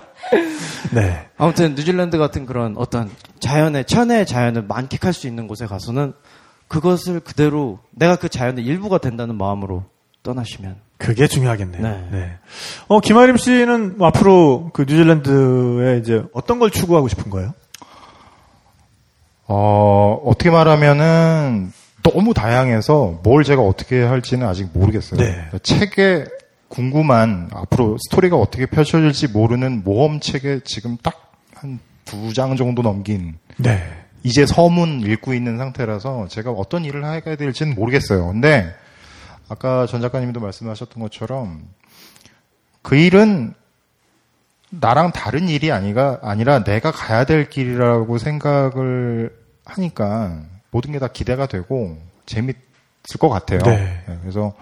네. 아무튼 뉴질랜드 같은 그런 어떤 자연의 천혜의 자연을 만끽할 수 있는 곳에 가서는 그것을 그대로 내가 그 자연의 일부가 된다는 마음으로 떠나시면 그게 중요하겠네요. 네. 네. 어, 김아림 씨는 뭐 앞으로 그 뉴질랜드에 이제 어떤 걸 추구하고 싶은 거예요? 어, 어떻게 말하면은 너무 다양해서 뭘 제가 어떻게 할지는 아직 모르겠어요. 네. 그러니까 책에 궁금한 앞으로 스토리가 어떻게 펼쳐질지 모르는 모험 책에 지금 딱 한 두 장 정도 넘긴 네. 이제 서문 읽고 있는 상태라서 제가 어떤 일을 하게 될지는 모르겠어요. 근데 아까 전 작가님도 말씀하셨던 것처럼 그 일은 나랑 다른 일이 아니가 아니라 내가 가야 될 길이라고 생각을 하니까 모든 게 다 기대가 되고 재밌을 것 같아요. 네. 네, 그래서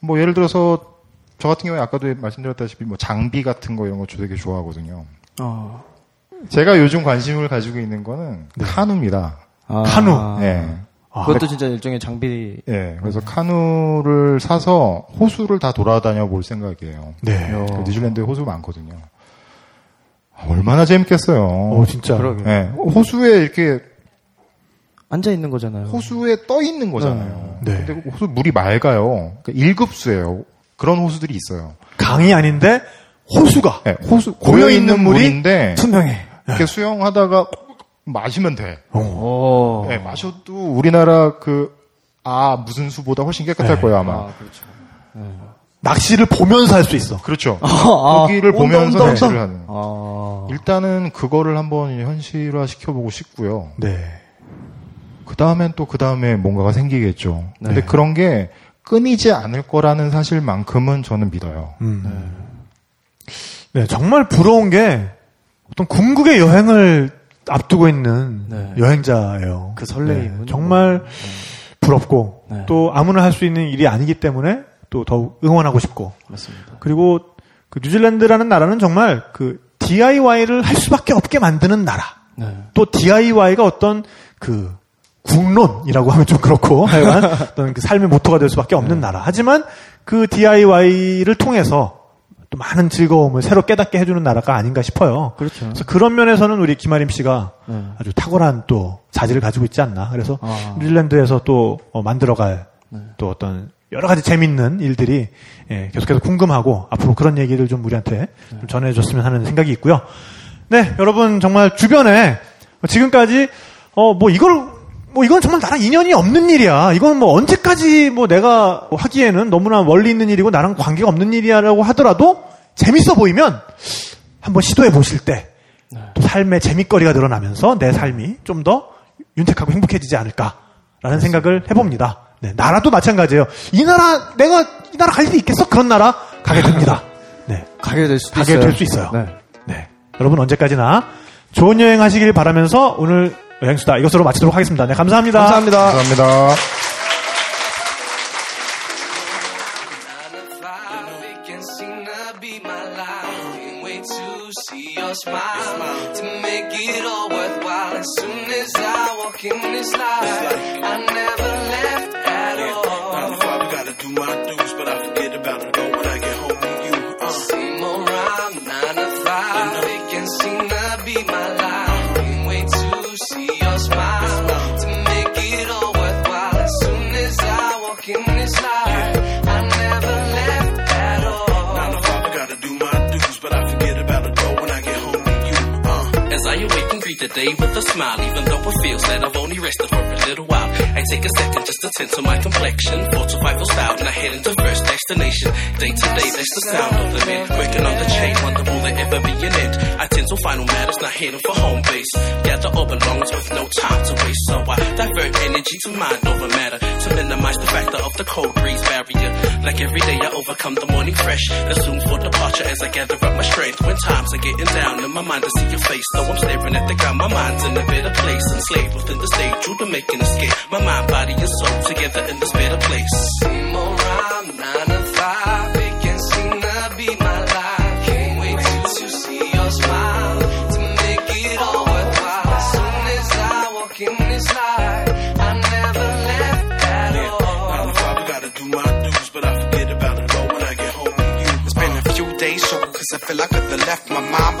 뭐 예를 들어서 저 같은 경우에 아까도 말씀드렸다시피 뭐 장비 같은 거 이런 거 되게 좋아하거든요. 어. 제가 요즘 관심을 가지고 있는 거는 카누입니다. 아. 카누. 예. 아, 그것도 진짜 일종의 장비 예. 그래서 카누를 사서 호수를 다 돌아다녀 볼 생각이에요. 네. 그 뉴질랜드에 호수 많거든요. 아, 얼마나 재밌겠어요. 어, 진짜. 그러게. 예. 호수에 이렇게 앉아 있는 거잖아요. 호수에 떠 있는 거잖아요. 네. 근데 호수 물이 맑아요. 그러니까 1급수예요. 그런 호수들이 있어요. 강이 아닌데 호수가 예, 호수 고여 있는 물인데 투명해. 이렇게 수영하다가 마시면 돼. 어. 오. 네, 마셔도 우리나라 그, 아, 무슨 수보다 훨씬 깨끗할 네. 거예요, 아마. 아, 그렇죠. 낚시를 보면서 할 수 있어. 그렇죠. 아, 거기를 온다, 보면서 온다, 낚시를. 하는. 아. 일단은 그거를 한번 현실화 시켜보고 싶고요. 네. 그 다음엔 또 그 다음에 뭔가가 생기겠죠. 근데 네. 그런 게 끊이지 않을 거라는 사실만큼은 저는 믿어요. 음. 네, 정말 부러운 게 어떤 궁극의 여행을 앞두고 있는 네. 여행자예요. 그 설레임은 네, 정말 부럽고 네. 또 아무나 할 수 있는 일이 아니기 때문에 또 더욱 응원하고 싶고 맞습니다. 그리고 그 뉴질랜드라는 나라는 정말 그 DIY를 할 수밖에 없게 만드는 나라. 네. 또 DIY가 어떤 그 국론이라고 하면 좀 그렇고 하여간 (laughs) 어떤 그 삶의 모토가 될 수밖에 없는 나라. 하지만 그 DIY를 통해서 또 많은 즐거움을 새로 깨닫게 해주는 나라가 아닌가 싶어요. 그렇죠. 그래서 그런 면에서는 우리 김아림 씨가 네. 아주 탁월한 또 자질을 가지고 있지 않나. 그래서 아. 뉴질랜드에서 또 어, 만들어갈 또 어떤 여러 가지 재밌는 일들이 예, 계속해서 궁금하고 앞으로 그런 얘기를 좀 우리한테 좀 전해줬으면 하는 생각이 있고요. 네, 여러분 정말 주변에 지금까지 어 뭐 이걸 뭐 이건 정말 나랑 인연이 없는 일이야. 이건 뭐 언제까지 뭐 내가 하기에는 너무나 멀리 있는 일이고 나랑 관계가 없는 일이야라고 하더라도 재밌어 보이면 한번 시도해 보실 때또 삶의 재밌거리가 늘어나면서 내 삶이 좀 더 윤택하고 행복해지지 않을까라는 생각을 해봅니다. 네, 나라도 마찬가지예요. 이 나라 내가 이 나라 갈 수 있겠어? 그런 나라 가게 됩니다. 네, 가게 될 수도 가게 있어요. 될수 있어요. 네. 네. 여러분 언제까지나 좋은 여행 하시길 바라면서 오늘 여행수다 이것으로 마치도록 하겠습니다. 네, 감사합니다. 감사합니다. 감사합니다. It can seem to be my life. Can't wait to see your smile to make it all worthwhile. As soon as I walk in this life, the day with a smile, even though it feels that I've only rested for a little while. I take a second just to tend to my complexion. Four to five those style and I head into first destination. Day to day, that's the sound of the men. Working on the chain, wonder will there ever be an end? I tend to final matters, not heading for home base. Gather all belongings with no time to waste. So I divert energy to mind over matter to minimize the factor of the cold breeze barrier. Like every day, I overcome the morning fresh. Assume for departure as I gather up my strength. When times are getting down in my mind, I see your face. Though I'm staring at the ground, my mind's in a better place. Enslaved within the stage, true to make an escape. My mind, body, and soul together in this better place. Nine to five. It can seem to be my life. Can't wait to see your smile to make it all worthwhile. As soon as I walk in this life, I never left at all. Nine to five, I gotta do my dues, but I forget about it all when I get home to you. It's been a few days struggle cause I feel like I could have left my mind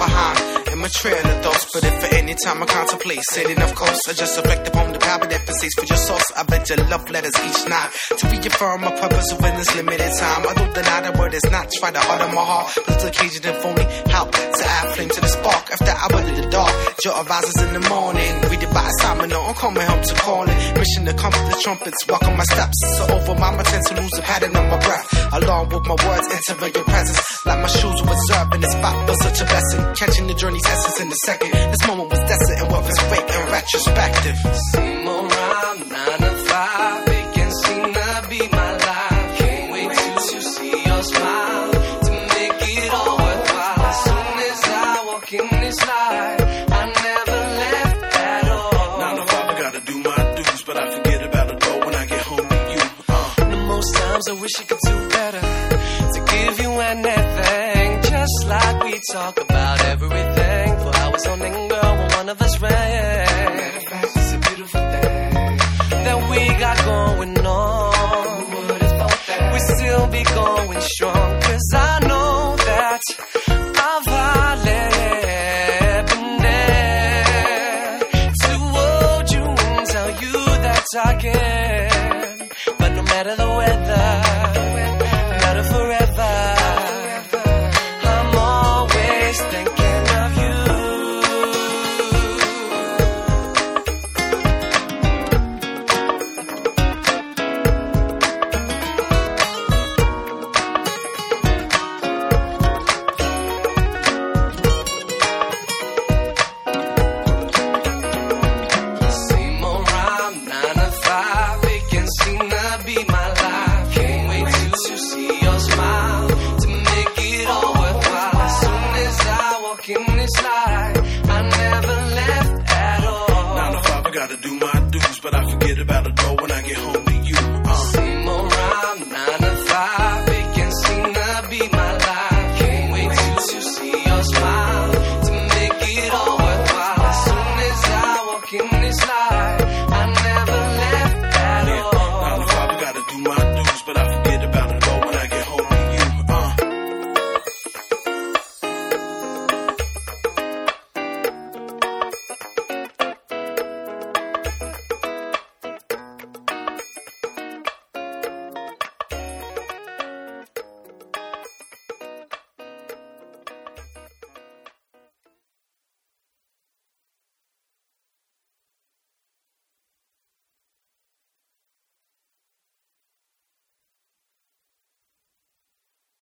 my trail of thoughts. But if at any time I contemplate sitting, of course, I just reflect upon the power that persists for your source. I bet your love letters each night to reaffirm my purpose within this limited time. I don't deny the word is not try to of my heart. The occasion if only help to add flame to the spark after hour of the dark. Joy arises in the morning. We it by assignment, no, I'm coming home to calling. Mission to comfort the trumpets, walk on my steps. So over I tend to lose the pattern of my breath. Along with my words, entering your presence. Like my shoes were reserved in the spot but such a blessing. Catching the journey's in a second. This moment was destined and what was fate in retrospective. Same old rhyme, nine to five. It can seem to be my life. Can't wait to see your smile to make it all. As soon as I walk in this I never left at all. Gotta do my dues, but I forget about when I get home to you. The most times I wish I could do better to give you anything, just like we talk about for on end, girl. When one of us ran, fact, it's a beautiful thing that we got going on. We still be going strong, cause I know that I've been there to hold you and tell you that I can. But no matter the weather,